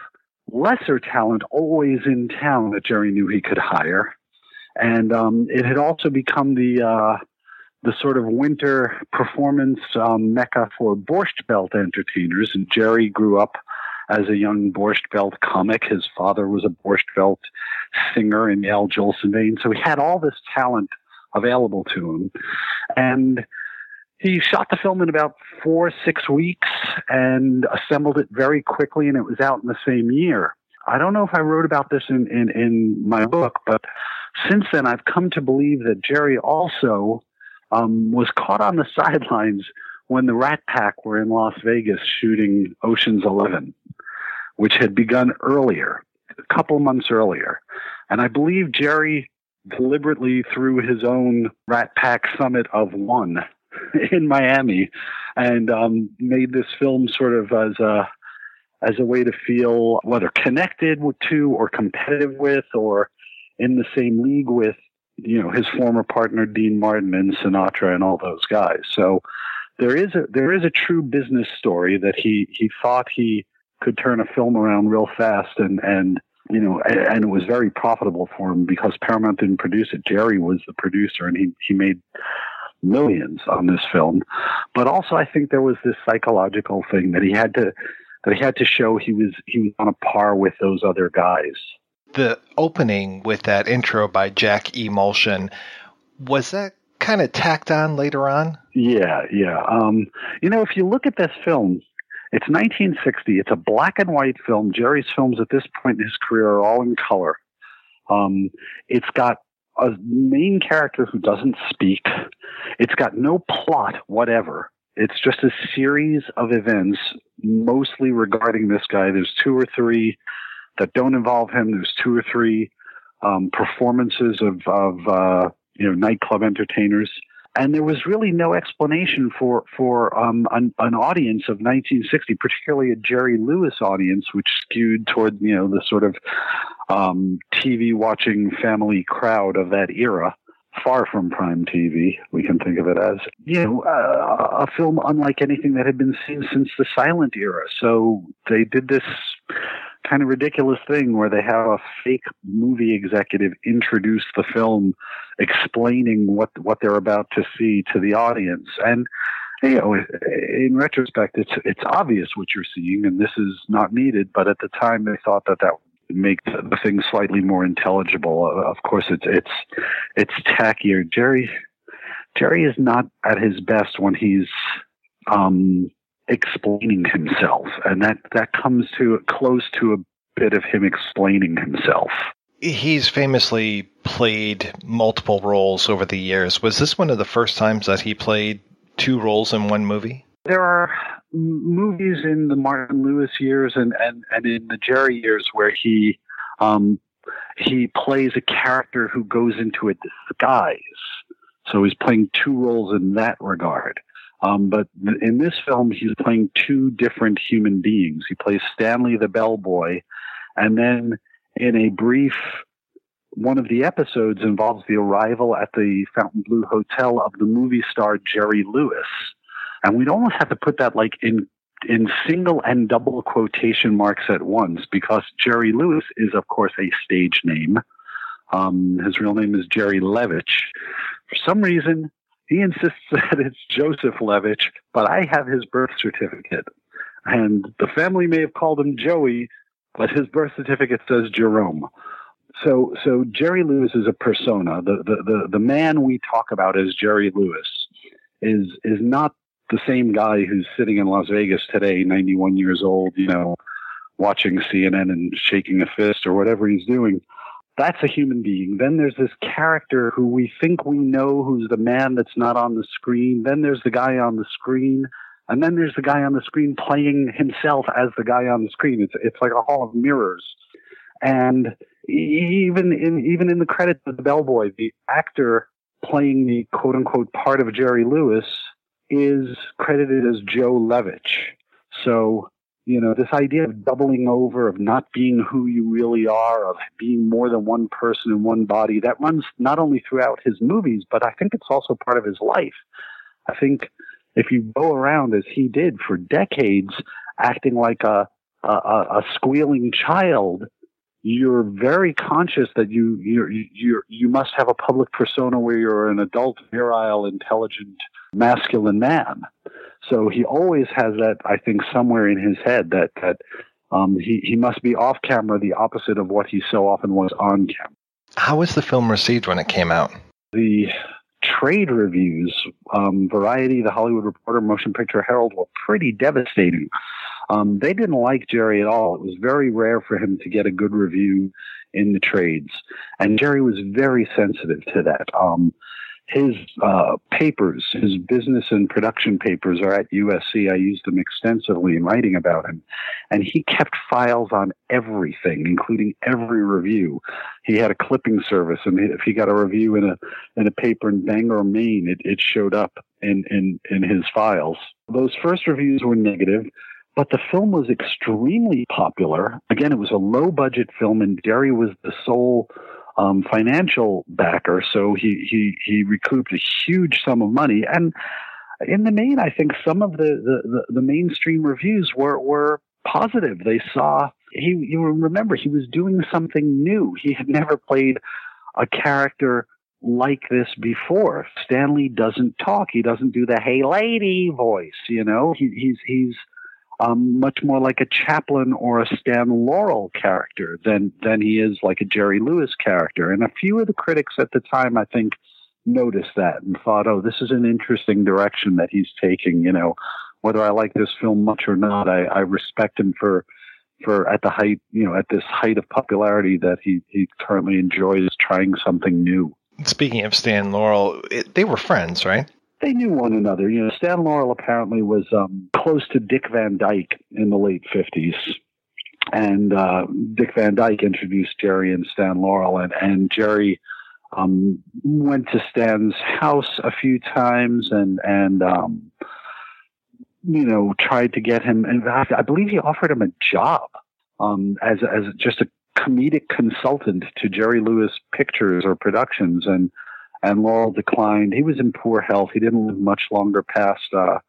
lesser talent always in town that Jerry knew he could hire and um, it had also become the uh, the sort of winter performance um, mecca for Borscht Belt entertainers. And Jerry grew up as a young Borscht Belt comic. His father was a Borscht Belt singer in Al Jolson vein, so he had all this talent available to him, and. He shot the film in about four, six weeks and assembled it very quickly, and it was out in the same year. I don't know if I wrote about this in, in, in my book, but since then, I've come to believe that Jerry also um, was caught on the sidelines when the Rat Pack were in Las Vegas shooting Ocean's Eleven, which had begun earlier, a couple months earlier. And I believe Jerry deliberately threw his own Rat Pack summit of one in Miami and um, made this film sort of as a as a way to feel whether connected to or competitive with or in the same league with you know his former partner Dean Martin and Sinatra and all those guys. So there is a there is a true business story that he he thought he could turn a film around real fast and and you know and, and it was very profitable for him because Paramount didn't produce it. Jerry was the producer and he he made millions on this film. But also I think there was this psychological thing that he had to that he had to show he was he was on a par with those other guys. The opening with that intro by Jack Emulsion was that kind of tacked on later on? Yeah, yeah. Um, you know, if you look at this film, it's 1960. It's a black and white film. Jerry's films at this point in his career are all in color. Um, it's got a main character who doesn't speak. It's got no plot whatever. It's just a series of events, mostly regarding this guy. There's two or three that don't involve him. There's two or three um, performances of, of uh, you know nightclub entertainers, and there was really no explanation for for um, an, an, audience of 1960, particularly a Jerry Lewis audience, which skewed toward you know the sort of um, TV watching family crowd of that era. Far from prime TV, we can think of it as you know uh, a film unlike anything that had been seen since the silent era. So they did this kind of ridiculous thing where they have a fake movie executive introduce the film explaining what what they're about to see to the audience. And you know in retrospect it's it's obvious what you're seeing and this is not needed but at the time they thought that that would make the, the thing slightly more intelligible. Of course it's it's it's tackier. Jerry jerry is not at his best when he's um explaining himself, and that that comes to close to a bit of him explaining himself. He's famously played multiple roles over the years. Was this one of the first times that he played two roles in one movie? There are movies in the Martin Lewis years and, and, and in the Jerry years where he um, he plays a character who goes into a disguise. So he's playing two roles in that regard. Um, but in this film, he's playing two different human beings. He plays Stanley the bellboy, and then in a brief one of the episodes involves the arrival at the Fontainebleau Hotel of the movie star Jerry Lewis. And we'd almost have to put that like in in single and double quotation marks at once because Jerry Lewis is of course a stage name. Um, his real name is Jerry Levitch. For some reason, he insists that it's Joseph Levitch, but I have his birth certificate. And the family may have called him Joey, but his birth certificate says Jerome. So, so Jerry Lewis is a persona. The, the, the, the man we talk about as Jerry Lewis is, is not the same guy who's sitting in Las Vegas today, 91 years old, you know, watching CNN and shaking a fist or whatever he's doing that's a human being. Then there's this character who we think we know who's the man that's not on the screen. Then there's the guy on the screen. And then there's the guy on the screen playing himself as the guy on the screen. It's it's like a hall of mirrors. And even in even in the credits of the bellboy, the actor playing the quote unquote part of Jerry Lewis is credited as Joe Levitch. So you know, this idea of doubling over, of not being who you really are, of being more than one person in one body, that runs not only throughout his movies, but I think it's also part of his life. I think if you go around as he did for decades, acting like a, a, a squealing child, you're very conscious that you you you you must have a public persona where you're an adult, virile, intelligent, masculine man. So he always has that, I think, somewhere in his head that that um, he he must be off camera the opposite of what he so often was on camera. How was the film received when it came out? The trade reviews, um, Variety, The Hollywood Reporter, Motion Picture Herald were pretty devastating. Um, they didn't like Jerry at all. It was very rare for him to get a good review in the trades, and Jerry was very sensitive to that. Um, his uh, papers, his business and production papers are at USC. I used them extensively in writing about him. And he kept files on everything, including every review. He had a clipping service, and if he got a review in a in a paper in Bangor, Maine, it, it showed up in, in, in his files. Those first reviews were negative. But the film was extremely popular. Again, it was a low budget film, and Jerry was the sole um, financial backer, so he, he he recouped a huge sum of money. And in the main, I think some of the the, the, the mainstream reviews were were positive. They saw he you remember he was doing something new. He had never played a character like this before. Stanley doesn't talk. He doesn't do the "Hey lady" voice. You know, he, he's he's um, much more like a Chaplin or a Stan Laurel character than than he is like a Jerry Lewis character. And a few of the critics at the time, I think, noticed that and thought, "Oh, this is an interesting direction that he's taking." You know, whether I like this film much or not, I, I respect him for for at the height, you know, at this height of popularity that he he currently enjoys trying something new. Speaking of Stan Laurel, it, they were friends, right? They knew one another. You know, Stan Laurel apparently was um, close to Dick Van Dyke in the late fifties, and uh, Dick Van Dyke introduced Jerry and Stan Laurel, and and Jerry um, went to Stan's house a few times, and and um, you know tried to get him. And I believe he offered him a job um, as as just a comedic consultant to Jerry Lewis Pictures or Productions, and and Laurel declined. He was in poor health. He didn't live much longer past uh,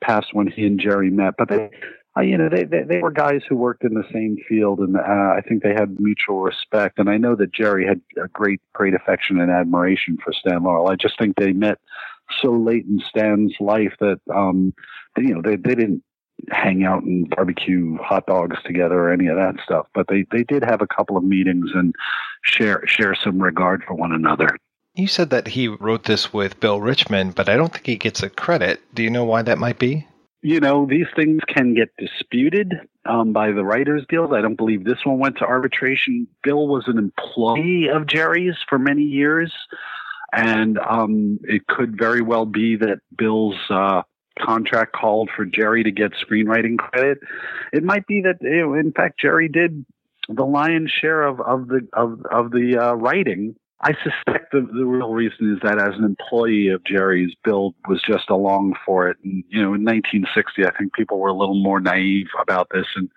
past when he and Jerry met. But they, uh, you know, they, they they were guys who worked in the same field, and uh, I think they had mutual respect. And I know that Jerry had a great great affection and admiration for Stan Laurel. I just think they met so late in Stan's life that um, you know they they didn't hang out and barbecue hot dogs together or any of that stuff. But they, they did have a couple of meetings and share share some regard for one another. You said that he wrote this with Bill Richmond, but I don't think he gets a credit. Do you know why that might be? You know, these things can get disputed um, by the Writers Guild. I don't believe this one went to arbitration. Bill was an employee of Jerry's for many years, and um, it could very well be that Bill's uh, contract called for Jerry to get screenwriting credit. It might be that, you know, in fact, Jerry did the lion's share of, of the of of the uh, writing I suspect the, the real reason is that as an employee of Jerry's, Bill was just along for it. And, you know, in 1960, I think people were a little more naive about this. And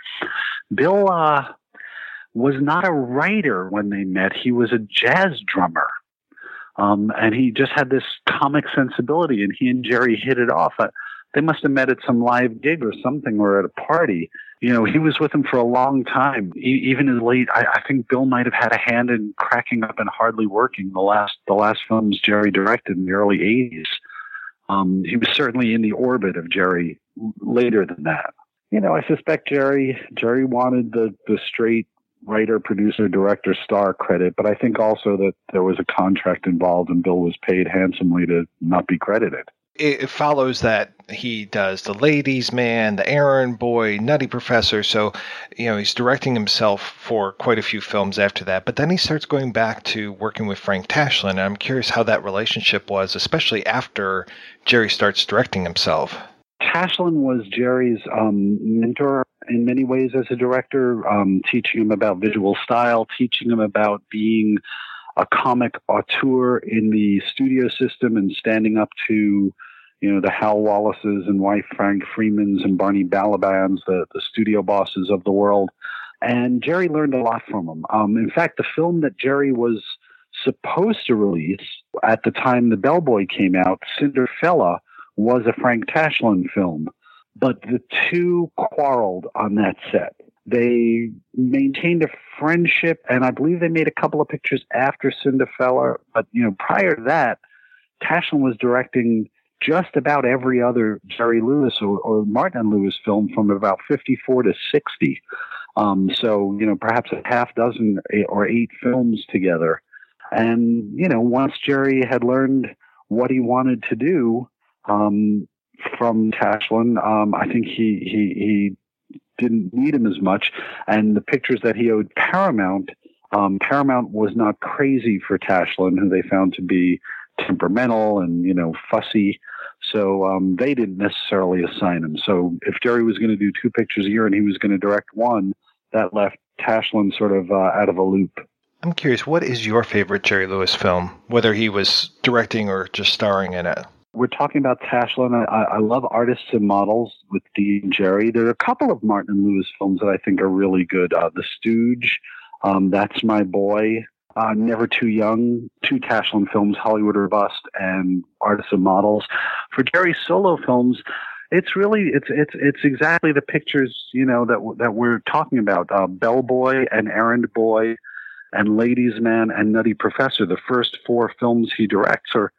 Bill uh, was not a writer when they met, he was a jazz drummer. Um, and he just had this comic sensibility, and he and Jerry hit it off. Uh, they must have met at some live gig or something or at a party you know, he was with him for a long time, e- even in late. I, I think Bill might have had a hand in cracking up and hardly working the last the last films Jerry directed in the early '80s. Um, he was certainly in the orbit of Jerry later than that. You know, I suspect Jerry Jerry wanted the the straight writer, producer, director, star credit, but I think also that there was a contract involved and Bill was paid handsomely to not be credited it follows that he does the ladies man the errand boy nutty professor. So you know he's directing himself for quite a few films after that. But then he starts going back to working with frank tashlin. And i'm curious how that relationship was especially after jerry starts directing himself. Tashlin was jerry's um, mentor in many ways as a director um, teaching him about visual style teaching him about being a comic auteur in the studio system and standing up to you know the Hal Wallises and Y. Frank Freemans and Barney Balabans, the the studio bosses of the world. And Jerry learned a lot from them. Um, in fact, the film that Jerry was supposed to release at the time the Bellboy came out, Cinderfella, was a Frank Tashlin film. But the two quarreled on that set. They maintained a friendship, and I believe they made a couple of pictures after Cinderfella. But you know, prior to that, Tashlin was directing just about every other Jerry Lewis or, or Martin Lewis film from about 54 to 60. Um, so, you know, perhaps a half dozen or eight films together. And, you know, once Jerry had learned what he wanted to do um, from Tashlin, um, I think he, he, he didn't need him as much. And the pictures that he owed Paramount, um, Paramount was not crazy for Tashlin, who they found to be temperamental and you know fussy. So um, they didn't necessarily assign him. So if Jerry was going to do two pictures a year and he was going to direct one, that left Tashlin sort of uh, out of a loop. I'm curious, what is your favorite Jerry Lewis film, whether he was directing or just starring in it? We're talking about Tashlin. I, I love Artists and Models with Dee and Jerry. There are a couple of Martin and Lewis films that I think are really good. Uh, the Stooge, um, That's My Boy, uh, Never Too Young, two Tashlin films, Hollywood or Bust, and Artists and Models. For Jerry's solo films, it's really it's it's it's exactly the pictures you know that that we're talking about. Uh, Bellboy and Errand Boy, and Ladies Man and Nutty Professor. The first four films he directs are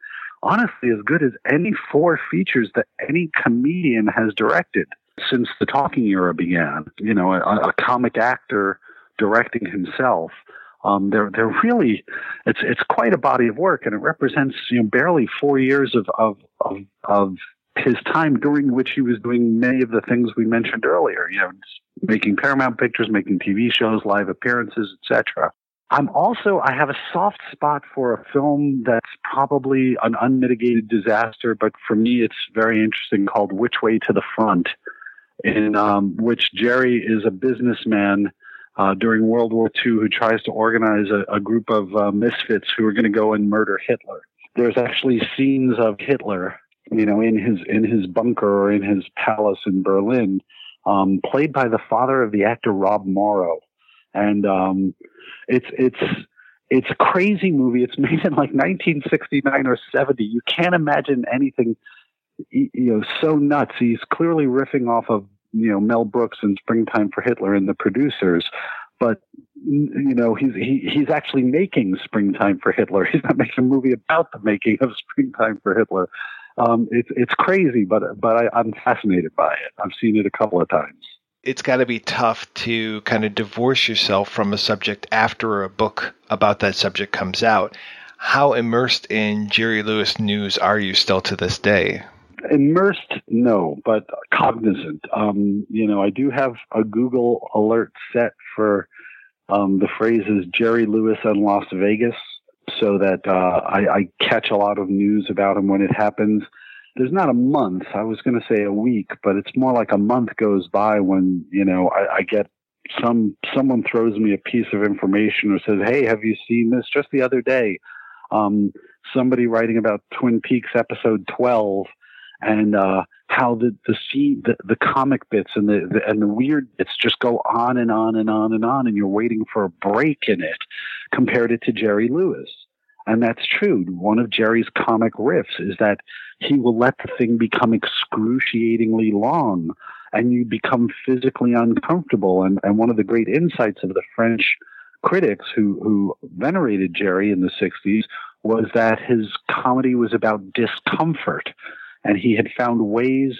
honestly as good as any four features that any comedian has directed. since the talking era began. You know, a, a comic actor directing himself. Um, they're they're really it's it's quite a body of work, and it represents you know barely four years of of of, of his time during which he was doing many of the things we mentioned earlier. You know, making Paramount pictures, making TV shows, live appearances, etc. I'm also I have a soft spot for a film that's probably an unmitigated disaster, but for me it's very interesting called Which Way to the Front, in um, which Jerry is a businessman uh, during World War II who tries to organize a, a group of uh, misfits who are going to go and murder Hitler. There's actually scenes of Hitler, you know, in his in his bunker or in his palace in Berlin, um, played by the father of the actor Rob Morrow, and um, it's it's it's a crazy movie. It's made in like 1969 or 70. You can't imagine anything, you know, so nuts. He's clearly riffing off of you know Mel Brooks and Springtime for Hitler and the producers, but you know he's he, he's actually making Springtime for Hitler. He's not making a movie about the making of Springtime for Hitler. Um, it's it's crazy, but but I, I'm fascinated by it. I've seen it a couple of times. It's got to be tough to kind of divorce yourself from a subject after a book about that subject comes out. How immersed in Jerry Lewis news are you still to this day? Immersed, no, but cognizant. Um, you know, I do have a Google alert set for um, the phrases Jerry Lewis and Las Vegas so that uh, I, I catch a lot of news about him when it happens. There's not a month, I was going to say a week, but it's more like a month goes by when, you know, I, I get some someone throws me a piece of information or says, "Hey, have you seen this?" Just the other day, um, somebody writing about Twin Peaks episode twelve and uh, how the the the, the comic bits and the, the, and the weird bits just go on and on and on and on, and you're waiting for a break in it. Compared it to Jerry Lewis, and that's true. One of Jerry's comic riffs is that he will let the thing become excruciatingly long, and you become physically uncomfortable. And and one of the great insights of the French critics who who venerated Jerry in the '60s was that his comedy was about discomfort and he had found ways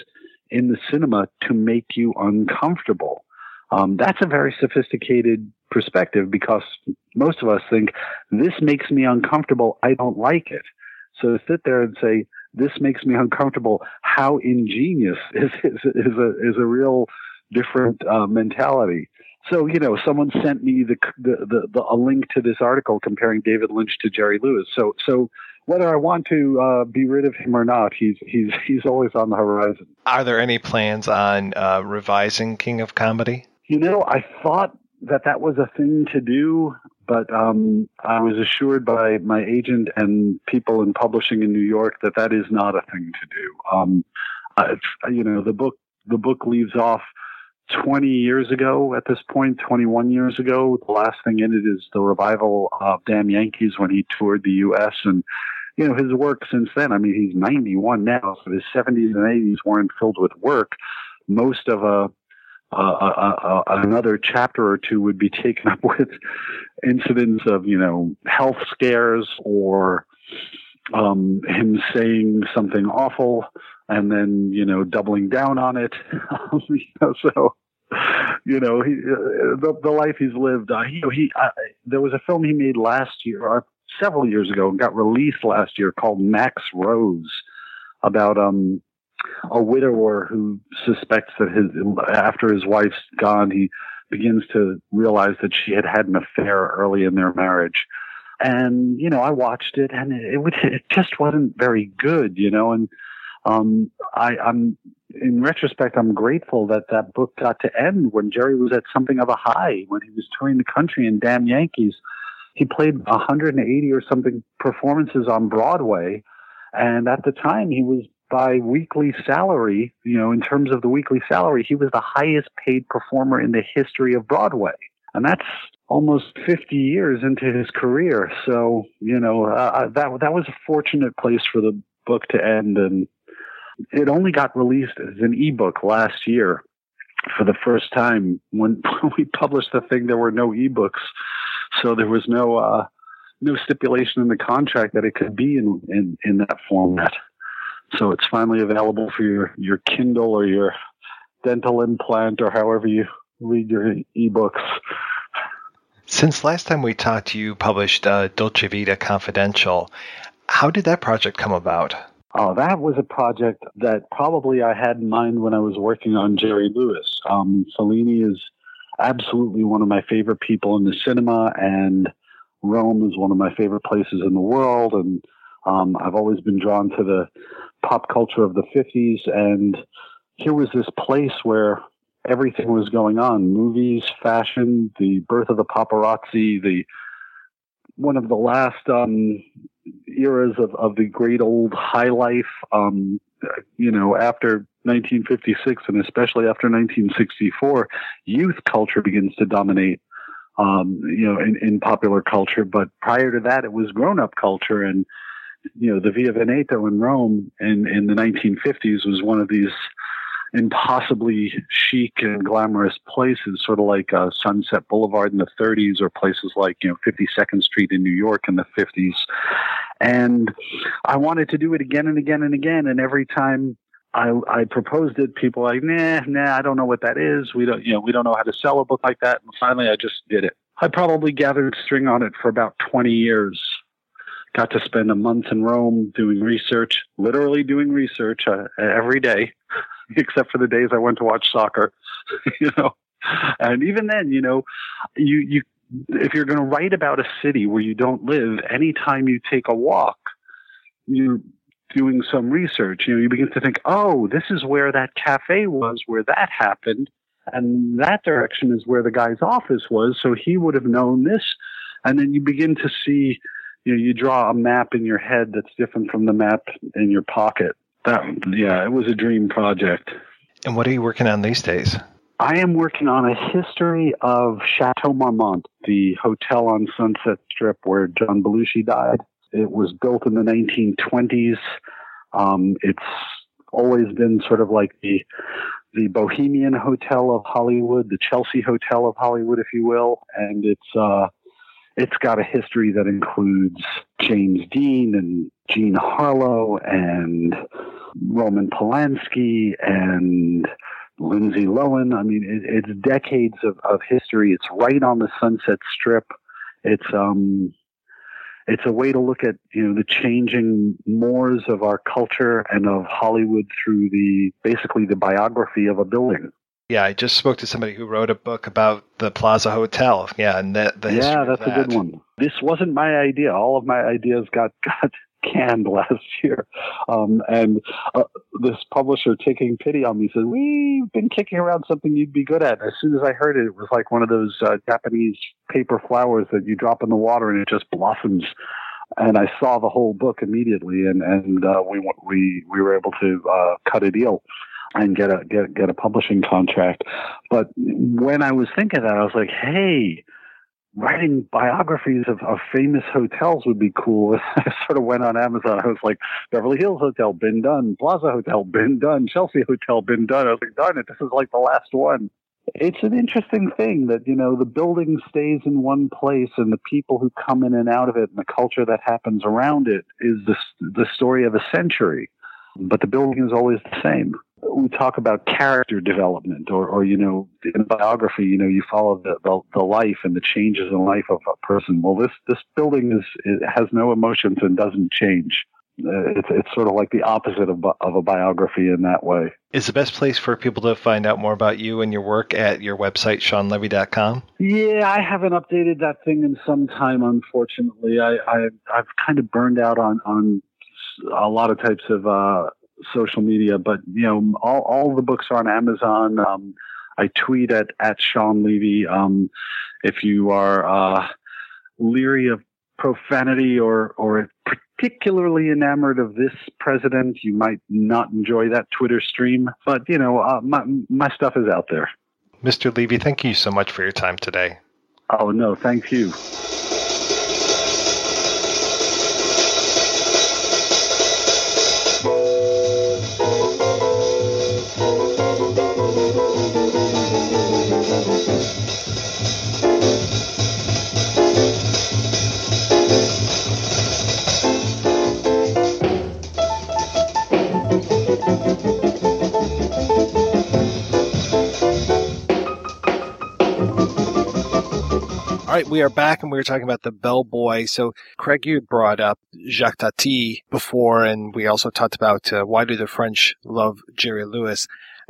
in the cinema to make you uncomfortable. Um, that's a very sophisticated perspective because most of us think this makes me uncomfortable. I don't like it. So to sit there and say this makes me uncomfortable, how ingenious is is, is a is a real different uh, mentality. So you know, someone sent me the, the, the the a link to this article comparing David Lynch to Jerry Lewis. So so whether I want to uh, be rid of him or not, he's he's he's always on the horizon. Are there any plans on uh, revising King of Comedy? You know, I thought that that was a thing to do, but um, I was assured by my agent and people in publishing in New York that that is not a thing to do. Um, you know, the book the book leaves off 20 years ago at this point, 21 years ago. The last thing in it is the revival of Damn Yankees when he toured the U.S. and you know, his work since then. I mean, he's 91 now, so his 70s and 80s weren't filled with work. Most of a, another chapter or two would be taken up with incidents of, you know, health scares or um, him saying something awful and then, you know, doubling down on it. you know, so you know he uh, the, the life he's lived uh, he, he uh, there was a film he made last year or several years ago and got released last year called Max Rose about um a widower who suspects that his after his wife's gone he begins to realize that she had had an affair early in their marriage. And you know I watched it and it, it, it just wasn't very good you know and um I I'm in retrospect, I'm grateful that that book got to end when Jerry was at something of a high, when he was touring the country in Damn Yankees he played 180 or something performances on Broadway. And at the time, he was by weekly salary, you know, in terms of the weekly salary, he was the highest paid performer in the history of Broadway. And that's almost 50 years into his career. So, you know, uh, that, that was a fortunate place for the book to end. And it only got released as an ebook last year for the first time. When, we published the thing, there were no ebooks so there was no uh, no stipulation in the contract that it could be in, in, in that format. So it's finally available for your, your Kindle or your dental implant or however you read your ebooks. Since last time we talked, you published uh, Dolce Vita Confidential. How did that project come about? Oh, that was a project that probably I had in mind when I was working on Jerry Lewis. Um, Fellini is absolutely one of my favorite people in the cinema, and Rome is one of my favorite places in the world. And um, I've always been drawn to the pop culture of the 50s. And here was this place where everything was going on movies, fashion, the birth of the paparazzi, the one of the last um, eras of, of the great old high life. Um, you know, after 1956 and especially after 1964, youth culture begins to dominate. Um, you know, in, in popular culture, but prior to that, it was grown-up culture, and you know, the Via Veneto in Rome in in the 1950s was one of these impossibly chic and glamorous places, sort of like uh, Sunset Boulevard in the 30s, or places like you know 52nd Street in New York in the 50s. And I wanted to do it again and again and again. And every time I, I proposed it, people like, nah, nah, I don't know what that is. We don't, you know, we don't know how to sell a book like that. And finally, I just did it. I probably gathered string on it for about 20 years. Got to spend a month in Rome doing research, literally doing research uh, every day. except for the days I went to watch soccer, you know. And even then, you know, you you if you're going to write about a city where you don't live, anytime you take a walk, you're doing some research. You know, you begin to think, oh, this is where that cafe was, where that happened, and that direction is where the guy's office was, so he would have known this. And then you begin to see, you know, you draw a map in your head that's different from the map in your pocket that yeah, it was a dream project. And what are you working on these days? I am working on a history of Chateau Marmont, the hotel on Sunset Strip where John Belushi died. It was built in the 1920s. Um, it's always been sort of like the the Bohemian Hotel of Hollywood, the Chelsea Hotel of Hollywood, if you will, and it's uh, it's got a history that includes James Dean and Jean Harlow and Roman Polanski and Lindsay Lohan. I mean, it, it's decades of, of history. It's right on the Sunset Strip. It's um, it's a way to look at you know the changing mores of our culture and of Hollywood through the basically the biography of a building. Yeah, I just spoke to somebody who wrote a book about the Plaza Hotel. Yeah, and that the yeah, that's that. a good one. This wasn't my idea. All of my ideas got got canned last year, um, and uh, this publisher taking pity on me said, "We've been kicking around something you'd be good at." As soon as I heard it, it was like one of those uh, Japanese paper flowers that you drop in the water and it just blossoms and I saw the whole book immediately, and and uh, we we we were able to uh, cut a deal and get a get get a publishing contract. But when I was thinking that, I was like, hey, writing biographies of, of famous hotels would be cool. I sort of went on Amazon. I was like, Beverly Hills Hotel, been done. Plaza Hotel, been done. Chelsea Hotel, been done. I was like, darn it, this is like the last one. It's an interesting thing that, you know, the building stays in one place and the people who come in and out of it and the culture that happens around it is the, the story of a century. But the building is always the same we talk about character development or, or you know in biography you know you follow the, the, the life and the changes in life of a person. Well this this building is it has no emotions and doesn't change. Uh, it's it's sort of like the opposite of of a biography in that way. Is the best place for people to find out more about you and your work at your website shawnlevy.com yeah i haven't updated that thing in some time unfortunately. I, I i've kind of burned out on on a lot of types of uh, social media, but you know, all, all the books are on Amazon. Um, I tweet at, at Shawn Levy. Um, if you are, uh, leery of profanity or, or particularly enamored of this president, you might not enjoy that Twitter stream, but you know, uh, my, my stuff is out there. Mr. Levy, thank you so much for your time today. Oh, no, thank you. All right, we are back and we were talking about the bellboy. So, Craig, you brought up Jacques Tati before, and we also talked about uh, why do the French love Jerry Lewis.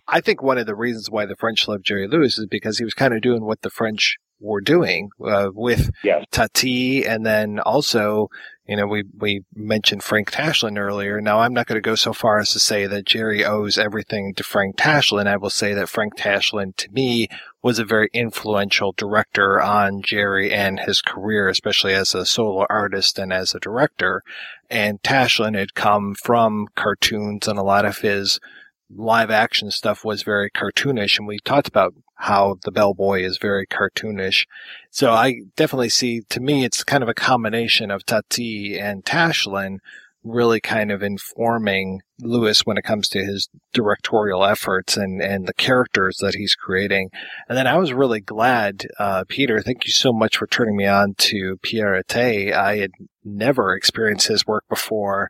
I think one of the reasons why the French love Jerry Lewis is because he was kind of doing what the French were doing uh, with yes. Tati, and then also, you know, we we mentioned Frank Tashlin earlier. Now, I'm not going to go so far as to say that Jerry owes everything to Frank Tashlin. I will say that Frank Tashlin, to me, was a very influential director on Jerry and his career, especially as a solo artist and as a director. And Tashlin had come from cartoons, and a lot of his live action stuff was very cartoonish. And we talked about how the bellboy is very cartoonish. So I definitely see, to me, it's kind of a combination of Tati and Tashlin really kind of informing Lewis when it comes to his directorial efforts and, and the characters that he's creating. And then I was really glad, uh, Peter, thank you so much for turning me on to Pierre Ete. I had never experienced his work before.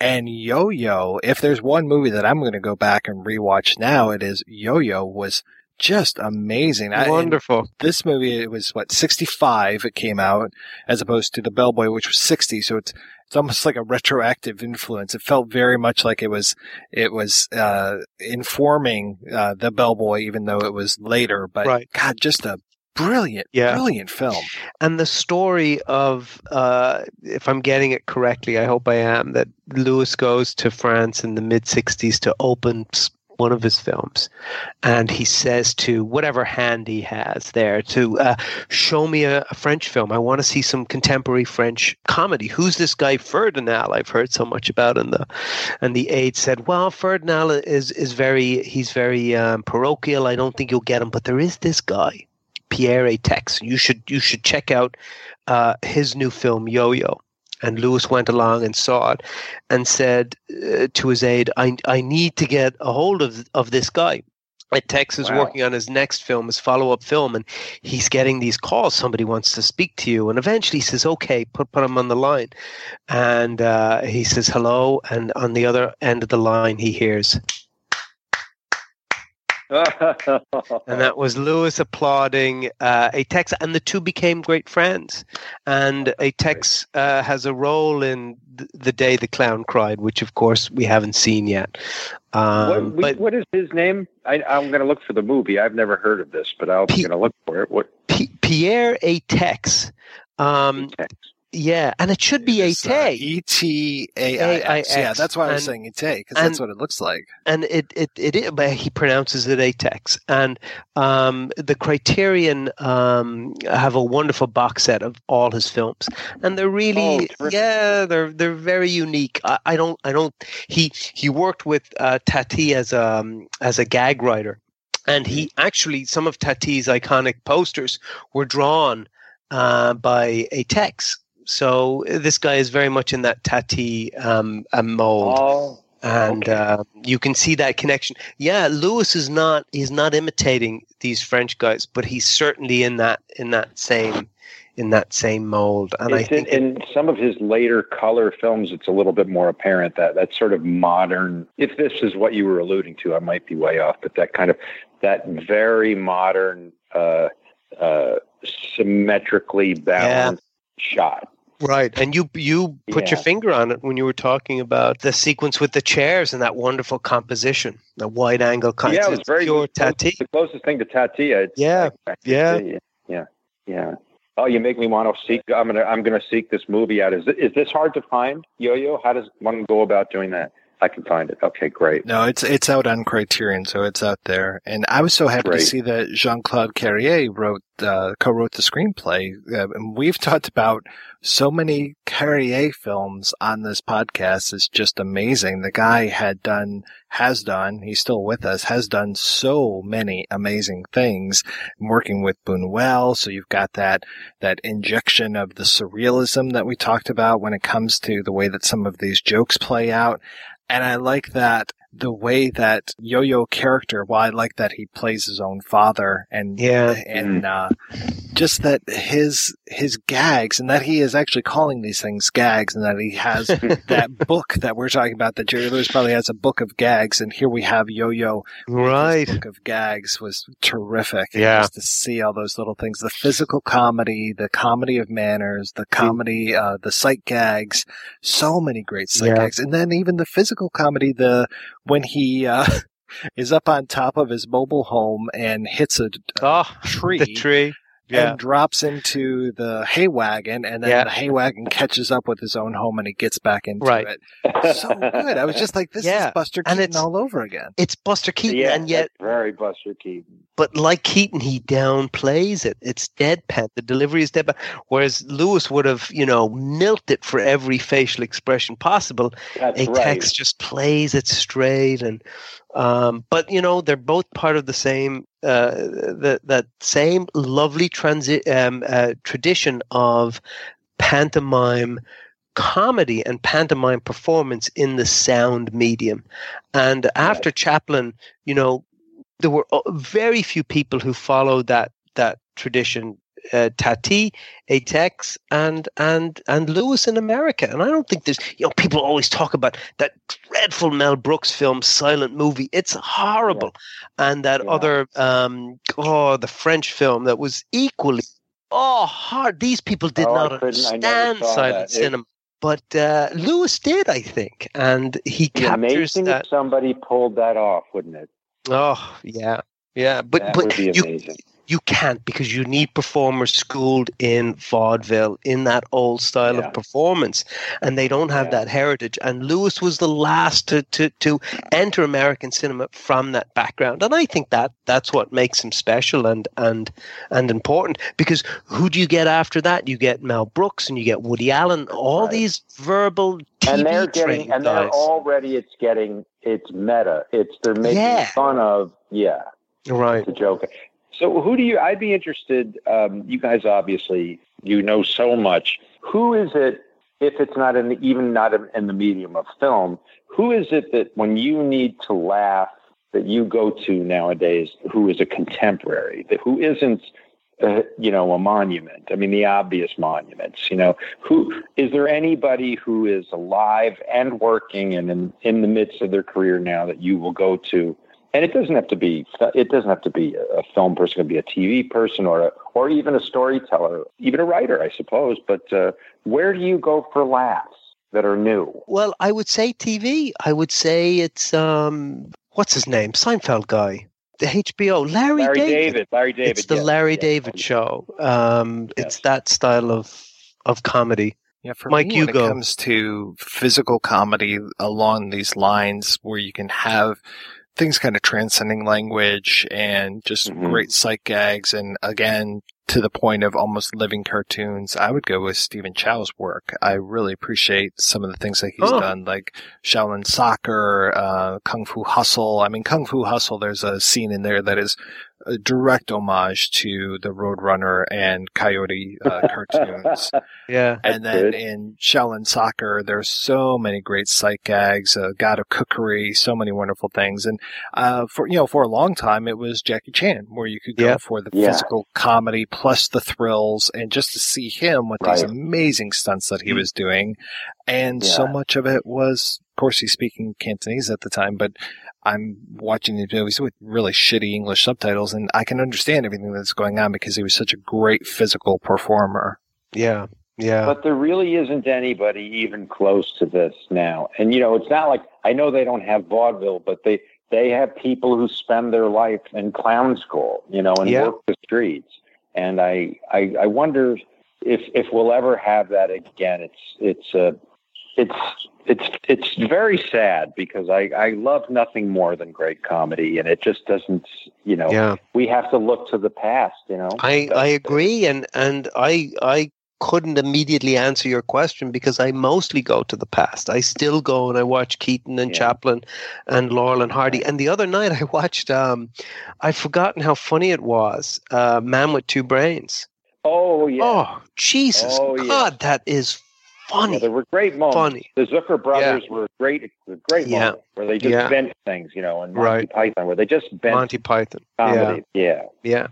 And Yo-Yo, if there's one movie that I'm going to go back and rewatch now, it is Yo-Yo was just amazing. Wonderful. I, this movie, it was what, 65 it came out, as opposed to The Bellboy, which was 60. So it's, it's almost like a retroactive influence. It felt very much like it was, it was, uh, informing, uh, The Bellboy, even though it was later. But right. God, just a brilliant, yeah. brilliant film. And the story of, uh, if I'm getting it correctly, I hope I am, that Lewis goes to France in the mid 60s to open one of his films, and he says to whatever hand he has there to uh, show me a, a, French film. I want to see some contemporary French comedy. Who's this guy Fernandel? I've heard so much about, and the and the aide said, "Well, Fernandel is is very he's very um, parochial. I don't think you'll get him, but there is this guy." Pierre Étaix. You should you should check out uh, his new film Yo Yo. And Lewis went along and saw it and said uh, to his aide, I, I need to get a hold of, of this guy. Étaix is wow. working on his next film, his follow up film, and he's getting these calls. Somebody wants to speak to you. And eventually he says, Okay, put, put him on the line. And uh, he says, Hello. And on the other end of the line, he hears, and that was Lewis applauding uh, Étaix, and the two became great friends. And Étaix uh, has a role in the Day the Clown Cried, which of course we haven't seen yet. Um, what, but, what is his name? I, am going to look for the movie. I've never heard of this, but I'm going to look for it. What? P- Pierre Étaix. Um, yeah, and it should be Ete. Uh, E T A I X. Yeah, that's why I was saying Ete because that's what it looks like. And it it it, it but he pronounces it Atex. And um, the Criterion um, have a wonderful box set of all his films, and they're really oh, yeah, they're they're very unique. I, I, don't I don't he he worked with uh, Tati as a um, as a gag writer, and he mm-hmm. actually some of Tati's iconic posters were drawn uh, by Étaix so this guy is very much in that Tati um, mold. Oh, and okay. uh, you can see that connection. Yeah, Lewis is not he's not imitating these French guys, but he's certainly in that in that same in that same mold. And it's I think in, in, some of his later color films, it's a little bit more apparent that that sort of modern. If this is what you were alluding to, I might be way off, but that kind of that very modern, uh, uh, symmetrically balanced. Shot Right, and you you put yeah. your finger on it when you were talking about the sequence with the chairs and that wonderful composition, the wide angle kind. Yeah, it was very pure Tati. The closest thing to Tati. It's, yeah, yeah, yeah, yeah. Oh, you make me want to seek. I'm gonna I'm gonna seek this movie out. Is is this hard to find, Yo Yo? How does one go about doing that? I can find it. Okay, great. No, it's it's out on Criterion, so it's out there. And I was so happy great. to see that Jean Claude Carrière wrote uh, co-wrote the screenplay. Uh, and we've talked about so many Carrière films on this podcast. It's just amazing. The guy had done, has done, he's still with us, has done so many amazing things working with Buñuel. So you've got that, that injection of the surrealism that we talked about when it comes to the way that some of these jokes play out. And I like that the way that Yo-Yo character, well, I like that he plays his own father and, yeah. and, uh, just that his, his gags and that he is actually calling these things gags and that he has that book that we're talking about that Jerry Lewis probably has a book of gags and here we have Yo-Yo. Right. book of gags was terrific. Yeah. Just to see all those little things, the physical comedy, the comedy of manners, the comedy, uh, the sight gags, so many great sight Yeah. gags. And then even the physical comedy, the, when he, uh, is up on top of his mobile home and hits a, a tree. Oh, The tree. Yeah. And drops into the hay wagon, and then Yeah. the hay wagon catches up with his own home, and he gets back into Right. it. So good. I was just like, this Yeah. is Buster And Keaton it's- all over again. It's Buster Keaton, yeah, and yet very Buster Keaton. but like Keaton, he downplays it. It's deadpan. The delivery is deadpan. Whereas Lewis would have, you know, milked it for every facial expression possible. That's a right. Étaix just plays it straight, and um, but you know they're both part of the same uh, that that same lovely transi- um, uh, tradition of pantomime comedy and pantomime performance in the sound medium. And after Chaplin, you know, there were uh, very few people who followed that that tradition. Uh, Tati, Étaix, and and and Lewis in America, and I don't think there's you know people always talk about that dreadful Mel Brooks film, Silent Movie. It's horrible, and that other um oh the French film that was equally oh hard. These people did Oh, not couldn't- I never understand silent that. It- cinema, but uh, Lewis did, I think, and he captures amazing that. if somebody pulled that off, wouldn't it? Oh yeah, yeah, but That but would be you amazing. You can't because you need performers schooled in vaudeville in that old style Yeah. of performance, and they don't have that heritage. And Lewis was the last to to to enter American cinema from that background, and I think that that's what makes him special and and and important. Because who do you get after that? You get Mel Brooks and you get Woody Allen, all these verbal TV and they're getting, and they're already. It's getting. It's meta. It's they're making Yeah. fun of. Yeah, right. It's a joke. So who do you? I'd be interested. Um, you guys obviously you know so much. Who is it? If it's not in the, even not in, the medium of film, who is it that when you need to laugh that you go to nowadays? Who is a contemporary? That who isn't? Uh, you know, a monument. I mean, the obvious monuments. You know, who is there anybody who is alive and working and in, in the midst of their career now that you will go to? And it doesn't have to be. It doesn't have to be a film person. It could be a TV person or a, or even a storyteller, even a writer, I suppose. But uh, where do you go for laughs that are new? Well, I would say TV. I would say it's um, what's his name, Seinfeld guy, the HBO, Larry, Larry David. David. Larry David. It's the yes, Larry yes. David show. Um, It's that style of of comedy. Yeah, for Mike, me, you when go. it comes to physical comedy along these lines, where you can have things kind of transcending language and just Mm-hmm. great sight gags, and again to the point of almost living cartoons, I would go with Stephen Chow's work. I really appreciate some of the things that he's Oh. done, like Shaolin Soccer, uh, Kung Fu Hustle. I mean, Kung Fu Hustle. There's a scene in there that is a direct homage to the Roadrunner and Coyote uh, cartoons. Yeah. And then in Shaolin Soccer, there's so many great sight gags, uh, God of Cookery, so many wonderful things. And, uh, for, you know, for a long time, it was Jackie Chan, where you could go Yeah. for the Yeah. physical comedy plus the thrills and just to see him with these amazing stunts that he was doing. And so much of it was, of course, he's speaking Cantonese at the time, but I'm watching these movies with really shitty English subtitles and I can understand everything that's going on because he was such a great physical performer. Yeah. Yeah. But there really isn't anybody even close to this now. And you know, it's not like I know they don't have vaudeville, but they they have people who spend their life in clown school, you know, and Yeah. work the streets. And I, I I wonder if if we'll ever have that again. It's it's uh, it's it's it's very sad because I I love nothing more than great comedy, and it just doesn't. You know, Yeah. we have to look to the past. You know, I, I agree, and and I I couldn't immediately answer your question because I mostly go to the past. I still go and I watch Keaton and Chaplin and Laurel and Hardy. And the other night I watched um, I'd forgotten how funny it was. Uh, Man with Two Brains. Oh yeah. Oh Jesus Oh, yeah. God, that is funny. Yeah, there were great moments. Funny. The Zucker brothers were great, great Yeah. moments where they just Yeah. bent things, you know, and Monty Right. Python, where they just bent Monty Python. comedy. Yeah. Yeah.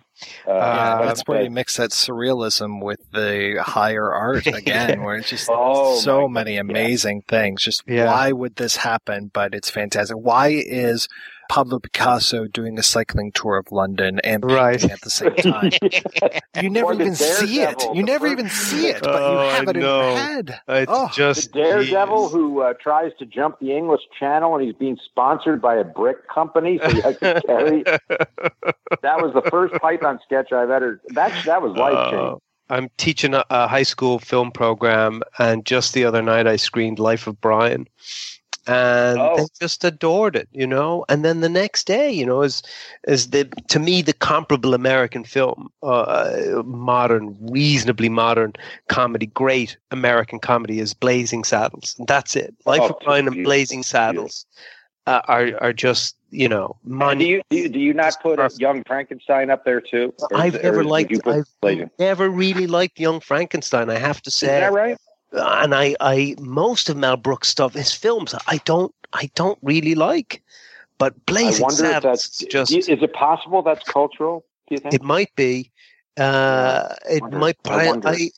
Uh, yeah, that's where but- you mix that surrealism with the higher art again, where it's just Oh, so many amazing things. Just Yeah. why would this happen? But it's fantastic. Why is Pablo Picasso doing a cycling tour of London and painting at the same time? you never even see it. You never first- even see it, but Oh, you I have it in your head. It's Oh. just The Daredevil who uh, tries to jump the English Channel and he's being sponsored by a brick company, so he has to carry. that was the first Python sketch I've ever. That that was life changing. Uh, I'm teaching a, a high school film program, and just the other night I screened Life of Brian, and Oh. they just adored it, you know. And then the next day, you know, is is the to me the comparable American film, uh, modern, reasonably modern comedy, great American comedy is Blazing Saddles. And that's it. Life Oh, of Brian and Blazing Saddles uh, are are just you know. And do you do you, do you not put Young Frankenstein up there too? Or- I've never liked. I've Blazing? never really liked Young Frankenstein. I have to say. Is that right? And I, I, most of Mel Brooks stuff, his films, I don't, I don't really like. But I Blazing wonder if that's just Is it possible that's cultural? Do you think? it might be. Uh, it wonder- might. I I. I,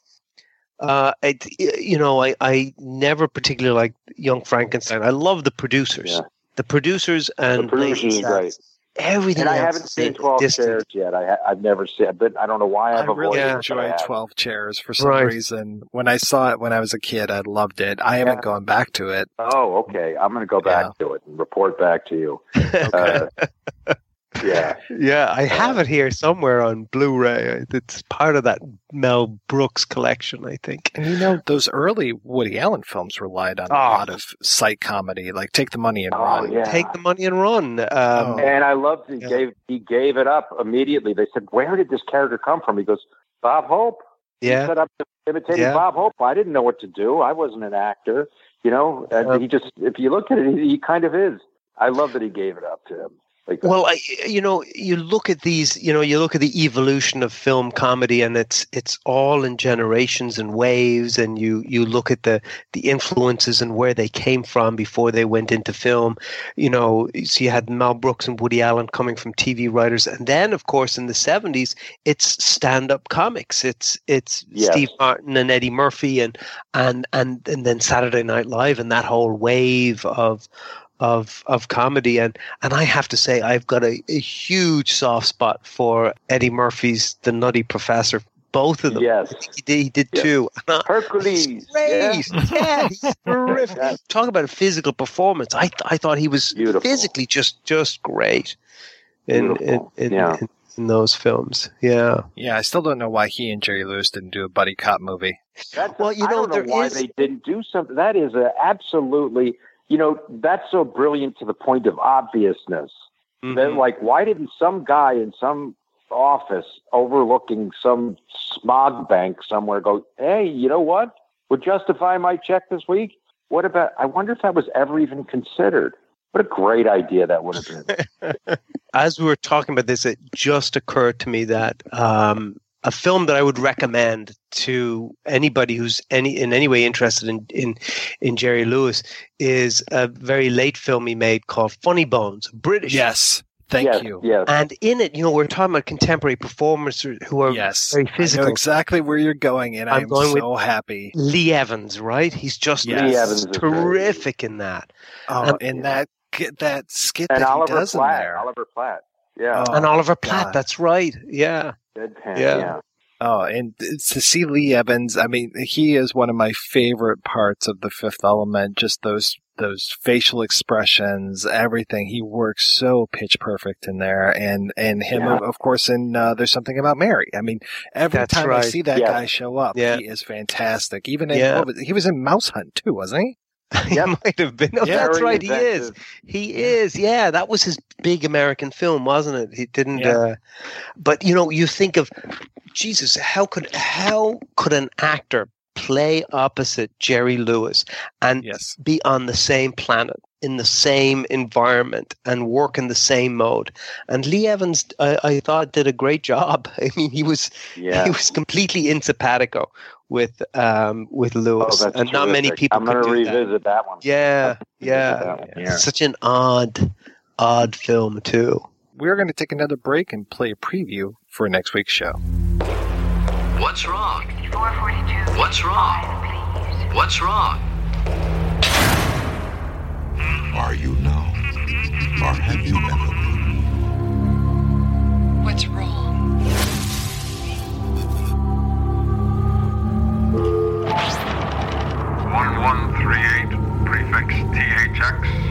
uh, it, you know, I, I never particularly liked Young Frankenstein. I love the producers. Yeah. The producers and the producers Blazing is great. Saddles. Everything And I haven't is seen Twelve distant. Chairs yet. I, I've never seen. But I don't know why I I've really avoided it, I enjoyed. Twelve Chairs for some Right. reason. When I saw it when I was a kid, I loved it. I haven't Yeah. gone back to it. Oh, okay. I'm going to go back to it and report back to you. Uh, yeah. Yeah, I have it here somewhere on Blu-ray. It's part of that Mel Brooks collection, I think. And you know, those early Woody Allen films relied on a Ah. lot of sight comedy, like Take the Money and Oh, Run. yeah. Take the money and run. Um, And I loved he gave he gave it up immediately. They said, "Where did this character come from?" He goes, "Bob Hope." Yeah. He said, "I'm imitating Yeah. Bob Hope. I didn't know what to do. I wasn't an actor, you know." And he just, if you look at it, he, he kind of is. I love that he gave it up to him. Like. Well, I, you know, you look at these, you know, you look at the evolution of film comedy, and it's it's all in generations and waves, and you you look at the the influences and where they came from before they went into film. You know, so you had Mel Brooks and Woody Allen coming from TV writers, and then of course in the seventies, it's stand up comics. It's it's Yes. Steve Martin and Eddie Murphy, and and and and then Saturday Night Live, and that whole wave of of of comedy and and I have to say I've got a, a huge soft spot for Eddie Murphy's The Nutty Professor. Both of them. Yes. He did, he did Yes. too. Hercules. He's great. Yeah, he's terrific. Talk about a physical performance. I th- I thought he was Beautiful. physically just just great in in, in, Yeah. in in those films. Yeah. Yeah, I still don't know why he and Jerry Lewis didn't do a buddy cop movie. That's, Well, you I know, don't know there why is- they didn't do something. That is a absolutely, you know, that's so brilliant to the point of obviousness. Mm-hmm. That like, why didn't some guy in some office overlooking some smog bank somewhere go, hey, you know what would justify my check this week? What about? I wonder if that was ever even considered. What a great idea that would have been. as we were talking about this, it just occurred to me that um, a film that I would recommend to anybody who's any in any way interested in in, in Jerry Lewis is a very late film he made called Funny Bones, British. Yes. Thank yes, you. Yes. And in it, you know, we're talking about contemporary performers who are Yes. very I physical. know exactly where you're going, and I'm I'm, going with- so happy. Lee Evans, right? He's just Yes. Lee Evans terrific in that. Oh, Um, and that that skit and that he Oliver does in there. Oliver Platt. Yeah. Oh, and Oliver Platt, God. that's right. Yeah. Deadpan. yeah. yeah. Oh, and to see Lee Evans, I mean, he is one of my favorite parts of the Fifth Element. Just those those facial expressions, everything. He works so pitch perfect in there, and and him, Yeah. of, of course, in uh, there's something about Mary. I mean, every That's time I see that Yeah. guy show up, Yeah. he is fantastic. Even in, Yeah. what he was in Mouse Hunt too, wasn't he? he might have been. Oh, Yeah. that's Very right. He is. inventive. He is. Yeah, that was his big American film, wasn't it? He didn't. Yeah. Uh, but you know, you think of Jesus. How could how could an actor play opposite Jerry Lewis and yes. be on the same planet in the same environment and work in the same mode. And Lee Evans, I, I thought, did a great job. I mean, he was Yeah. he was completely in simpatico with um, with Lewis, Oh, that's and not many people I'm going could to do that. revisit that one. Yeah, yeah. one, yeah. Such an odd, odd film too. We're going to take another break and play a preview for next week's show. What's wrong? What's wrong? What's wrong? Are you now? Or have you ever been? What's wrong? One one three eight, prefix THX.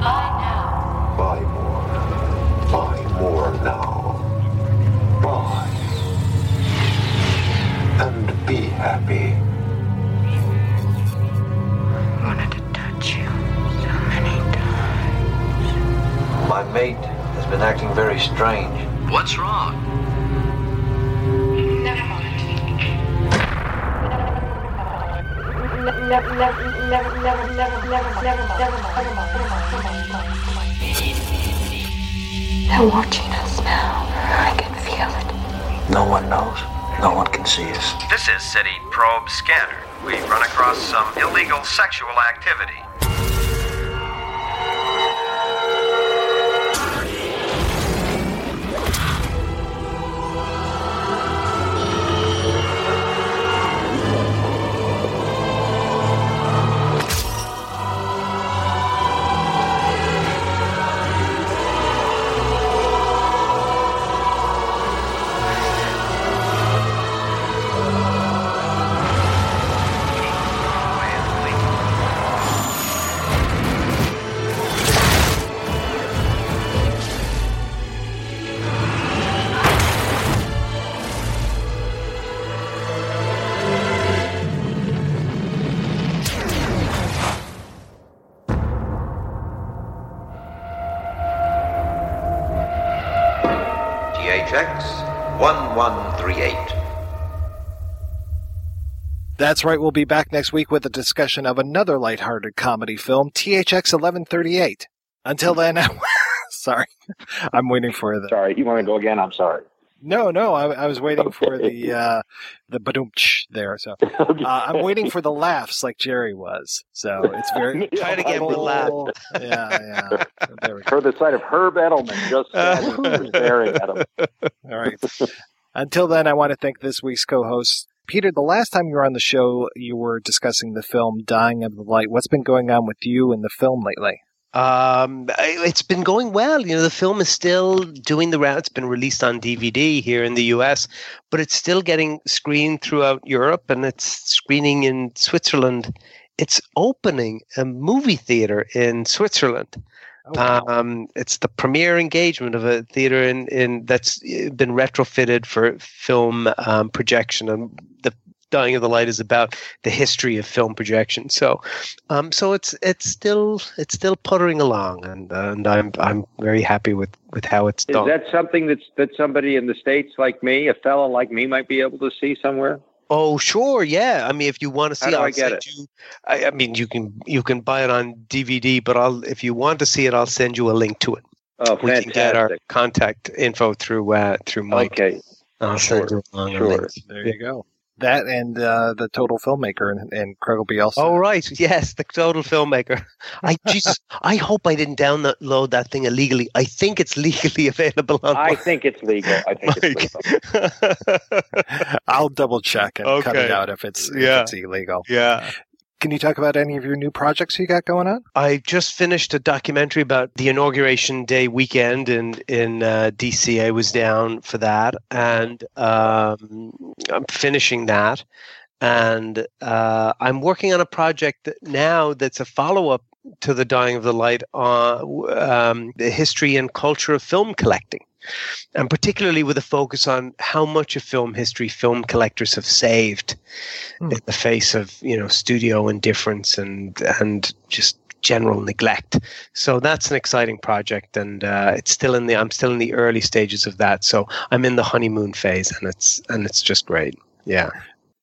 Buy uh, And be happy. Wanted to touch you so many times. My mate has been acting very strange. What's wrong? Never mind. Never, never, never, never, never, never, never, never, never, never, They're watching us now. I can feel it. No one knows. No one can see us. This is City Probe Scanner. We've run across some illegal sexual activity. That's right. We'll be back next week with a discussion of another lighthearted comedy film, THX 1138. Until then, sorry, I'm waiting for the. Sorry, you want to go again? I'm sorry. No, no, I, I was waiting for the uh, the badoomch there. So uh, I'm waiting for the laughs like Jerry was. So it's very Try to get with laugh. Yeah, yeah. There we go. Heard the sight of Herb Edelman just staring at him. All right. Until then, I want to thank this week's co-hosts. Peter, the last time you were on the show, you were discussing the film Dying of the Light. What's been going on with you and the film lately? Um, it's been going well. You know, the film is still doing the round. It's been released on DVD here in the US, but it's still getting screened throughout Europe and it's screening in Switzerland. It's opening a movie theater in Switzerland. Um, it's the premiere engagement of a theater in, in that's uh, been retrofitted for film um, projection, and the Dying of the Light is about the history of film projection. So, um, so it's it's still it's still puttering along, and and I'm I'm very happy with with how it's done. Is that something that's that somebody in the states like me, a fellow like me, might be able to see somewhere? Oh, sure, yeah. I mean, if you want to How see, do I'll I get send it? you. I, I mean, you can you can buy it on DVD, but I'll if you want to see it, I'll send you a link to it. Oh, we can get our contact info through uh, through Mike. Okay, I'll sure, send you along a sure. link. There you go. That and uh, the total filmmaker and, and Craig will be also. Oh right, yes, the total filmmaker. I just I hope I didn't download that thing illegally. I think it's legally available on. I think it's legal. I think it's legal. I'll double check and cut it out if it's if it's illegal. Yeah. Can you talk about any of your new projects you got going on? I just finished a documentary about the inauguration day weekend in in uh, DC. I was down for that, and um, I'm finishing that. And uh, I'm working on a project that now that's a follow up to the Dying of the Light on um, the history and culture of film collecting, and particularly with a focus on how much of film history film collectors have saved in the face of you know studio indifference and and just general neglect. So that's an exciting project, and uh, it's still in the I'm still in the early stages of that. So I'm in the honeymoon phase, and it's and it's just great. Yeah.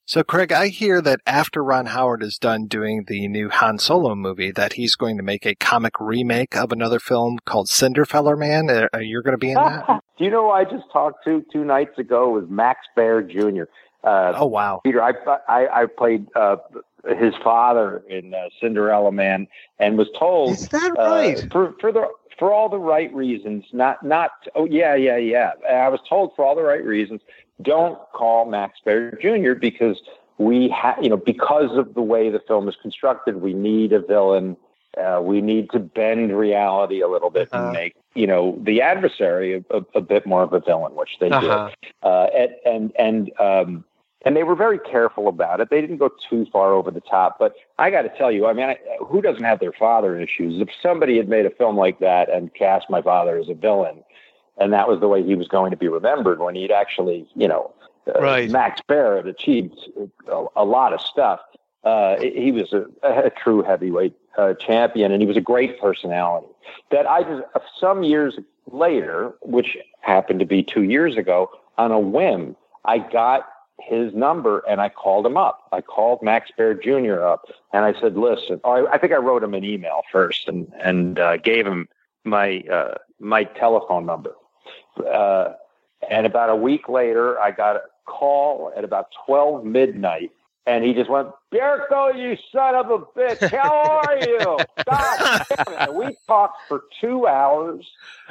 So, Craig, I hear that after Ron Howard is done doing the new Han Solo movie, that he's going to make a comic remake of another film called Cinderfella Man. Uh, Are you going to be in that? Do you know who I just talked to two nights ago? Was Max Baer Jr. Uh, oh wow, Peter! I I, I played uh, his father in uh, Cinderella Man, and was told Is that uh, right? for for the for all the right reasons. Not not oh yeah yeah yeah. I was told for all the right reasons. Don't call Max Baer Jr. because we have you know because of the way the film is constructed, we need a villain. Uh, we need to bend reality a little bit Uh-huh. and make you know the adversary a, a, a bit more of a villain, which they Uh-huh. did. Uh, and and and um, and they were very careful about it. They didn't go too far over the top. But I got to tell you, I mean, I, who doesn't have their father issues? If somebody had made a film like that and cast my father as a villain, and that was the way he was going to be remembered, when he'd actually, you know, uh, Right. Max Baer had achieved a, a lot of stuff. Uh, he was a, a true heavyweight uh, champion, and he was a great personality. That I just some years later, which happened to be two years ago, on a whim, I got his number and I called him up. I called Max Baer Jr. up and I said, "Listen," I, I think I wrote him an email first and and uh, gave him my uh, my telephone number. Uh, and about a week later, I got a call at about twelve midnight, and he just went, "Bierko, you son of a bitch, how are you?" God damn it. And we talked for two hours.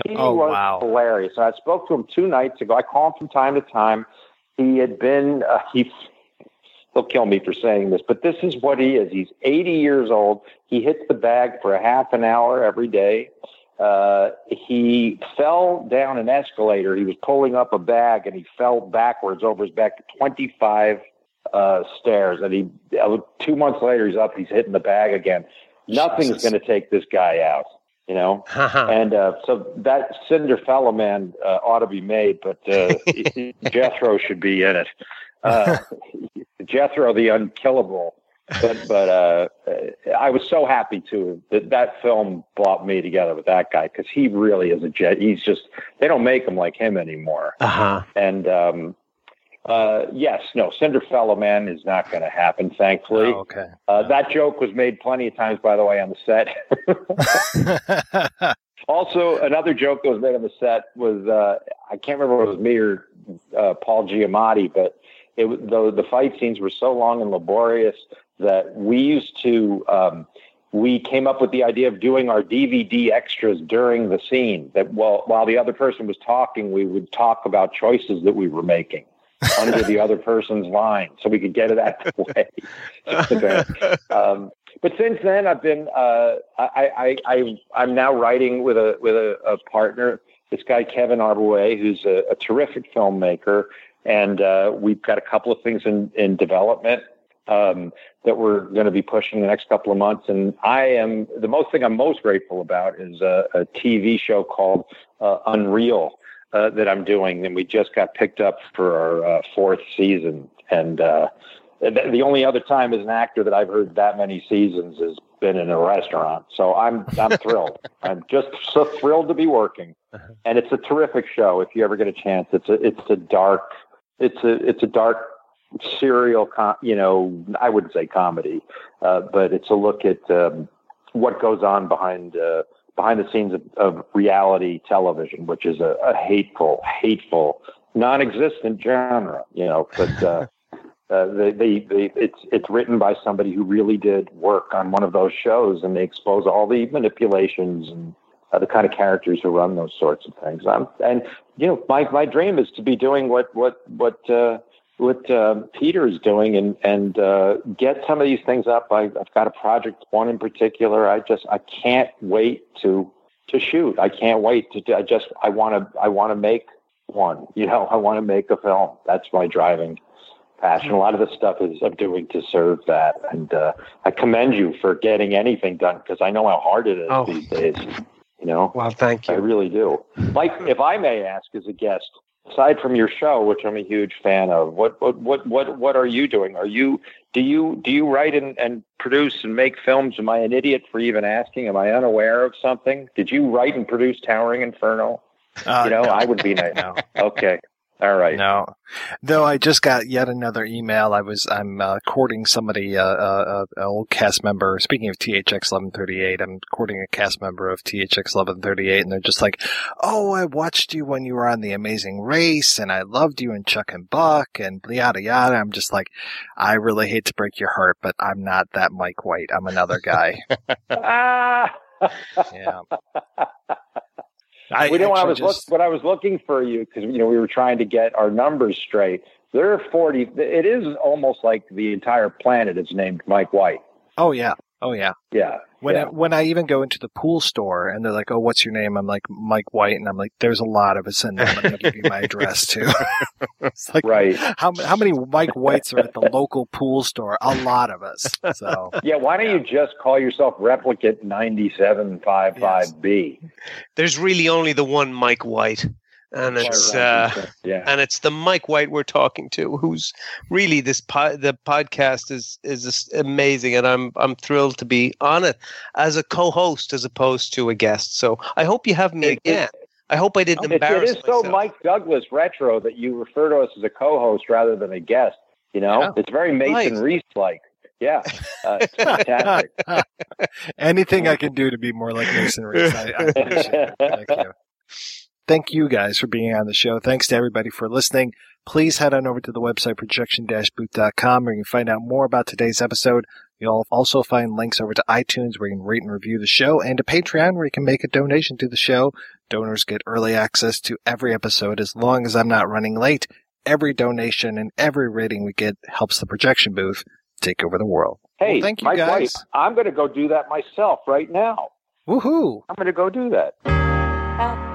He Oh, was wow. hilarious. And I spoke to him two nights ago. I call him from time to time. He had been uh, he. He'll kill me for saying this, but this is what he is. He's 80 years old. He hits the bag for a half an hour every day. Uh, he fell down an escalator. He was pulling up a bag and he fell backwards over his back 25 uh, stairs. And he, uh, two months later, he's up. He's hitting the bag again. Nothing's going to take this guy out, you know? and uh, so that Cinder Cinderfella man uh, ought to be made, but uh, Jethro should be in it. Uh, Jethro, the unkillable. But but uh, I was so happy to that that film brought me together with that guy because he really is a jet. He's just they don't make him like him anymore. Uh huh. And um, uh, yes, no, Cinderfella Man is not going to happen. Thankfully, Oh, okay. uh, that joke was made plenty of times, by the way, on the set. also, another joke that was made on the set was uh, I can't remember if it was me or uh, Paul Giamatti, but it the the fight scenes were so long and laborious that we used to. Um, we came up with the idea of doing our DVD extras during the scene. That while while the other person was talking, we would talk about choices that we were making under the other person's line, so we could get it out of the way. um, but since then, I've been uh, I, I, I I'm now writing with a with a, a partner. This guy Kevin Arbouet, who's a, a terrific filmmaker, and uh, we've got a couple of things in in development um, that we're going to be pushing the next couple of months. And I am the most thing I'm most grateful about is a, a TV show called uh, Unreal uh, that I'm doing, and we just got picked up for our uh, fourth season. And uh, the, the only other time as an actor that I've heard that many seasons has been in a restaurant. So I'm I'm thrilled. I'm just so thrilled to be working, and it's a terrific show. If you ever get a chance, it's a it's a dark it's a it's a dark serial com- you know I wouldn't say comedy, uh, but it's a look at um, what goes on behind uh, behind the scenes of, of reality television, which is a, a hateful, hateful, non-existent genre. You know, but uh, uh, they, they, they, it's it's written by somebody who really did work on one of those shows, and they expose all the manipulations and uh, the kind of characters who run those sorts of things. Um, and you know, my my dream is to be doing what what what uh, what uh, Peter is doing, and and uh, get some of these things up. I, I've got a project, one in particular. I just I can't wait to to shoot. I can't wait to. do- I just I want to I want to make one. You know, I want to make a film. That's my driving passion. A lot of the stuff is I'm doing to serve that, and uh, I commend you for getting anything done because I know how hard it is Oh. these days. You know, well, thank you. I really do. Mike, if I may ask, as a guest, aside from your show, which I'm a huge fan of, what what what what what are you doing? Are you do you do you write and, and produce and make films? Am I an idiot for even asking? Am I unaware of something? Did you write and produce Towering Inferno? Uh, you know, no. I would be nice. Okay. All right. No, though I just got yet another email. I was I'm uh, courting somebody, uh, uh, uh, an old cast member. Speaking of THX 1138, I'm courting a cast member of THX 1138, and they're just like, "Oh, I watched you when you were on The Amazing Race, and I loved you in Chuck and Buck, and yada yada." I'm just like, I really hate to break your heart, but I'm not that Mike White. I'm another guy. ah. yeah. I, know, when I was just... look, when I was looking for you because you know we were trying to get our numbers straight. There are forty. It is almost like the entire planet is named Mike White. Oh yeah. Oh yeah. Yeah. When yeah. I, when I even go into the pool store and they're like, "Oh, what's your name?" I'm like Mike White, and I'm like, "There's a lot of us in there. I'm going to give you my address too." it's like, right? How how many Mike Whites are at the local pool store? A lot of us. So yeah, why don't yeah. you just call yourself Replicate ninety seven five five B? There's really only the one Mike White and it's uh, yeah. and it's the Mike White we're talking to, who's really this po- the podcast is is amazing, and I'm I'm thrilled to be on it as a co-host as opposed to a guest. So I hope you have me it, again. It, I hope I didn't it, embarrass. It is so. Mike Douglas retro that you refer to us as a co-host rather than a guest. You know, yeah. it's very Mason Right. Reese like. Yeah, uh, it's fantastic. Anything I can do to be more like Mason Reese, I, I appreciate it. Thank you. Thank you guys for being on the show. Thanks to everybody for listening. Please head on over to the website projection-booth.com where you can find out more about today's episode. You'll also find links over to iTunes where you can rate and review the show and to Patreon where you can make a donation to the show. Donors get early access to every episode as long as I'm not running late. Every donation and every rating we get helps the projection booth take over the world. Hey, well, thank you Mike guys. White, I'm going to go do that myself right now. Woohoo! I'm going to go do that.